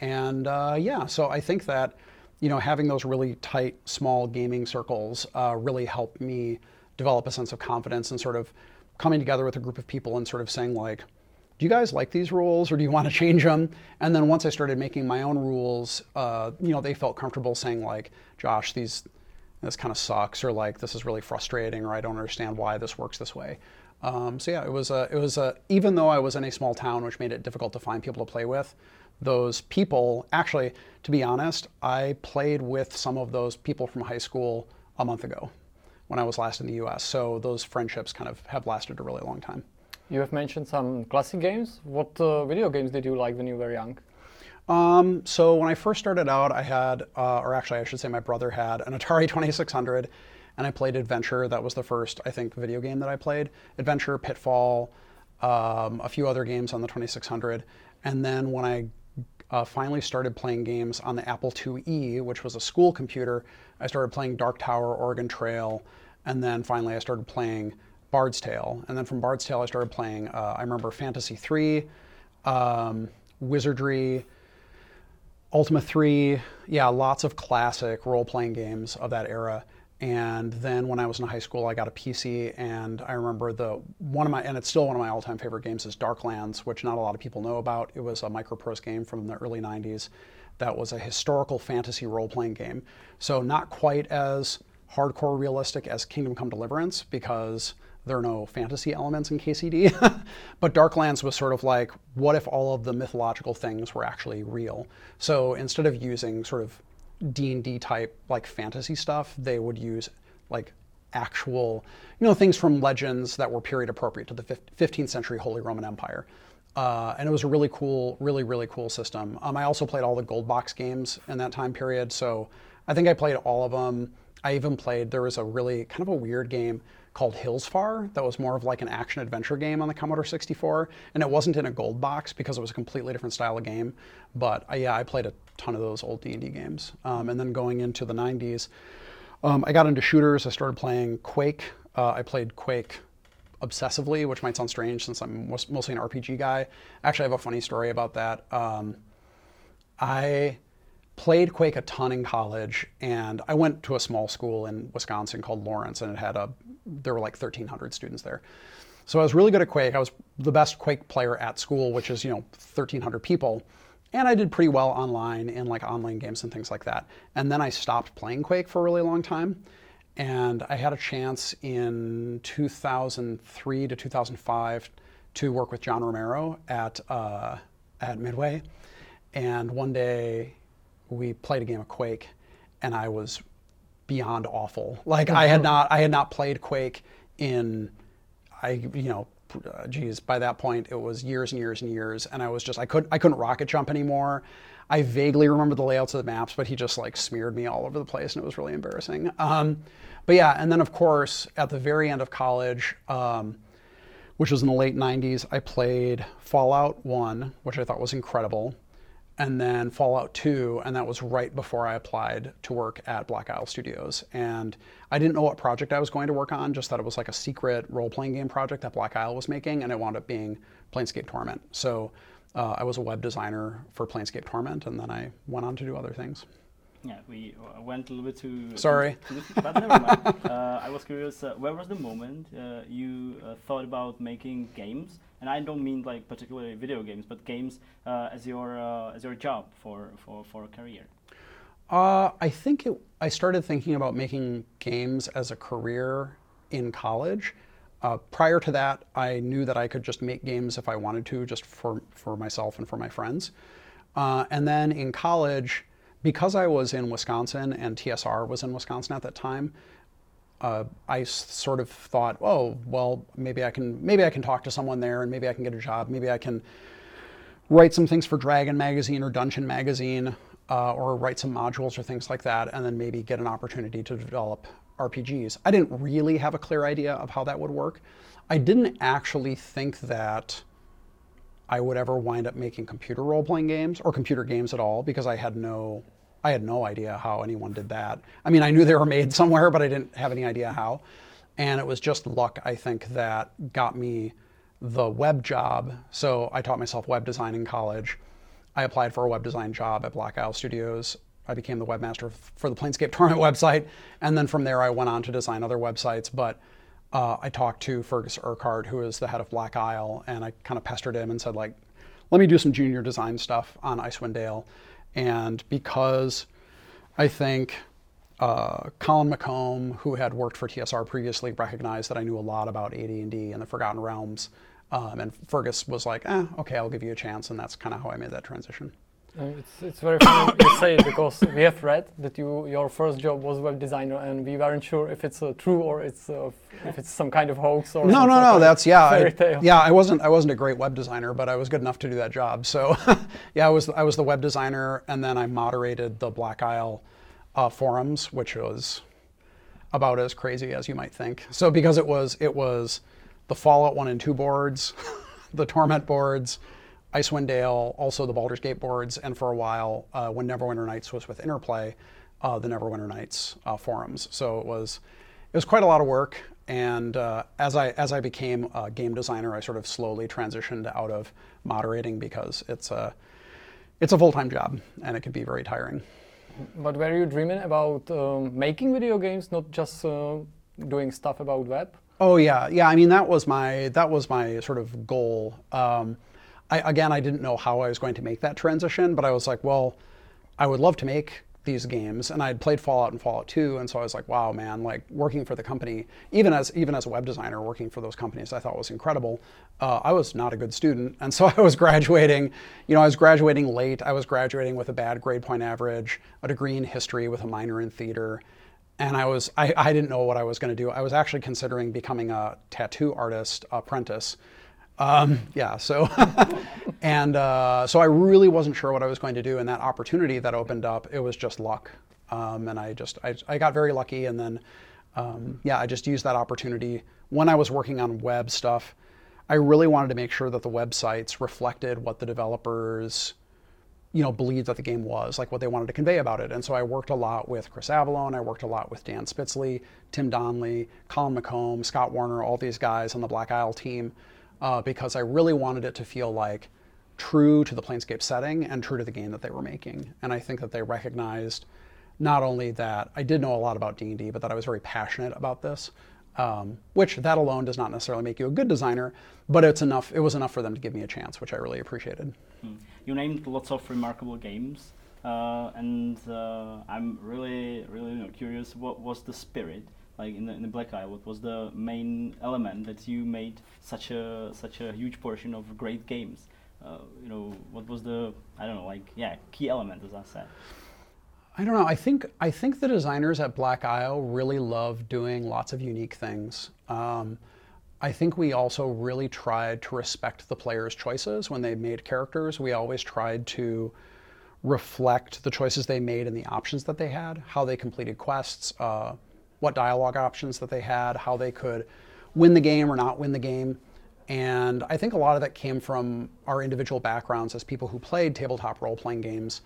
And uh, yeah, so I think that you know having those really tight, small gaming circles uh, really helped me develop a sense of confidence and sort of coming together with a group of people and sort of saying like, do you guys like these rules or do you want to change them? And then once I started making my own rules, uh, you know, they felt comfortable saying like, Josh, these this kind of sucks or like this is really frustrating or I don't understand why this works this way. Um, so yeah, it was a, it was a, even though I was in a small town, which made it difficult to find people to play with, those people actually, to be honest, I played with some of those people from high school a month ago when I was last in the US. So those friendships kind of have lasted a really long time. You have mentioned some classic games. What uh, video games did you like when you were young? Um, so when I first started out, I had, uh, or actually I should say my brother had an Atari [LAUGHS] 2600 and I played Adventure. That was the first, I think, video game that I played. Adventure, Pitfall, um, a few other games on the 2600. And then when I uh, finally started playing games on the Apple IIe, which was a school computer. I started playing Dark Tower, Oregon Trail, and then finally I started playing Bard's Tale. And then from Bard's Tale, I started playing, uh, I remember Fantasy 3, um, Wizardry, Ultima 3. Yeah, lots of classic role playing games of that era. And then when I was in high school, I got a PC, and I remember the one of my, and it's still one of my all-time favorite games is Darklands, which not a lot of people know about. It was a Microprose game from the early '90s that was a historical fantasy role-playing game. So not quite as hardcore realistic as Kingdom Come Deliverance because there are no fantasy elements in KCD. [LAUGHS] but Darklands was sort of like, what if all of the mythological things were actually real? So instead of using sort of D&D type like fantasy stuff, they would use like actual, you know, things from legends that were period appropriate to the 15th century Holy Roman Empire. Uh, and it was a really cool, really, really cool system. Um, I also played all the gold box games in that time period. So I think I played all of them. I even played, there was a really kind of a weird game called Hillsfar that was more of like an action adventure game on the Commodore 64. And it wasn't in a gold box because it was a completely different style of game. But uh, yeah, I played a ton of those old D&D games. Um, and then going into the 90s, um, I got into shooters. I started playing Quake. Uh, I played Quake obsessively, which might sound strange since I'm mostly an RPG guy. Actually, I have a funny story about that. Um, I played Quake a ton in college, and I went to a small school in Wisconsin called Lawrence, and it had a there were like 1,300 students there. So I was really good at Quake. I was the best Quake player at school, which is you know 1,300 people, and I did pretty well online in like online games and things like that. And then I stopped playing Quake for a really long time, and I had a chance in 2003 to 2005 to work with John Romero at uh, at Midway, and one day we played a game of Quake, and I was beyond awful. Like I had [LAUGHS] not I had not played Quake in I you know geez by that point it was years and years and years and I was just I couldn't I couldn't rocket jump anymore. I vaguely remember the layouts of the maps, but he just like smeared me all over the place and it was really embarrassing. Um, but yeah, and then of course at the very end of college, um, which was in the late 90s, I played Fallout 1, which I thought was incredible and then Fallout 2, and that was right before I applied to work at Black Isle Studios. And I didn't know what project I was going to work on, just that it was like a secret role playing game project that Black Isle was making, and it wound up being Planescape Torment. So uh, I was a web designer for Planescape Torment, and then I went on to do other things. Yeah, we uh, went a little bit too. Sorry. [LAUGHS] But never mind. uh, I was curious, uh, where was the moment uh, you uh, thought about making games? And I don't mean like particularly video games, but games uh, as your as your job for, for, for a career. I think it, I started thinking about making games as a career in college. Uh, prior to that, I knew that I could just make games if I wanted to, just for, for myself and for my friends. Uh, and then in college, because I was in Wisconsin and TSR was in Wisconsin at that time, uh, I sort of thought, oh, well, maybe I can maybe I can talk to someone there, and maybe I can get a job. Maybe I can write some things for Dragon Magazine or Dungeon Magazine, uh, or write some modules or things like that, and then maybe get an opportunity to develop RPGs. I didn't really have a clear idea of how that would work. I didn't actually think that I would ever wind up making computer role playing games or computer games at all because I had no I had no idea how anyone did that. I mean, I knew they were made [LAUGHS] somewhere, but I didn't have any idea how. And it was just luck, I think, that got me the web job. So I taught myself web design in college. I applied for a web design job at Black Isle Studios. I became the webmaster for the Planescape [LAUGHS] Torment website. And then from there, I went on to design other websites. But uh, I talked to Fergus Urquhart, who is the head of Black Isle, and I kind of pestered him and said, like, let me do some junior design stuff on Icewind Dale. And because I think uh, Colin McComb, who had worked for TSR previously, recognized that I knew a lot about AD&D and the Forgotten Realms. Um, and Fergus was like, eh, okay, I'll give you a chance. And that's kind of how I made that transition. Uh, it's, it's very funny you say it because we have read that you your first job was web designer and we weren't sure if it's uh, true or it's uh, if it's some kind of hoax or no no no that's yeah I, yeah I wasn't I wasn't a great web designer but I was good enough to do that job. So [LAUGHS] yeah I was I was the web designer and then I moderated the Black Isle uh, forums which was about as crazy as you might think. So because it was it was the Fallout one and two boards [LAUGHS] the Torment boards Icewind Dale, also the Baldur's Gate boards, and for a while, uh, when Neverwinter Nights was with Interplay, uh, the Neverwinter Nights uh, forums. So it was it was quite a lot of work. And uh, as I as I became a game designer, I sort of slowly transitioned out of moderating because it's a it's a full time job and it can be very tiring. But were you dreaming about um, making video games, not just uh, doing stuff about web? Oh yeah, yeah. I mean that was my that was my sort of goal. Um, I, again, I didn't know how I was going to make that transition, but I was like, well, I would love to make these games. And I had played Fallout and Fallout 2 and so I was like wow man like working for the company even as even as a web designer working for those companies I thought was incredible. Uh, I was not a good student and so [LAUGHS] I was graduating you know I was graduating late. I was graduating with a bad grade point average a degree in history with a minor in theater. And I was I, I didn't know what I was going to do. I was actually considering becoming a tattoo artist apprentice um, yeah, so, [LAUGHS] and uh, so I really wasn't sure what I was going to do. And that opportunity that opened up, it was just luck. Um, and I just, I, I, got very lucky. And then, um, yeah, I just used that opportunity. When I was working on web stuff, I really wanted to make sure that the websites reflected what the developers, you know, believed that the game was, like what they wanted to convey about it. And so I worked a lot with Chris Avellone, I worked a lot with Dan Spitzley, Tim Donnelly, Colin McComb, Scott Warner, all these guys on the Black Isle team uh, because I really wanted it to feel like true to the Planescape setting and true to the game that they were making. And I think that they recognized not only that I did know a lot about D&D, but that I was very passionate about this, um, which that alone does not necessarily make you a good designer, but it's enough. It was enough for them to give me a chance, which I really appreciated. Hmm. You named lots of remarkable games, uh, and uh, I'm really, really you know, curious. What was the spirit? Like in the, in the Black Isle, what was the main element that you made such a such a huge portion of great games? Uh, you know, what was the I don't know, like yeah, key element as I said. I don't know. I think I think the designers at Black Isle really love doing lots of unique things. Um, I think we also really tried to respect the players' choices when they made characters. We always tried to reflect the choices they made and the options that they had, how they completed quests, uh, what dialogue options that they had, how they could win the game or not win the game. And I think a lot of that came from our individual backgrounds as people who played tabletop role playing games.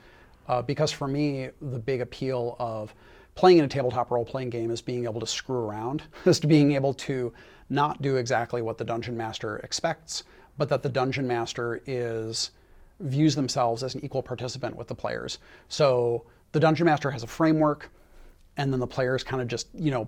Uh, because for me, the big appeal of playing in a tabletop role playing game is being able to screw around, [LAUGHS] is to being able to not do exactly what the dungeon master expects, but that the dungeon master is views themselves as an equal participant with the players. So the dungeon master has a framework, and then the players kind of just you know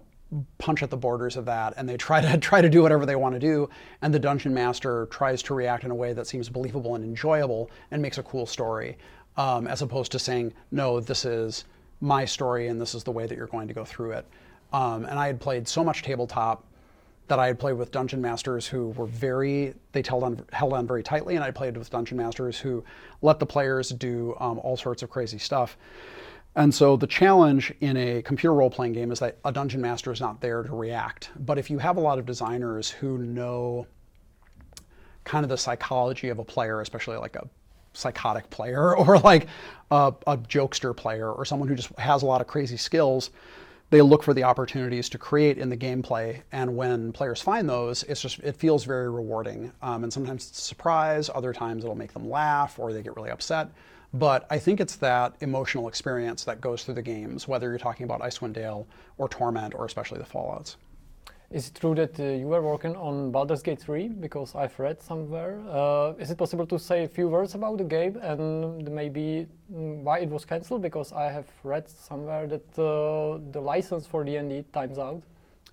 punch at the borders of that and they try to [LAUGHS] try to do whatever they want to do and the dungeon master tries to react in a way that seems believable and enjoyable and makes a cool story um, as opposed to saying no this is my story and this is the way that you're going to go through it. Um, and i had played so much tabletop that i had played with dungeon masters who were very they held on held on very tightly and i played with dungeon masters who let the players do um, all sorts of crazy stuff and so the challenge in a computer role playing game is that a dungeon master is not there to react. But if you have a lot of designers who know kind of the psychology of a player, especially like a psychotic player [LAUGHS] or like a, a jokester player or someone who just has a lot of crazy skills, they look for the opportunities to create in the gameplay. And when players find those, it's just it feels very rewarding. Um, and sometimes it's a surprise. Other times it'll make them laugh or they get really upset. But I think it's that emotional experience that goes through the games, whether you're talking about Icewind Dale or Torment or especially the Fallouts. Is it true that uh, you were working on Baldur's Gate 3? Because I've read somewhere. Uh, is it possible to say a few words about the game and maybe mm, why it was cancelled? Because I have read somewhere that uh, the license for D&D times out.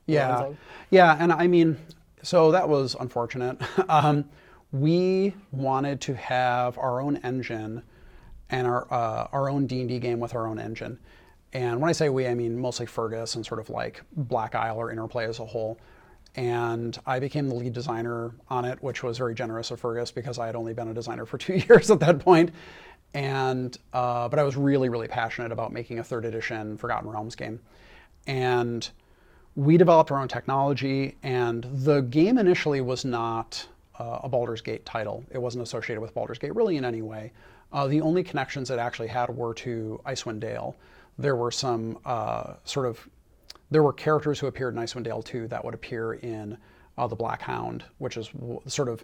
Yeah, out. yeah, and I mean, so that was unfortunate. [LAUGHS] um, we wanted to have our own engine and our uh, our own D and D game with our own engine. And when I say we, I mean mostly Fergus and sort of like Black Isle or Interplay as a whole. And I became the lead designer on it, which was very generous of Fergus because I had only been a designer for [LAUGHS] two years at that point. And uh, but I was really really passionate about making a third edition Forgotten Realms game, and we developed our own technology. And the game initially was not uh, a Baldur's Gate title; it wasn't associated with Baldur's Gate really in any way. Uh, the only connections it actually had were to Icewind Dale. There were some uh, sort of there were characters who appeared in Icewind Dale too that would appear in uh, the Black Hound, which is sort of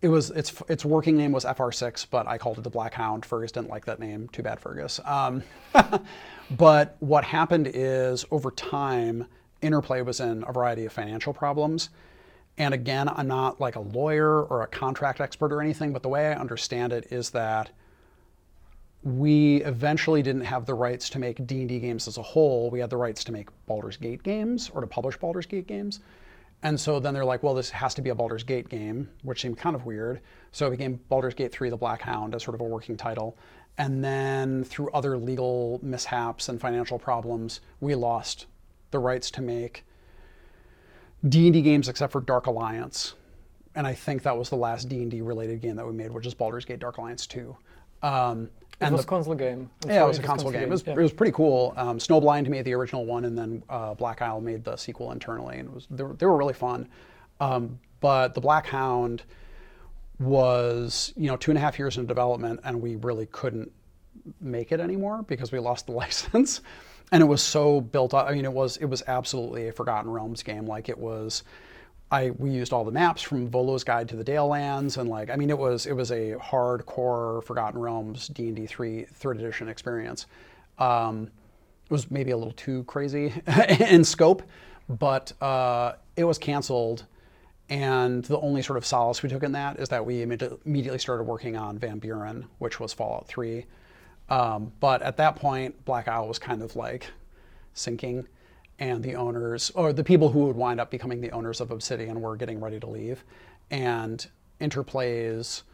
it was its its working name was FR6, but I called it the Black Hound. Fergus didn't like that name. Too bad, Fergus. Um, [LAUGHS] but what happened is over time, Interplay was in a variety of financial problems. And again, I'm not like a lawyer or a contract expert or anything, but the way I understand it is that we eventually didn't have the rights to make D&D games as a whole. We had the rights to make Baldur's Gate games or to publish Baldur's Gate games. And so then they're like, well, this has to be a Baldur's Gate game, which seemed kind of weird. So it became Baldur's Gate 3 The Black Hound as sort of a working title. And then through other legal mishaps and financial problems, we lost the rights to make D&D games except for Dark Alliance. And I think that was the last D&D related game that we made, which is Baldur's Gate Dark Alliance 2. Um, and it was a console game. I'm yeah, it was a console, game. game. It, was, yeah. it was pretty cool. Um, Snowblind made the original one, and then uh, Black Isle made the sequel internally, and it was they were, they were really fun. Um, but the Black Hound was you know two and a half years in development, and we really couldn't make it anymore because we lost the [LAUGHS] license. and it was so built up. I mean, it was it was absolutely a Forgotten Realms game. Like it was I we used all the maps from Volo's Guide to the Dale Lands, and like I mean, it was it was a hardcore Forgotten Realms D and D three third edition experience. Um, it was maybe a little too crazy [LAUGHS] in scope, but uh, it was canceled, And the only sort of solace we took in that is that we imme- immediately started working on Van Buren, which was Fallout 3. Um, but at that point, Black Isle was kind of like sinking, and the owners, or the people who would wind up becoming the owners of Obsidian, were getting ready to leave. And Interplay's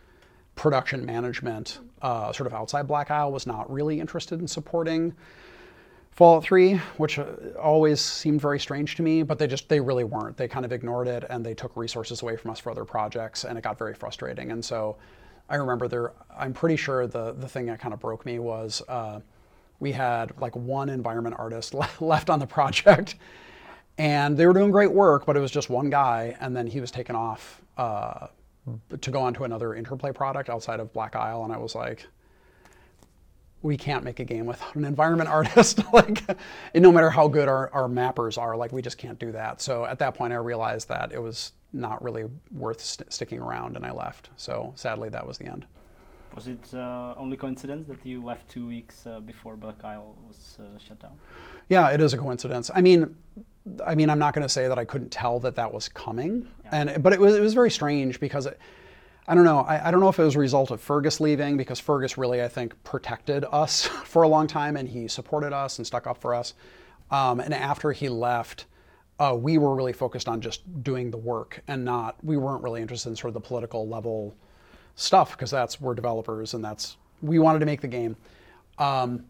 production management, uh, sort of outside Black Isle, was not really interested in supporting Fallout 3, which uh, always seemed very strange to me, but they just they really weren't. They kind of ignored it and they took resources away from us for other projects, and it got very frustrating. And so, I remember there. I'm pretty sure the the thing that kind of broke me was uh, we had like one environment artist [LAUGHS] left on the project, and they were doing great work, but it was just one guy, and then he was taken off uh, to go on to another interplay product outside of Black Isle, and I was like we can't make a game without an environment [LAUGHS] artist. [LAUGHS] like, no matter how good our, our mappers are, like we just can't do that. So at that point, I realized that it was not really worth st- sticking around, and I left. So sadly, that was the end. Was it uh, only coincidence that you left two weeks uh, before Black Isle was uh, shut down? Yeah, it is a coincidence. I mean, I mean, I'm not going to say that I couldn't tell that that was coming, yeah. and but it was it was very strange because. It, I don't know. I, I, don't know if it was a result of Fergus leaving because Fergus really, I think, protected us [LAUGHS] for a long time and he supported us and stuck up for us. Um, and after he left, uh, we were really focused on just doing the work and not, we weren't really interested in sort of the political level stuff because that's, we're developers and that's, we wanted to make the game. Um,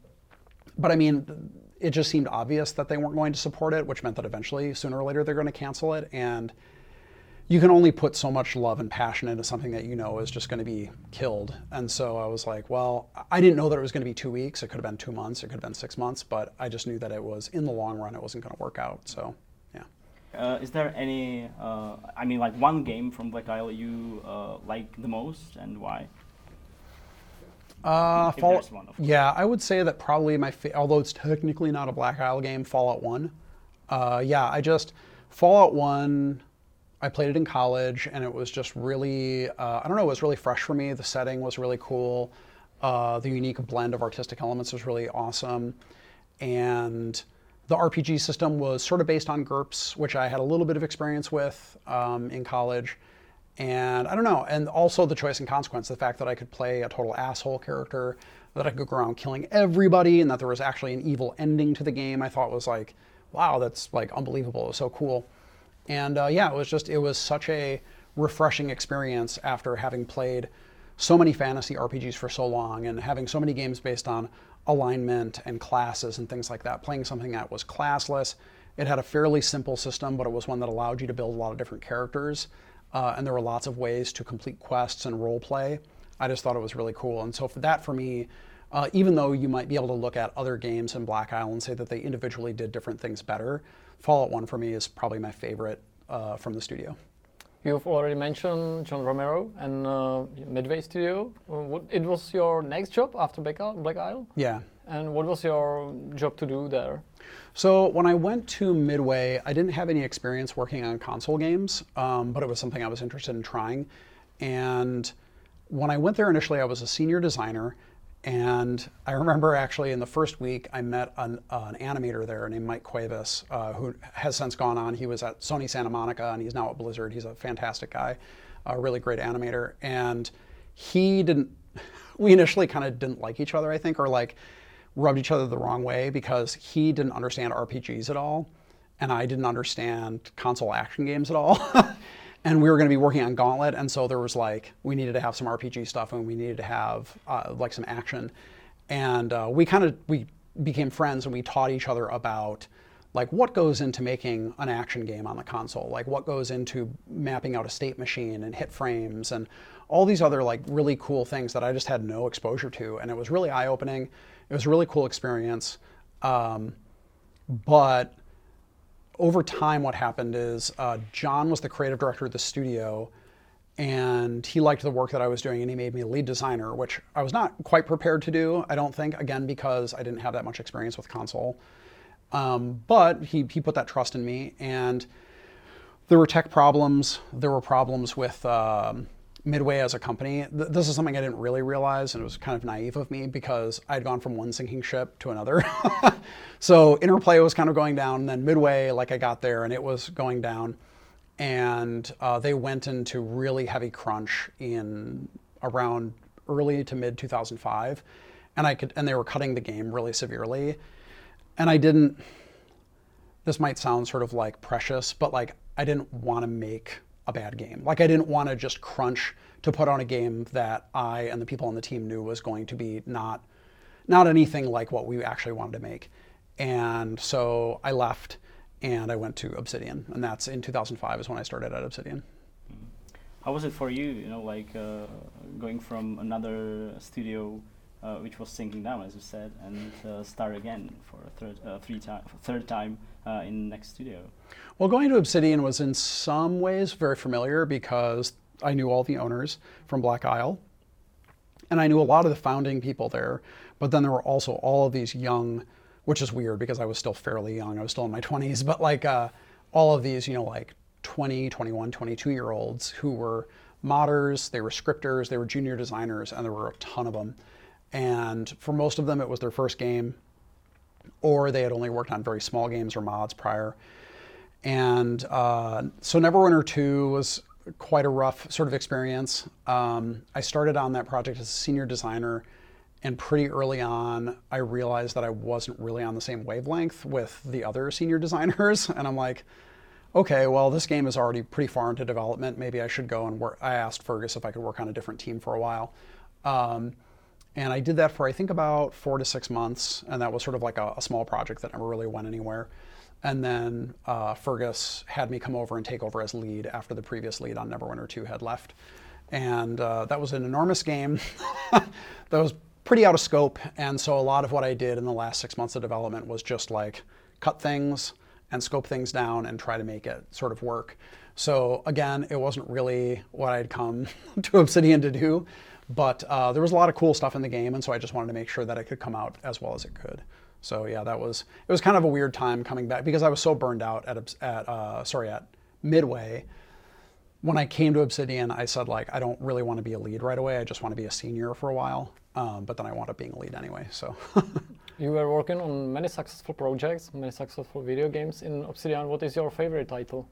but I mean, it just seemed obvious that they weren't going to support it, which meant that eventually, sooner or later, they're going to cancel it. And you can only put so much love and passion into something that you know is just going to be killed. And so I was like, well, I didn't know that it was going to be two weeks. It could have been two months. It could have been six months. But I just knew that it was in the long run, it wasn't going to work out. So. Uh, is there any, uh, I mean, like one game from Black Isle you uh, like the most and why? Uh, Fallout, one, yeah, I would say that probably my, fa- although it's technically not a Black Isle game, Fallout 1. Uh, yeah, I just, Fallout 1 I played it in college, and it was just really, uh, I don't know, it was really fresh for me. The setting was really cool. Uh, the unique blend of artistic elements was really awesome. And the RPG system was sort of based on GURPS, which I had a little bit of experience with um, in college. And I don't know, and also the choice and consequence, the fact that I could play a total asshole character, that I could go around killing everybody, and that there was actually an evil ending to the game, I thought was like, wow, that's like unbelievable. It was so cool. And uh, yeah, it was just, it was such a refreshing experience after having played so many fantasy RPGs for so long and having so many games based on alignment and classes and things like that. Playing something that was classless. It had a fairly simple system, but it was one that allowed you to build a lot of different characters. Uh, and there were lots of ways to complete quests and role play. I just thought it was really cool. And so for that, for me, uh, even though you might be able to look at other games in Black Isle and say that they individually did different things better, Fallout 1 for me is probably my favorite uh, from the studio. You've already mentioned John Romero and uh, Midway Studio. What, it was your next job after Black Isle? Yeah. And what was your job to do there? So when I went to Midway, I didn't have any experience working on console games, um, but it was something I was interested in trying. And when I went there initially, I was a senior designer, and I remember actually in the first week, I met an, uh, an animator there named Mike Cuevas, uh, who has since gone on. He was at Sony Santa Monica and he's now at Blizzard. He's a fantastic guy, a really great animator. And he didn't, [LAUGHS] we initially kind of didn't like each other, I think, or like rubbed each other the wrong way because he didn't understand RPGs at all. And I didn't understand console action games at all. [LAUGHS] and we were going to be working on Gauntlet, and so there was like we needed to have some RPG stuff, and we needed to have uh, like some action, and uh, we kind of we became friends, and we taught each other about like what goes into making an action game on the console, like what goes into mapping out a state machine and hit frames and all these other like really cool things that I just had no exposure to, and it was really eye opening. It was a really cool experience, um, but over time, what happened is uh, John was the creative director of the studio, and he liked the work that I was doing, and he made me a lead designer, which I was not quite prepared to do. I don't think, again, because I didn't have that much experience with console. Um, but he he put that trust in me, and there were tech problems. There were problems with. Um, Midway as a company, th- this is something I didn't really realize, and it was kind of naive of me because I'd gone from one sinking ship to another. [LAUGHS] so Interplay was kind of going down, and then Midway, like I got there, and it was going down. and uh, they went into really heavy crunch in around early to mid 2005, and I could and they were cutting the game really severely, and I didn't. This might sound sort of like precious, but like I didn't want to make a bad game. Like I didn't want to just crunch to put on a game that I and the people on the team knew was going to be not not anything like what we actually wanted to make. And so I left and I went to Obsidian, and that's in 2005 is when I started at Obsidian. How was it for you? You know, like uh, going from another studio, uh, which was sinking down, as you said, and uh, start again for a third, uh, three time, third time uh, in next studio. Well, going to Obsidian was in some ways very familiar because I knew all the owners from Black Isle, and I knew a lot of the founding people there. But then there were also all of these young which is weird because I was still fairly young. I was still in my 20s, but like uh, all of these, you know, like 20, 21, 22 year olds who were modders, they were scripters, they were junior designers, and there were a ton of them. And for most of them, it was their first game, or they had only worked on very small games or mods prior. And uh, so Neverwinter 2 was quite a rough sort of experience. Um, I started on that project as a senior designer and pretty early on, I realized that I wasn't really on the same wavelength with the other senior [LAUGHS] designers. And I'm like, okay, well, this game is already pretty far into development. Maybe I should go and work. I asked Fergus if I could work on a different team for a while. Um, and I did that for, I think, about four to six months. And that was sort of like a, a small project that never really went anywhere. And then uh, Fergus had me come over and take over as lead after the previous lead on Neverwinter 2 had left. And uh, that was an enormous game [LAUGHS] that was pretty out of scope. And so a lot of what I did in the last six months of development was just like cut things and scope things down and try to make it sort of work. So again, it wasn't really what I'd come [LAUGHS] to Obsidian to do, but uh, there was a lot of cool stuff in the game, and so I just wanted to make sure that it could come out as well as it could. So yeah, that was it was kind of a weird time coming back because I was so burned out at at uh, sorry at Midway when I came to Obsidian, I said like I don't really want to be a lead right away. I just want to be a senior for a while. Um, but then I wound up being a lead anyway. So. [LAUGHS] you were working on many successful projects, many successful video games in Obsidian. What is your favorite title?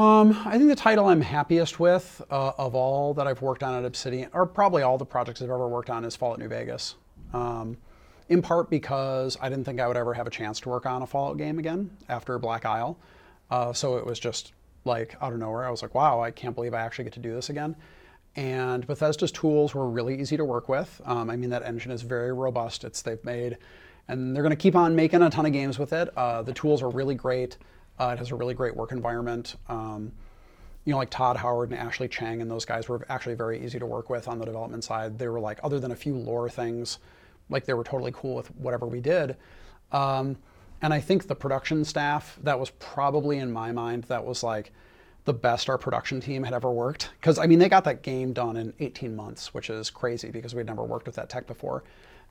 Um, I think the title I'm happiest with uh, of all that I've worked on at Obsidian, or probably all the projects I've ever worked on, is Fallout New Vegas. Um, in part because I didn't think I would ever have a chance to work on a Fallout game again after Black Isle. Uh, so it was just like out of nowhere. I was like, wow, I can't believe I actually get to do this again. And Bethesda's tools were really easy to work with. Um, I mean, that engine is very robust. It's they've made, and they're going to keep on making a ton of games with it. Uh, the tools are really great. Uh, it has a really great work environment. Um, you know, like Todd Howard and Ashley Chang and those guys were actually very easy to work with on the development side. They were like, other than a few lore things, like they were totally cool with whatever we did. Um, and I think the production staff, that was probably in my mind, that was like the best our production team had ever worked. Because, I mean, they got that game done in 18 months, which is crazy because we'd never worked with that tech before.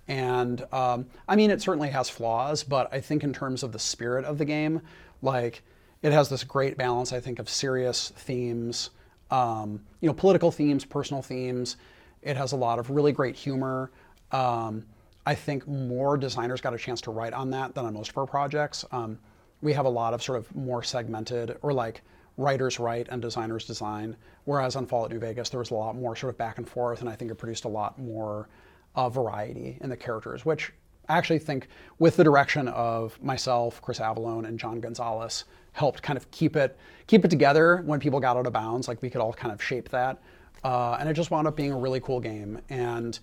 And um, I mean, it certainly has flaws, but I think in terms of the spirit of the game, like it has this great balance, I think, of serious themes, um, you know, political themes, personal themes. It has a lot of really great humor. Um, I think more designers got a chance to write on that than on most of our projects. Um, we have a lot of sort of more segmented or like writers write and designers design, whereas on Fallout New Vegas there was a lot more sort of back and forth, and I think it produced a lot more uh, variety in the characters, which I actually think with the direction of myself, Chris Avellone, and John Gonzalez helped kind of keep it keep it together when people got out of bounds. Like we could all kind of shape that, uh, and it just wound up being a really cool game and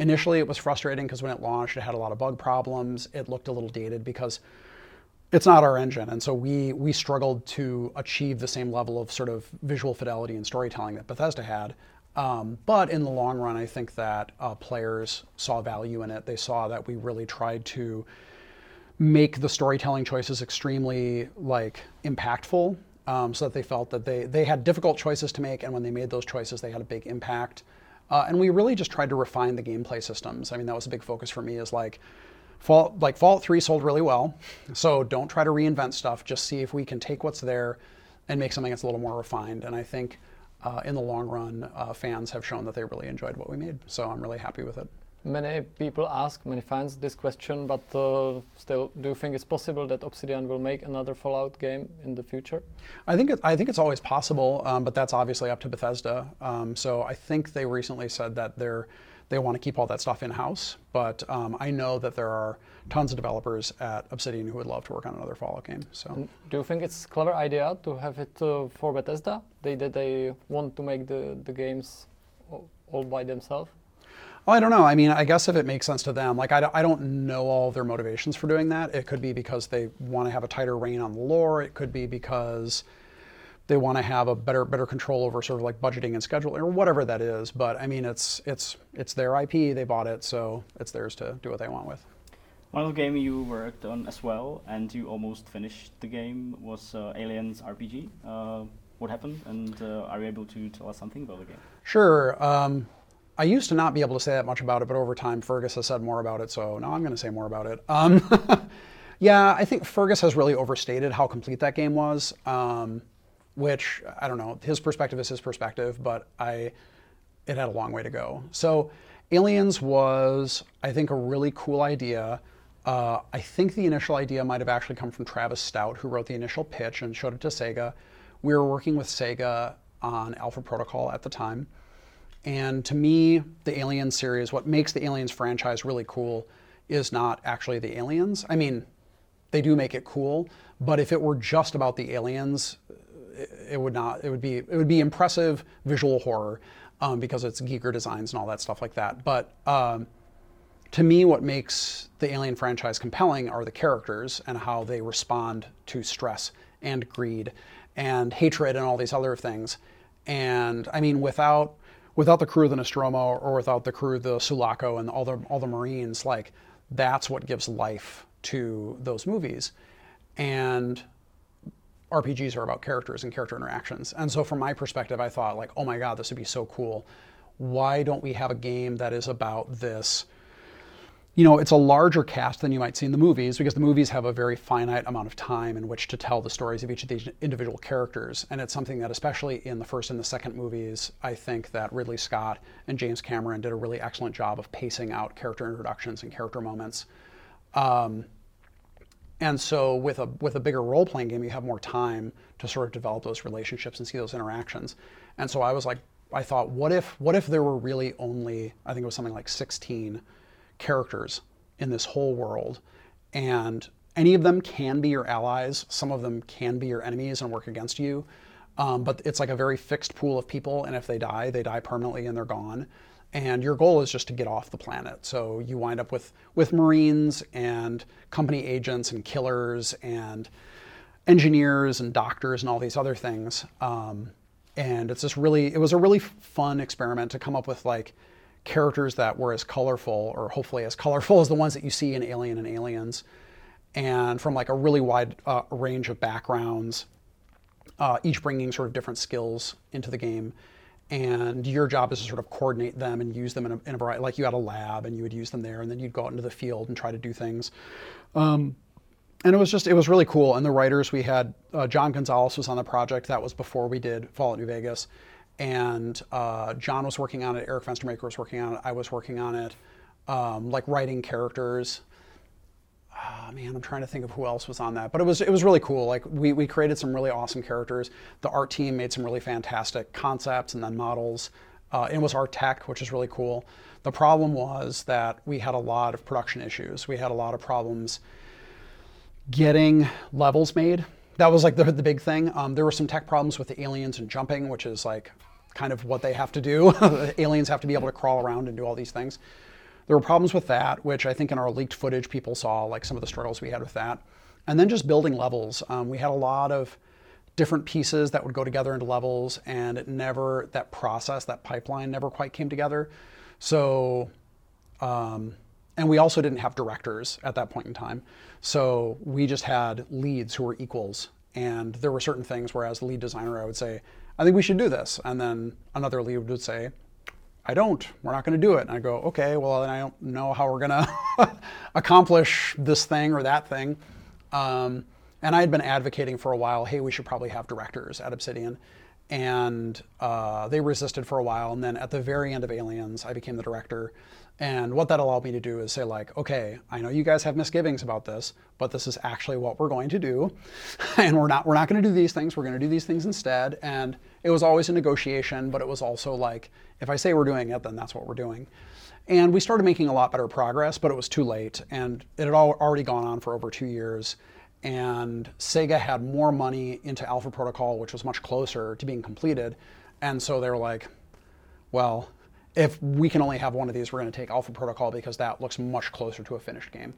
Initially, it was frustrating because when it launched, it had a lot of bug problems. It looked a little dated because it's not our engine, and so we we struggled to achieve the same level of sort of visual fidelity and storytelling that Bethesda had. Um, but in the long run, I think that uh, players saw value in it. They saw that we really tried to make the storytelling choices extremely like impactful, um, so that they felt that they they had difficult choices to make, and when they made those choices, they had a big impact. Uh, and we really just tried to refine the gameplay systems. I mean, that was a big focus for me. Is like, Fallout, like Fallout 3 sold really well, so don't try to reinvent stuff. Just see if we can take what's there and make something that's a little more refined. And I think uh, in the long run, uh, fans have shown that they really enjoyed what we made. So I'm really happy with it. Many people ask, many fans, this question, but uh, still, do you think it's possible that Obsidian will make another Fallout game in the future? I think it, I think it's always possible, um, but that's obviously up to Bethesda. Um, so I think they recently said that they're they want to keep all that stuff in house. But um, I know that there are tons of developers at Obsidian who would love to work on another Fallout game. So do you think it's a clever idea to have it uh, for Bethesda? They that they want to make the, the games all- by themselves. Well, I don't know. I mean, I guess if it makes sense to them, like I, don't- I don't know all their motivations for doing that. It could be because they want to have a tighter rein on the lore. It could be because they want to have a better better control over sort of like budgeting and scheduling or whatever that is. But I mean, it's it's it's their IP. They bought it, so it's theirs to do what they want with. One other game you worked on as well, and you almost finished the game, was uh, Aliens RPG. Uh, what happened, and uh, are you able to tell us something about the game? Sure. Um, I used to not be able to say that much about it, but over time, Fergus has said more about it, so now I'm going to say more about it. Um, [LAUGHS] yeah, I think Fergus has really overstated how complete that game was, um, which I don't know. His perspective is his perspective, but I it had a long way to go. So, Aliens was, I think, a really cool idea. Uh, I think the initial idea might have actually come from Travis Stout, who wrote the initial pitch and showed it to Sega. We were working with Sega on Alpha Protocol at the time. And to me, the Aliens series, what makes the Aliens franchise really cool is not actually the aliens. I mean, they do make it cool, but if it were just about the aliens, it, would not. It would be it would be impressive visual horror um, because it's geeker designs and all that stuff like that. But um, to me, what makes the Alien franchise compelling are the characters and how they respond to stress and greed and hatred and all these other things. And I mean, without without the crew of the Nostromo or without the crew of the Sulaco and all the all the Marines, like that's what gives life to those movies. And RPGs are about characters and character interactions. And so from my perspective, I thought like, oh my God, this would be so cool. Why don't we have a game that is about this? You know, it's a larger cast than you might see in the movies because the movies have a very finite amount of time in which to tell the stories of each of these individual characters. And it's something that, especially in the first and the second movies, I think that Ridley Scott and James Cameron did a really excellent job of pacing out character introductions and character moments. Um, and so with a with a bigger role playing game, you have more time to sort of develop those relationships and see those interactions. And so I was like, I thought, what if what if there were really only I think it was something like 16 characters in this whole world, and any of them can be your allies. Some of them can be your enemies and work against you. Um, but it's like a very fixed pool of people, and if they die, they die permanently and they're gone and your goal is just to get off the planet. So you wind up with with Marines and company agents and killers and engineers and doctors and all these other things. Um, and it's just really it was a really fun experiment to come up with like characters that were as colorful or hopefully as colorful as the ones that you see in Alien and Aliens, and from like a really wide uh, range of backgrounds, uh, each bringing sort of different skills into the game and your job is to sort of coordinate them and use them in a, in a variety. Like you had a lab, and you would use them there, and then you'd go out into the field and try to do things. Um, and it was just it was really cool. And the writers we had uh, John Gonzalez was on the project. That was before we did Fallout New Vegas, and uh, John was working on it. Eric Fenstermaker was working on it. I was working on it, um, like writing characters. Oh, man, I'm trying to think of who else was on that, but it was it was really cool. Like we we created some really awesome characters. The art team made some really fantastic concepts and then models. Uh, it was art tech, which is really cool. The problem was that we had a lot of production issues. We had a lot of problems getting levels made. That was like the, the big thing. Um, there were some tech problems with the aliens and jumping, which is like kind of what they have to do. [LAUGHS] aliens have to be able to crawl around and do all these things. There were problems with that, which I think in our leaked footage people saw, like some of the struggles we had with that. And then just building levels. Um, we had a lot of different pieces that would go together into levels, and it never, that process, that pipeline never quite came together. So, um, and we also didn't have directors at that point in time. So we just had leads who were equals. And there were certain things where, as the lead designer, I would say, I think we should do this. And then another lead would say, I don't. We're not going to do it. And I go, okay, well, then I don't know how we're going [LAUGHS] to accomplish this thing or that thing. Um, and I had been advocating for a while, hey, we should probably have directors at Obsidian. and uh, they resisted for a while. And then at the very end of Aliens, I became the director. And what that allowed me to do is say, like, okay, I know you guys have misgivings about this, but this is actually what we're going to do, [LAUGHS] and we're not we're not going to do these things. We're going to do these things instead. And it was always a negotiation, but it was also like, if I say we're doing it, then that's what we're doing. And we started making a lot better progress, but it was too late, and it had all, already gone on for over two years and Sega had more money into Alpha Protocol, which was much closer to being completed. And so they were like, well, if we can only have one of these, we're going to take Alpha Protocol because that looks much closer to a finished game.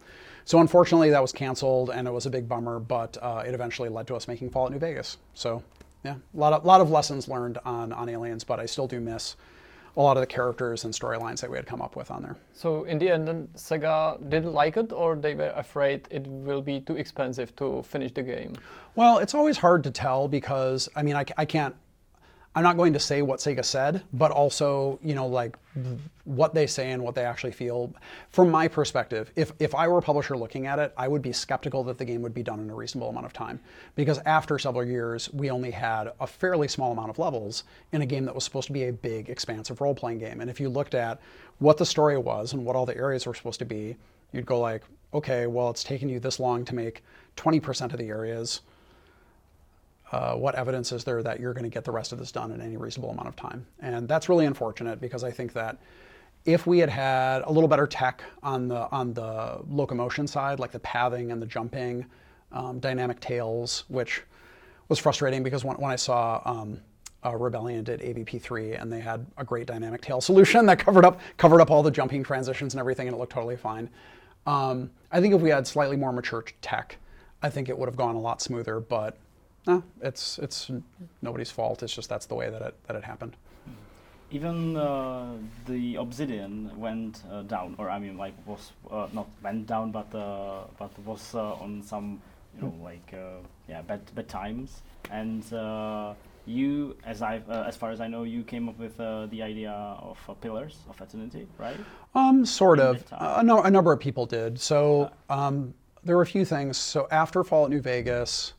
So unfortunately, that was canceled, and it was a big bummer. But uh, it eventually led to us making Fallout New Vegas. So yeah, a lot of lot of lessons learned on on Aliens, but I still do miss a lot of the characters and storylines that we had come up with on there. So in the end, then Sega didn't like it, or they were afraid it will be too expensive to finish the game. Well, it's always hard to tell because I mean I, I can't I'm not going to say what Sega said, but also, you know, like what they say and what they actually feel. From my perspective, if, if I were a publisher looking at it, I would be skeptical that the game would be done in a reasonable amount of time. Because after several years, we only had a fairly small amount of levels in a game that was supposed to be a big, expansive role playing game. And if you looked at what the story was and what all the areas were supposed to be, you'd go like, okay, well, it's taken you this long to make 20% of the areas uh, what evidence is there that you're going to get the rest of this done in any reasonable amount of time? And that's really unfortunate because I think that if we had had a little better tech on the on the locomotion side, like the pathing and the jumping, um, dynamic tails, which was frustrating because when, when I saw um, uh, Rebellion did AVP3 and they had a great dynamic tail solution [LAUGHS] that covered up covered up all the jumping transitions and everything, and it looked totally fine. Um, I think if we had slightly more mature tech, I think it would have gone a lot smoother. But no, it's it's nobody's fault. It's just that's the way that it that it happened. Even uh, the Obsidian went uh, down, or I mean, like was uh, not went down, but uh, but was uh, on some you know like uh, yeah bad bad times. And you, as I as far as I know, you came up with the idea of pillars of eternity, right? Um, sort In of. A, no, a number of people did. So um, there were a few things. So after Fallout New Vegas.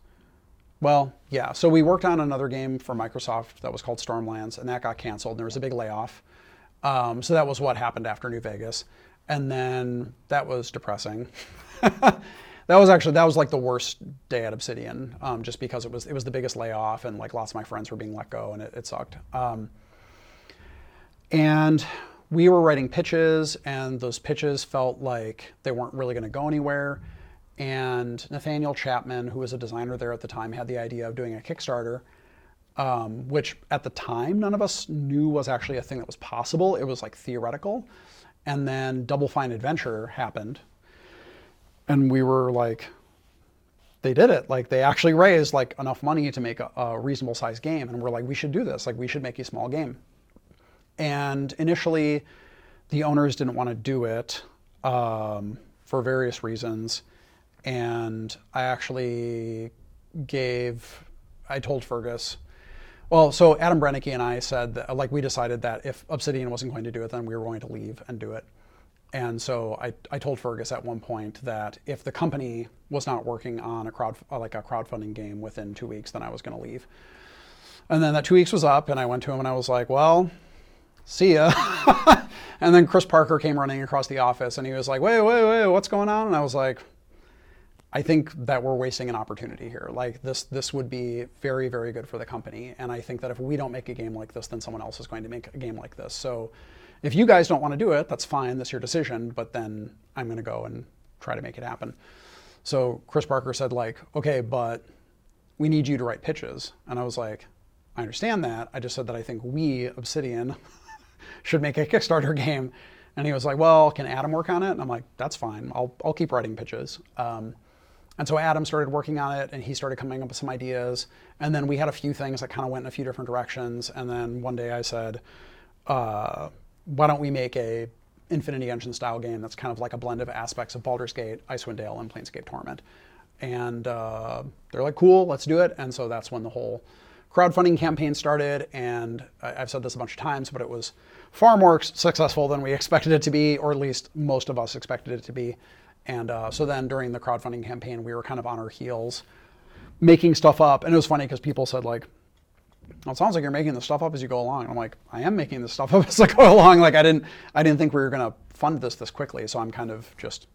Well, yeah. So we worked on another game for Microsoft that was called Stormlands, and that got canceled. And there was a big layoff. Um, so that was what happened after New Vegas, and then that was depressing. [LAUGHS] that was actually that was like the worst day at Obsidian, um, just because it was it was the biggest layoff, and like lots of my friends were being let go, and it, it sucked. Um, and we were writing pitches, and those pitches felt like they weren't really going to go anywhere. And Nathaniel Chapman, who was a designer there at the time, had the idea of doing a Kickstarter, um, which at the time none of us knew was actually a thing that was possible. It was like theoretical. And then Double Fine Adventure happened. And we were like, they did it. Like they actually raised like enough money to make a, a reasonable size game. And we're like, we should do this. Like we should make a small game. And initially, the owners didn't want to do it um, for various reasons and I actually gave, I told Fergus, well, so Adam Brennecke and I said that, like, we decided that if Obsidian wasn't going to do it, then we were going to leave and do it. And so I, I told Fergus at one point that if the company was not working on a crowd, uh, like a crowdfunding game within two weeks, then I was going to leave. And then that two weeks was up, and I went to him and I was like, well, see ya. [LAUGHS] and then Chris Parker came running across the office and he was like, wait, wait, wait, what's going on? And I was like, I think that we're wasting an opportunity here. Like this, this would be very, very good for the company. And I think that if we don't make a game like this, then someone else is going to make a game like this. So if you guys don't want to do it, that's fine. That's your decision. But then I'm going to go and try to make it happen. So Chris Parker said like, okay, but we need you to write pitches. And I was like, I understand that. I just said that I think we, Obsidian, [LAUGHS] should make a Kickstarter game. And he was like, well, can Adam work on it? And I'm like, that's fine. I'll, I'll keep writing pitches. Um, and so Adam started working on it and he started coming up with some ideas. And then we had a few things that kind of went in a few different directions. And then one day I said, uh, why don't we make a Infinity Engine style game that's kind of like a blend of aspects of Baldur's Gate, Icewind Dale, and Planescape Torment. And uh, they're like, cool, let's do it. And so that's when the whole crowdfunding campaign started. And I've said this a bunch of times, but it was far more successful than we [LAUGHS] expected it to be, or at least most of us expected it to be. And uh, so then during the crowdfunding campaign, we were kind of on our heels, making stuff up. And it was funny because people said like, well, it sounds like you're making the stuff up as you go along. And I'm like, I am making the stuff up [LAUGHS] as I go along. Like I didn't, I didn't think we were going to fund this this quickly. So I'm kind of just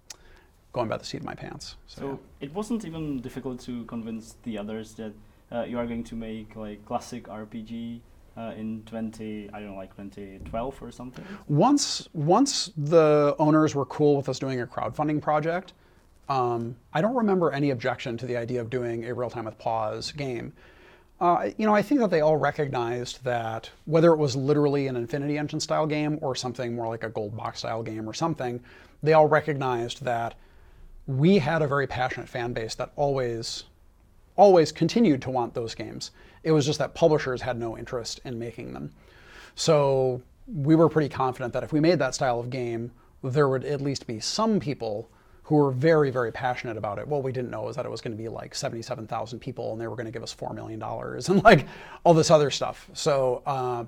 going by the seat of my pants. So, So it wasn't even difficult to convince the others that uh, you are going to make like classic RPG uh, in 20, I don't know, like 2012 or something. once once the owners were cool with us doing a crowdfunding project, um, I don't remember any objection to the idea of doing a real time with pause game. Uh, you know, I think that they all recognized that whether it was literally an Infinity Engine style game or something more like a Gold Box style game or something, they all recognized that we had a very passionate fan base that always always continued to want those games. It was just that publishers had no interest in making them. So we were pretty confident that if we made that style of game, there would at least be some people who were very, very passionate about it. What we didn't know is that it was going to be like 77,000 people and they were going to give us $4 million [LAUGHS] and like all this other stuff. So, uh,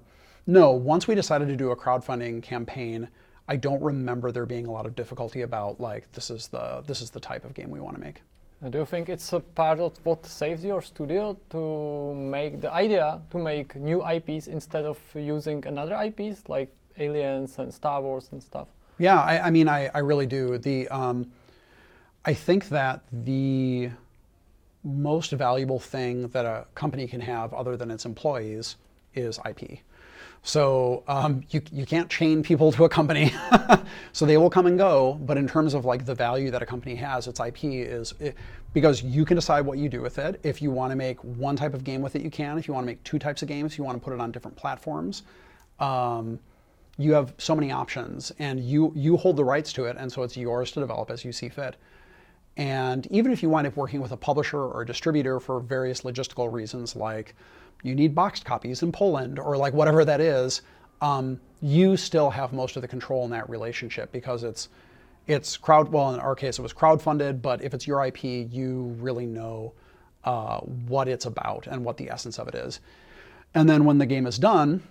no, once we decided to do a crowdfunding campaign, I don't remember there being a lot of difficulty about like this is the this is the type of game we want to make. Uh, Do you think it's a part of what saves your studio to make the idea to make new IPs instead of using another IPs like Aliens and Star Wars and stuff? Yeah, I, I mean, I, I really do. The um, I think that the most valuable thing that a company can have, other than its employees, is IP. So um, you you can't chain people to a company, [LAUGHS] so they will come and go. But in terms of like the value that a company has, its IP is it, because you can decide what you do with it. If you want to make one type of game with it, you can. If you want to make two types of games, you want to put it on different platforms. Um, you have so many options, and you you hold the rights to it, and so it's yours to develop as you see fit. And even if you wind up working with a publisher or a distributor for various logistical reasons, like you need boxed copies in Poland or like whatever that is, um, you still have most of the control in that relationship because it's it's crowd. Well, in our case, it was crowdfunded, but if it's your IP, you really know uh, what it's about and what the essence of it is. And then when the game is done,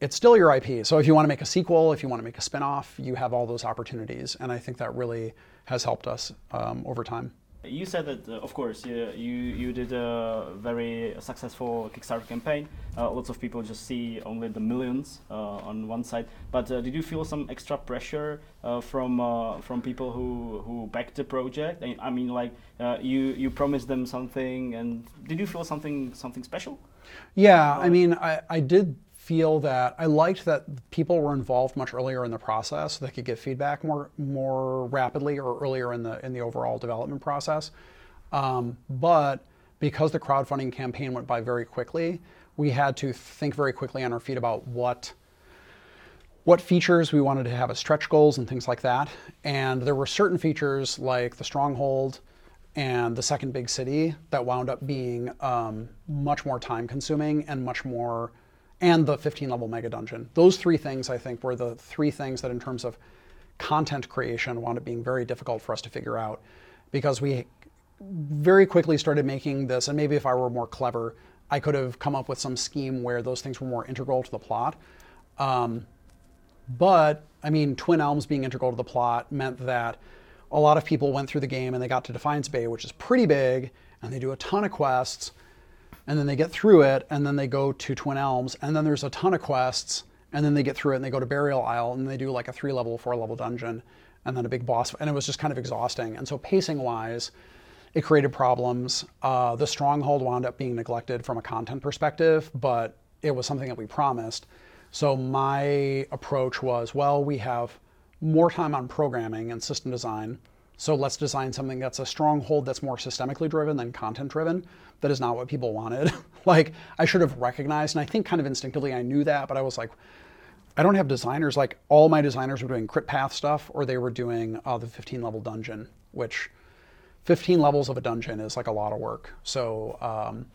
it's still your IP. So if you want to make a sequel, if you want to make a spin-off, you have all those opportunities, and I think that really has helped us um, over time. You said that, uh, of course, you, you, you did a very successful Kickstarter campaign. Uh, lots of people just see only the millions uh, on one side. But uh, did you feel some extra pressure uh, from uh, from people who, who backed the project? I, mean, like you you promised them something, and did you feel something something special? Yeah, I mean, I, I did feel that I liked that people were involved much earlier in the process. So they could get feedback more more rapidly or earlier in the in the overall development process. Um, but because the crowdfunding campaign went by very quickly, we had to think very quickly on our feet about what what features we wanted to have as stretch goals and things like that. And there were certain features like the stronghold and the second big city that wound up being um, much more time consuming and much more and the 15 level mega dungeon. Those three things i think were the three things that in terms of content creation wound up being very difficult for us to figure out because we very quickly started making this and maybe if i were more clever i could have come up with some scheme where those things were more integral to the plot. Um, but I mean, Twin Elms being integral to the plot meant that a lot of people went through the game and they got to Defiance Bay, which is pretty big, and they do a ton of quests, and then they get through it, and then they go to Twin Elms, and then there's a ton of quests, and then they get through it and they go to Burial Isle, and they do like a three level, four level dungeon, and then a big boss, and it was just kind of exhausting. And so, pacing wise, it created problems. Uh, the stronghold wound up being neglected from a content perspective, but it was something that we promised. So my approach was, well, we have more time on programming and system design. So let's design something that's a stronghold that's more systemically driven than content driven. That is not what people wanted. [LAUGHS] like I should have recognized, and I think kind of instinctively I knew that, but I was like, I don't have designers. Like all my designers were doing crit path stuff, or they were doing uh, the 15 level dungeon, which 15 levels of a dungeon is like a lot of work. So um,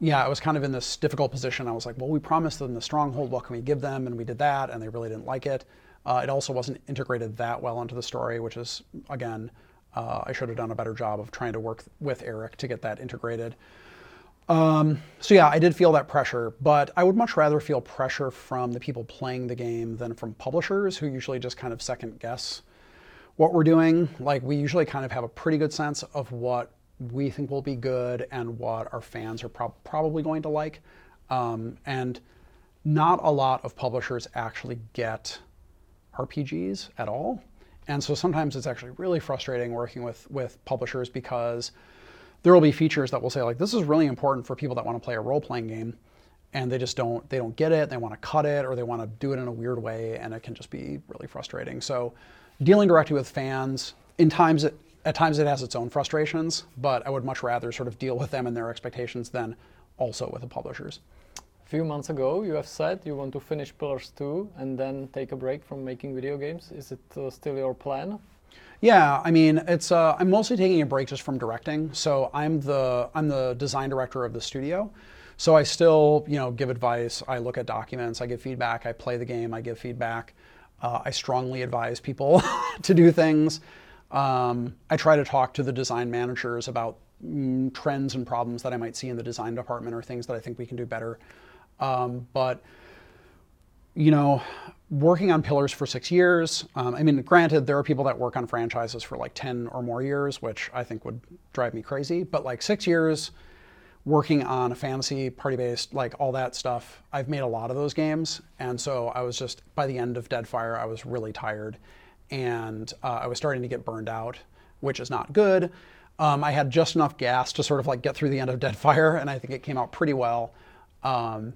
yeah, I was kind of in this difficult position. I was like, well, we promised them the stronghold. What can we give them? And we did that, and they really didn't like it. Uh, it also wasn't integrated that well into the story, which is again, uh, I should have done a better job of trying to work with Eric to get that integrated. Um, so yeah, I did feel that pressure, but I would much rather feel pressure from the people playing the game than from publishers who usually just kind of second guess what we're doing. Like we usually kind of have a pretty good sense of what we think will be good and what our fans are prob- probably going to like. Um, and not a lot of publishers actually get RPGs at all. And so sometimes it's actually really frustrating working with, with publishers because there will be features that will say like this is really important for people that want to play a role-playing game and they just don't they don't get it they want to cut it or they want to do it in a weird way and it can just be really frustrating. So dealing directly with fans in times it, at times it has its own frustrations but i would much rather sort of deal with them and their expectations than also with the publishers A few months ago, you have said you want to finish Pillars 2 and then take a break from making video games. Is it uh, still your plan? Yeah, I mean, it's uh, I'm mostly taking a break just from directing. So I'm the I'm the design director of the studio. So I still, you know, give advice. I look at documents. I give feedback. I play the game. I give feedback. Uh, I strongly advise people [LAUGHS] to do things. Um, I try to talk to the design managers about mm, trends and problems that I might see in the design department or things that I think we can do better. Um, but you know, working on Pillars for six years. Um, I mean, granted, there are people that work on franchises for like 10 or more years, which I think would drive me crazy. But like six years working on a fantasy, party based, like all that stuff, I've made a lot of those games. And so I was just, by the end of Deadfire, I was really tired. And uh, I was starting to get burned out, which is not good. Um, I had just enough gas to sort of like get through the end of Deadfire, and I think it came out pretty well. Um,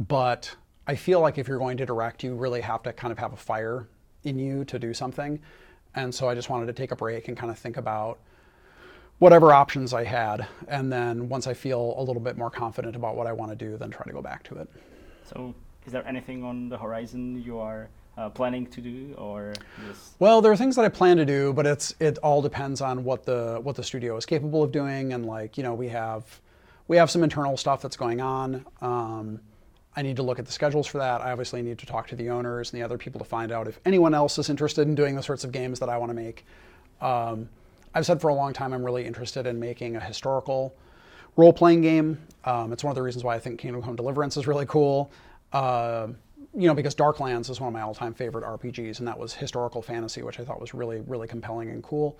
but I feel like if you're going to direct, you really have to kind of have a fire in you to do something. And so I just wanted to take a break and kind of think about whatever options I had. And then once I feel a little bit more confident about what I want to do, then try to go back to it. So, is there anything on the horizon you are uh, planning to do, or just Well, there are things that I plan to do, but it's it all depends on what the what the studio is capable of doing, and like you know we have we have some internal stuff that's going on. Um, I need to look at the schedules for that. I obviously need to talk to the owners and the other people to find out if anyone else is interested in doing the sorts of games that I want to make. Um, I've said for a long time I'm really interested in making a historical role playing game. Um, it's one of the reasons why I think Kingdom Come Deliverance is really cool. Uh, you know, because Darklands is one of my all time favorite RPGs, and that was historical fantasy, which I thought was really, really compelling and cool.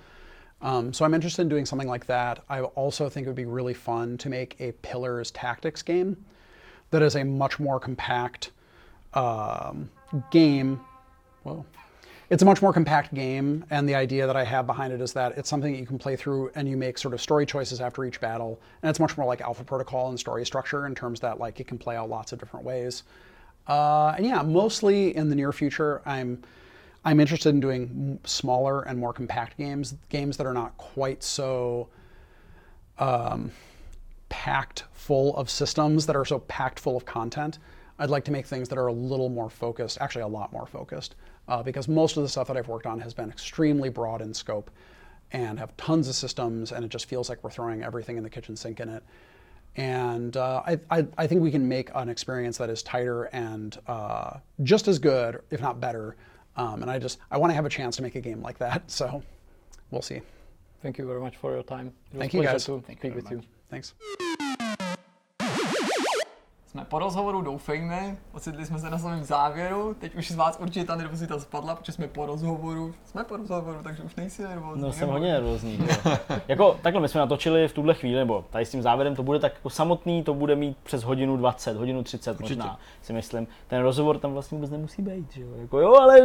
Um, so I'm interested in doing something like that. I also think it would be really fun to make a Pillars tactics game that is a much more compact um, game. Well, it's a much more compact game, and the idea that I have behind it is that it's something that you can play through and you make sort of story choices after each battle, and it's much more like Alpha Protocol and story structure in terms that like it can play out lots of different ways. Uh, and yeah, mostly in the near future, I'm I'm interested in doing smaller and more compact games, games that are not quite so um, packed full of systems, that are so packed full of content. I'd like to make things that are a little more focused, actually a lot more focused, uh, because most of the stuff that I've worked on has been extremely broad in scope and have tons of systems, and it just feels like we're throwing everything in the kitchen sink in it. And uh, I, I, I think we can make an experience that is tighter and uh, just as good, if not better. Um, and I just I want to have a chance to make a game like that. [LAUGHS] So we'll see. Thank you very much for your time. It was Thank you, pleasure guys. to Thank speak you with very you. Thanks. Jsme po rozhovoru, doufejme, ocitli jsme se na samém závěru, teď už z vás určitě ta nervozita spadla, protože jsme po rozhovoru, jsme po rozhovoru, takže už nejsi nervózní. No, jsem hodně nervózní. [LAUGHS] jako takhle, my jsme natočili v tuhle chvíli, nebo tady s tím závěrem, to bude tak jako samotný, to bude mít přes hodinu 20, hodinu 30 Určitě. možná, si myslím. Ten rozhovor tam vlastně vůbec nemusí být, že jo. Jako jo, ale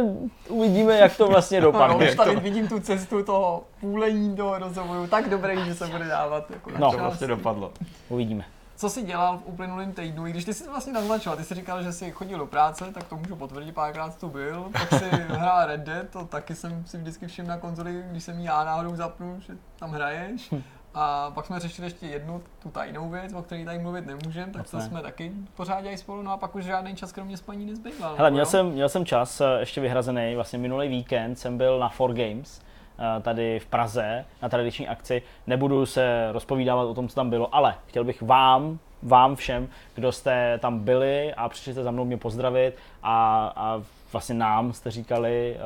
uvidíme, jak to vlastně No, dopadne. už tady [LAUGHS] vidím tu cestu toho půlení toho rozhovoru, tak dobrý, že se bude dávat jako No. To vlastně dopadlo. Uvidíme. Co jsi dělal v uplynulém týdnu, i když ty jsi to vlastně naznačoval, ty jsi říkal, že jsi chodil do práce, tak to můžu potvrdit, párkrát tu byl, pak si [LAUGHS] hrál Red Dead, to taky jsem si vždycky všiml na konzoli, když jsem ji já náhodou zapnu, že tam hraješ. A pak jsme řešili ještě jednu tu tajnou věc, o které tady mluvit nemůžeme, tak to jsme taky pořád dělali spolu, no a pak už žádný čas kromě spaní nezbýval. Hele, měl jo? jsem, měl jsem čas eh, ještě vyhrazený, vlastně minulý víkend jsem byl na 4Games, eh, tady v Praze na tradiční akci. Nebudu se rozpovídávat o tom, co tam bylo, ale chtěl bych vám, vám všem, kdo jste tam byli a přišli jste za mnou mě pozdravit a, a vlastně nám jste říkali, eh,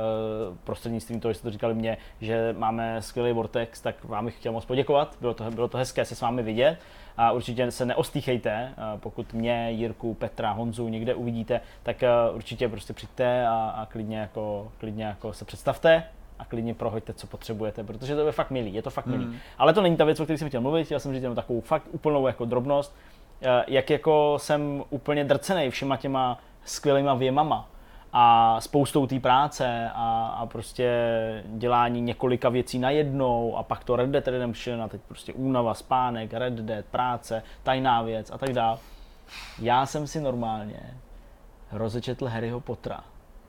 prostřednictvím toho, že jste to říkali mě, že máme skvělý Vortex, tak vám bych chtěl moc poděkovat. Bylo to, bylo to hezké se s vámi vidět. A určitě se neostýchejte, eh, pokud mě, Jirku, Petra, Honzu někde uvidíte, tak eh, určitě prostě přijďte a, a klidně, jako, klidně jako se představte a klidně prohoďte, co potřebujete, protože to je fakt milý, je to fakt milý. Hmm. Ale to není ta věc, o které jsem chtěl mluvit, chtěl jsem říct jenom takovou fakt úplnou jako drobnost. eh, jak jako jsem úplně drcený všema těma skvělýma věmama a spoustou té práce a, a prostě dělání několika věcí najednou a pak to Red Dead Redemption a teď prostě únava, spánek, Red Dead, práce, tajná věc a tak dále. Já jsem si normálně rozečetl Harryho Pottera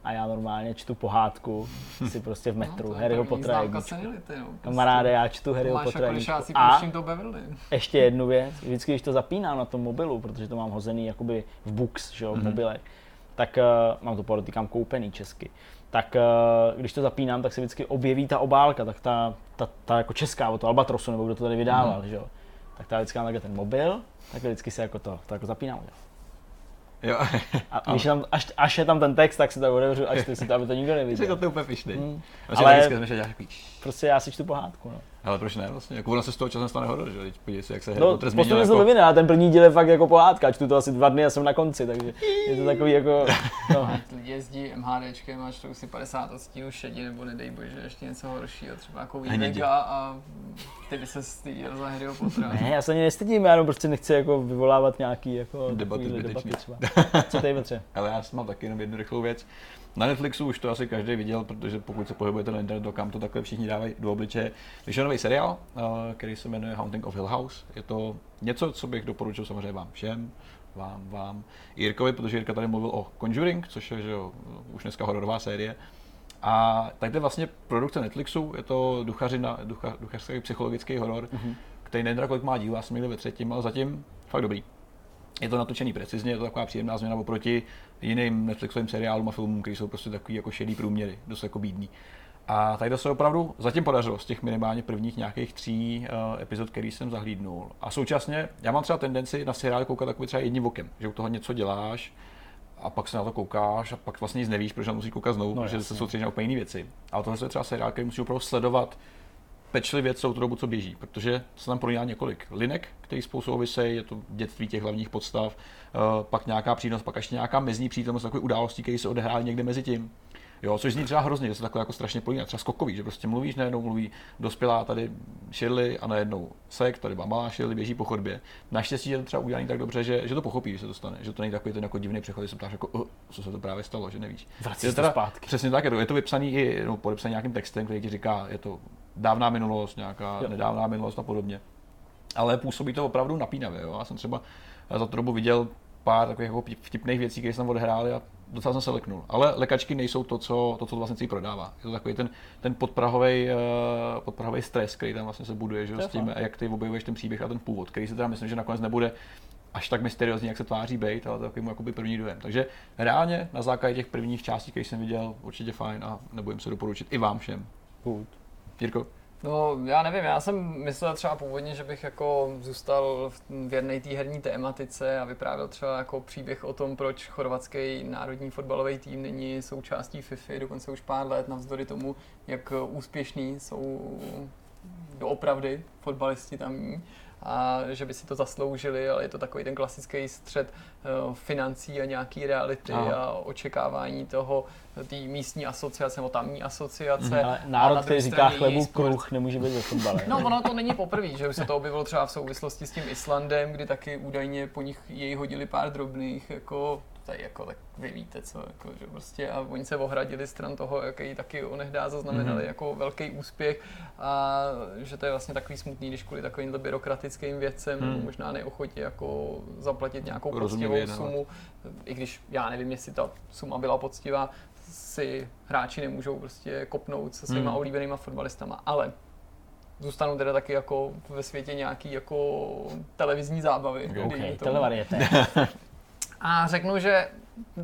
a já normálně čtu pohádku si prostě v metru, No, to je Harryho Pottera jedničku. no, prostě. Kamaráde, já čtu Harryho Pottera jako, já jedničku. A ještě jednu věc, vždycky, když to zapínám na tom mobilu, protože to mám hozený jakoby v books, že jo, v mobilech, tak uh, mám to podotýkám koupený česky, tak uh, když to zapínám, tak se vždycky objeví ta obálka, tak ta, ta, ta jako česká, od toho Albatrosu, nebo kdo to tady vydával, že jo. Tak ta vždycky mám takhle ten mobil, tak vždycky se jako to, to jako zapínám. Jo. Jo. A [LAUGHS] když je tam, až, až, je tam ten text, tak si to otevřu, až si to, aby to nikdo Jsi neviděl. [LAUGHS] to úplně pišný. Hmm. Ale- ale... vždycky dělat takový, Prostě já si čtu pohádku, no. Ale proč ne vlastně? Jako ono se z toho časem stane horor, že? Teď podívej se, jak se Harry No, Potter změnil postupně se to jako... a ten první díl je fakt jako pohádka, čtu to asi dva dny a jsem na konci, takže je to takový jako, [LAUGHS] no. Lidi jezdí MHDčkem a čtou si 50 odstínů šedi, nebo nedej bože, ještě něco horšího, třeba jako Hnědě. Vega a ty by se styděl za Harryho Pottera. Ne, já se ani nestydím, já jenom prostě nechci jako vyvolávat nějaký jako Debaty debaty třeba. [LAUGHS] Co tady Petře? Ale já mám taky jenom jednu rychlou věc. Na Netflixu už to asi každý viděl, protože pokud se pohybujete na internetu, kam to takhle všichni dávají do obličeje. Vyšel nový seriál, eh, který se jmenuje Haunting of Hill House. Je to něco, co bych doporučil samozřejmě vám všem, vám, vám, Jirkovi, protože Jirka tady mluvil o Conjuring, což je že jo, už dneska hororová série. A to je vlastně produkce Netflixu, je to duchařina, ducha, duchařský psychologický horor, mm-hmm. který nevím, teda, kolik má dílů, já jsem někde ve třetím, ale zatím fakt dobrý. Je to natočený precizně, je to taková příjemná změna oproti jiným Netflixovým seriálům a filmům, které jsou prostě takový jako šedý průměry, dost jako bídný. A tady to se opravdu zatím podařilo z těch minimálně prvních nějakých tří uh, epizod, který jsem zahlídnul. A současně já mám třeba tendenci na seriály koukat takový třeba jedním okem, že u toho něco děláš a pak se na to koukáš a pak vlastně nic nevíš, protože na to musíš koukat znovu, No, protože jasně. se soustředíš na úplně jiné věci. Ale tohle je třeba seriál, který musí opravdu sledovat pečlivě celou tu dobu, co běží, protože se tam prolíná několik linek, který spolu souvisejí, je to dětství těch hlavních podstav, eh, pak nějaká přínos, pak ještě nějaká mezní přítomnost takové událostí, které se odehrály někde mezi tím. Jo, což zní třeba hrozně, že se takhle jako strašně políná, třeba skokový, že prostě mluvíš, najednou mluví dospělá tady Shirley a najednou sek, tady malá Shirley, běží po chodbě. Naštěstí je to třeba udělané tak dobře, že, že to pochopí, že se to stane, že to není takový ten jako divný přechod, že se ptáš jako, uh, co se to právě stalo, že nevíš. Vrací Je se to teda- zpátky. Přesně tak, je to, je to vypsaný i no, podepsaný nějakým textem, který ti říká, je to dávná minulost, nějaká Jo. nedávná minulost a podobně. Ale působí to opravdu napínavě. Jo? Já jsem třeba za tu dobu viděl pár takových jako vtipných věcí, které se tam odehrály a docela jsem se leknul. Ale lékačky nejsou to, co, to, co to vlastně prodává. Je to takový ten, ten podprahový, uh, podprahový stres, který tam vlastně se buduje, že s tím, fakt. jak ty objevuješ ten příběh a ten původ, který si teda myslím, že nakonec nebude až tak mysteriózní, jak se tváří být, ale to je takový mu jakoby první dojem. Takže reálně na základě těch prvních částí, které jsem viděl, určitě fajn a nebojím se doporučit i vám všem. Good. Jirko? No, já nevím, já jsem myslel třeba původně, že bych jako zůstal v věrnej té herní tématice a vyprávěl třeba jako příběh o tom, proč chorvatský národní fotbalový tým není součástí FIFA, dokonce už pár let, navzdory tomu, jak úspěšní jsou doopravdy fotbalisti tamní a že by si to zasloužili, ale je to takový ten klasický střed eh, financí a nějaký reality Aha. a očekávání toho, té místní asociace nebo tamní asociace. Mhm. Ale národ, který říká chlebu kruh, nemůže být ve fotbale. No, ono to není poprvé, že už se to objevilo třeba v souvislosti s tím Islandem, kdy taky údajně po nich jej hodili pár drobných, jako tady jako tak vy víte co, jako, že prostě a oni se ohradili stran toho, jaký taky onehdá zaznamenali Mhm. jako velký úspěch a že to je vlastně takový smutný, když kvůli takovýmto byrokratickým věcem Hmm. nebo možná neochotě jako zaplatit nějakou Rozumně poctivou sumu, i když já nevím, jestli ta suma byla poctivá, si hráči nemůžou prostě kopnout se svýma Hmm. oblíbenýma fotbalistama, ale zůstanou teda taky jako ve světě nějaký jako televizní zábavy. Ok, dejme OK, tomu. televariete. [LAUGHS] A řeknu, že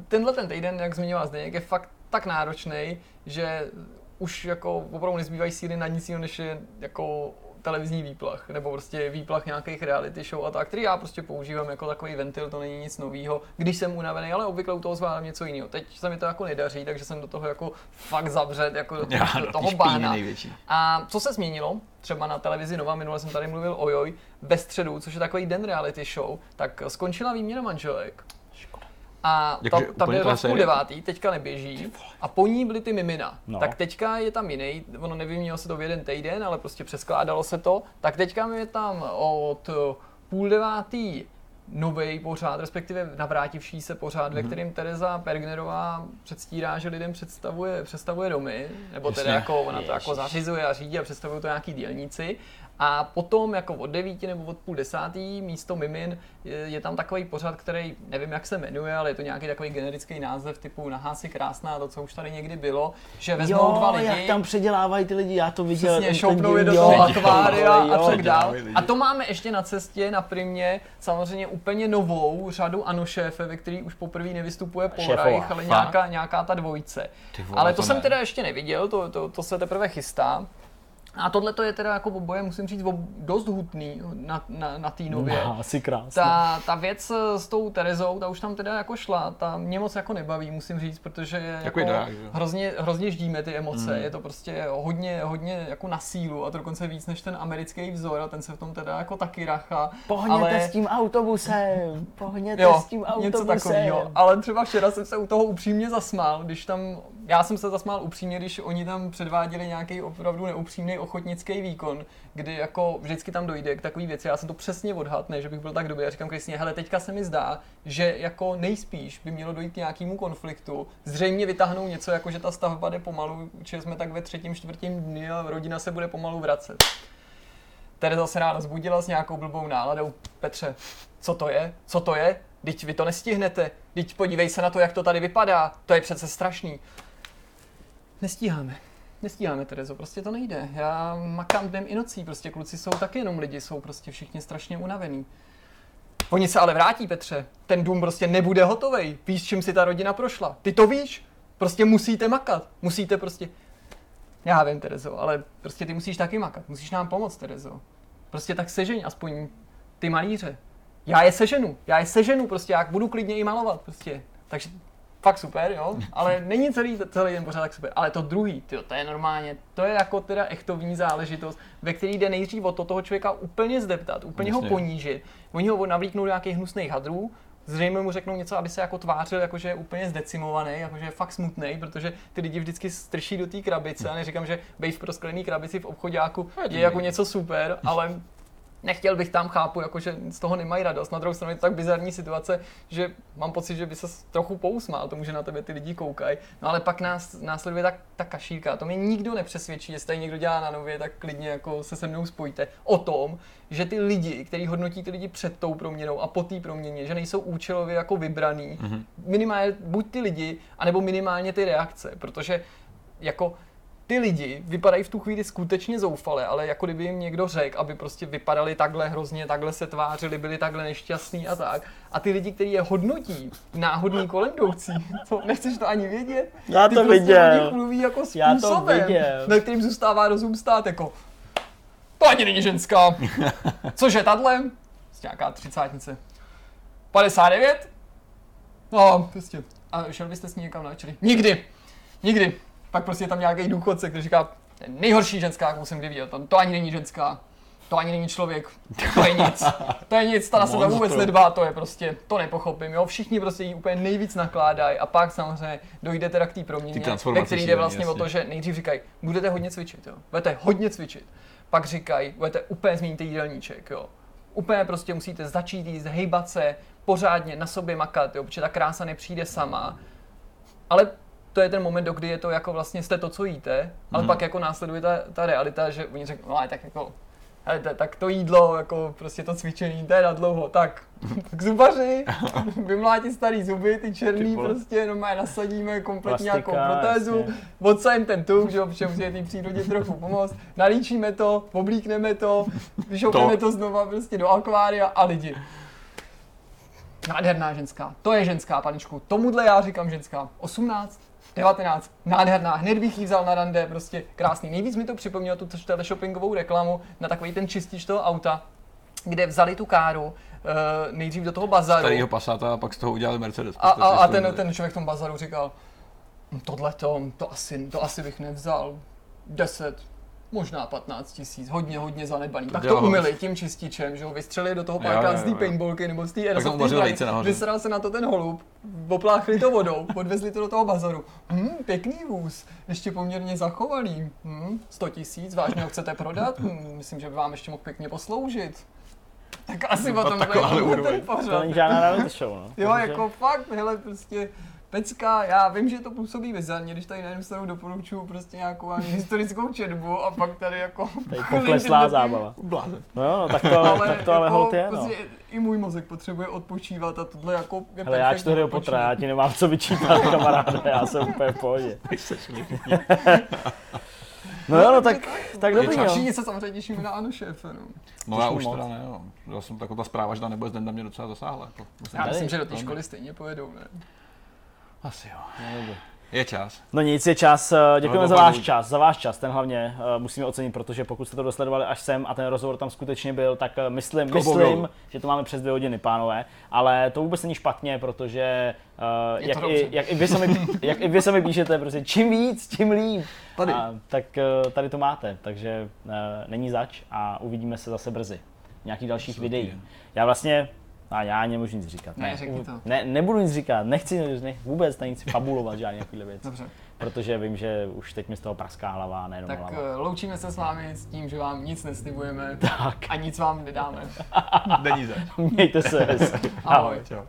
tenhle ten týden, jak zmiňoval Zdeněk, je fakt tak náročný, že už jako opravdu nezbývají síly na nic jiného, než je jako televizní výplach, nebo prostě výplach nějakých reality show a tak, který já prostě používám jako takový ventil, to není nic nového, když jsem unavený, ale obvykle u toho zvládám něco jiného. Teď se mi to jako nedaří, takže jsem do toho jako fakt zabřet, jako do, Já, do no, toho bána. největší. A co se změnilo, třeba na televizi Nova, minule jsem tady mluvil o Joj, ve středu, což je takový den reality show, tak skončila výměna manželek. A ta, Jakože ta byla v devátý, teďka neběží. A po ní byly ty mimina. No. Tak teďka je tam jiný, ono nevyměnilo se to v jeden týden, ale prostě přeskládalo se to. Tak teďka je tam od půl devátý nový pořád, respektive navrátivší se pořád, Mhm. ve kterém Teresa Pergnerová předstírá, že lidem představuje, představuje domy, nebo Jasně. jako ona to jako zařizuje a řídí a představují to nějaký dělníci. A potom jako od devíti nebo od půl desátý místo Mimin je, je tam takový pořad, který nevím, jak se jmenuje, ale je to nějaký takový generický název typu Nahá si krásná, to, co už tady někdy bylo, že vezmou Jo, dva lidi, jak tam předělávají ty lidi, já to viděl. Přesně, ten- šoupnou ten je do toho jo. akvária a tak dál. A to máme ještě na cestě na primě samozřejmě úplně novou řadu Ano šéfe, ve který už poprvé nevystupuje Reich, ale nějaká, nějaká ta dvojice. Ty vole, ale to, to jsem ne. teda ještě neviděl, to, to, to se teprve chystá. A tohle to je teda jako oboje, musím říct, dost hutný na, na, na té nově. No, asi krásně. Ta, ta věc s tou Terezou, ta už tam teda jako šla, ta mě moc jako nebaví, musím říct, protože je jako že jo? hrozně, hrozně ždíme ty emoce, Mm. je to prostě hodně, hodně jako na sílu a to dokonce víc než ten americký vzor a ten se v tom teda jako taky racha. Pohněte ale... s tím autobusem, pohněte Jo, s tím něco autobusem. takového. Ale třeba včera jsem se u toho upřímně zasmál, když tam, já jsem se zasmál upřímně, když oni tam předváděli nějaký opravdu neupřímný ochotnický výkon, kdy jako vždycky tam dojde k takový věci. Já jsem to přesně odhad, ne, že bych byl tak dobrý. Já říkám Kristýně, hele, teďka se mi zdá, že jako nejspíš by mělo dojít k nějakému konfliktu. Zřejmě vytáhnou něco, jako že ta stavba jde pomalu, že jsme tak ve třetím, čtvrtém dni a rodina se bude pomalu vracet. Tereza se ráno zbudila s nějakou blbou náladou. Petře, co to je? Co to je? Teď vy to nestihnete. Teď podívej se na to, jak to tady vypadá. To je přece strašný. Nestíháme. Nestíháme, Terezo, prostě to nejde. Já makám dnem i nocí, prostě kluci jsou taky jenom lidi, jsou prostě všichni strašně unavený. Oni se ale vrátí, Petře. Ten dům prostě nebude hotovej. Víš, čím si ta rodina prošla. Ty to víš. Prostě musíte makat. Musíte prostě... Já vím, Terezo, ale prostě ty musíš taky makat. Musíš nám pomoct, Terezo. Prostě tak sežeň aspoň ty malíře. Já je seženu, já je seženu, prostě já budu klidně i malovat, prostě. Takže fakt super, jo, ale není celý, celý den pořád tak super. Ale to druhý, tyjo, to je normálně, to je jako teda echtovní záležitost, ve který jde nejdřív o to toho člověka úplně zdeptat, úplně ho Jasně. ponížit. Oni ho navlíknou do nějakých hnusných hadrů, zřejmě mu řeknou něco, aby se jako tvářil, jakože je úplně zdecimovaný, jakože je fakt smutný, protože ty lidi vždycky strší do té krabice. A neříkám, že bej v prosklený krabici v obchodáku je jako něco super, ale nechtěl bych tam, chápu, jakože z toho nemají radost. Na druhou stranu je to tak bizarní situace, že mám pocit, že by se trochu pousmál tomu, že na tebe ty lidi koukají. No ale pak nás následuje tak, ta kašírka. To mě nikdo nepřesvědčí, jestli tady někdo dělá na nově, tak klidně jako se se mnou spojte. O tom, že ty lidi, kteří hodnotí ty lidi před tou proměnou a po té proměně, že nejsou účelově jako vybraný, mm-hmm. minimálně buď ty lidi, anebo minimálně ty reakce, protože jako ty lidi vypadají v tu chvíli skutečně zoufale, ale jako kdyby jim někdo řekl, aby prostě vypadali takhle hrozně, takhle se tvářili, byli takhle nešťastní a tak. A ty lidi, kteří je hodnotí, náhodný kolem jdoucí, [LAUGHS] to nechceš to ani vědět. Já ty to prostě viděl. mluví jako Já to způsobem, viděl. na kterým zůstává rozum stát jako to ani není ženská. [LAUGHS] Cože? Prostě nějaká třicátnice. 59? No, prostě. A šel byste s ní někam na večeři? Nikdy. Nikdy. Pak prostě je tam nějaký důchodce, který říká, "To je nejhorší ženská, jakou jsem kdy viděl. To, to ani není ženská. To ani není člověk. To je nic. To je nic, ta na sebe vůbec nedbá, to je prostě, to nepochopím, jo. Všichni prostě jí úplně nejvíc nakládají a pak samozřejmě dojde teda k té proměně, ve který jde vlastně o jasně. to, že nejdřív říkají, budete hodně cvičit, jo. Budete hodně cvičit. Pak říkají, budete úplně změnit jídelníček, jo. Úplně prostě musíte začít jíst, hejbat se, pořádně na sobě makat, jo, protože ta krása nepřijde sama. Ale to je ten moment, do kdy je to jako vlastně jste to, co jíte, ale Mhm. pak jako následuje ta, ta realita, že oni řeknou, no ale tak jako, hele, to, tak to jídlo, jako prostě to cvičení, to je na dlouho, tak, [LAUGHS] tak zubaři, [LAUGHS] vymlátí starý zuby, ty černý Ty prostě, no nasadíme kompletně nějakou protézu, odsajem ten tuk, že jo, protože musí té přírodě trochu pomoct, nalíčíme to, oblíkneme to, [LAUGHS] vyšoupneme to znova prostě do akvária a lidi. Nádherná ženská. To je ženská, paničku. Tomuhle já říkám ženská. 18, 19, nádherná. Hned bych jí vzal na rande, prostě krásný. Nejvíc mi to připomnělo tu teleshoppingovou reklamu na takový ten čistič toho auta, kde vzali tu káru uh, nejdřív do toho bazaru. Starýho Passata a pak z toho udělali Mercedes. A, a, a ten, ten člověk v tom bazaru říkal, tohle to, to asi, to asi bych nevzal. 10, možná 15 tisíc, hodně, hodně zanedbaný. Tak to dělal. umyli tím čističem, že ho vystřelili do toho párkrát jo, z té paintballky nebo z té airsoftové. Vysral se na to ten holub, opláchli to vodou, [LAUGHS] odvezli to do toho bazaru. Hm, pěkný vůz, ještě poměrně zachovaný. Hm, 100 tisíc, vážně ho chcete prodat? Hm, myslím, že by vám ještě mohl pěkně posloužit. Tak asi o tom takováhle bude úroveň. ten To pořad. není žádná reality show, no. Jo, jako fakt, hele, prostě Pecka, já vím, že to působí bizarně, když tady na jednu stranu doporučuju prostě nějakou ani historickou četbu a pak tady jako... Tady [LAUGHS] pokleslá zábava. Blázen. No jo, no, tak to, Ale tak to ale jako, hold je, no. prostě i můj mozek potřebuje odpočívat a tohle jako je Hele, já čtu Harry Pottera, já ti nemám co vyčítat, [LAUGHS] kamaráde, já jsem úplně v pohodě. [LAUGHS] No jo, no tak, tak dobrý, jo. Všichni se samozřejmě těšíme na Anu Šéfe, no. No já už moc. teda ne, no. Já jsem taková ta zpráva, že ta nebude Zdenda mě docela zasáhla. Jako. Já myslím, že do té školy stejně pojedou, ne? Asi jo. No. Je čas. No nic, je čas. Eh, Děkujeme No, za váš čas, za váš čas, ten hlavně eh, musíme ocenit, protože pokud jste to dosledovali až sem a ten rozhovor tam skutečně byl, tak eh, myslím, Klobouk myslím, že to máme přes dvě hodiny, pánové, ale to vůbec není špatně, protože Je jak, i, jak, i vy sami, [LAUGHS] jak i vy sami píšete, prostě čím víc, tím líp. Tady. A, tak eh, tady to máte, takže eh, není zač a uvidíme se zase brzy v nějakých dalších videích. týden. Já vlastně, a já nemůžu nic říkat. Ne, řekni to. Ne, nebudu nic říkat, nechci ne, vůbec na nic fabulovat, žádné takovéhle věci Dobře. protože vím, že už teď mi z toho praská hlava a nejenom Tak hlava. eh, loučíme se s vámi s tím, že vám nic neslibujeme Tak, a nic vám nedáme. [LAUGHS] Není zač. mějte se hezky. Ahoj. Čau.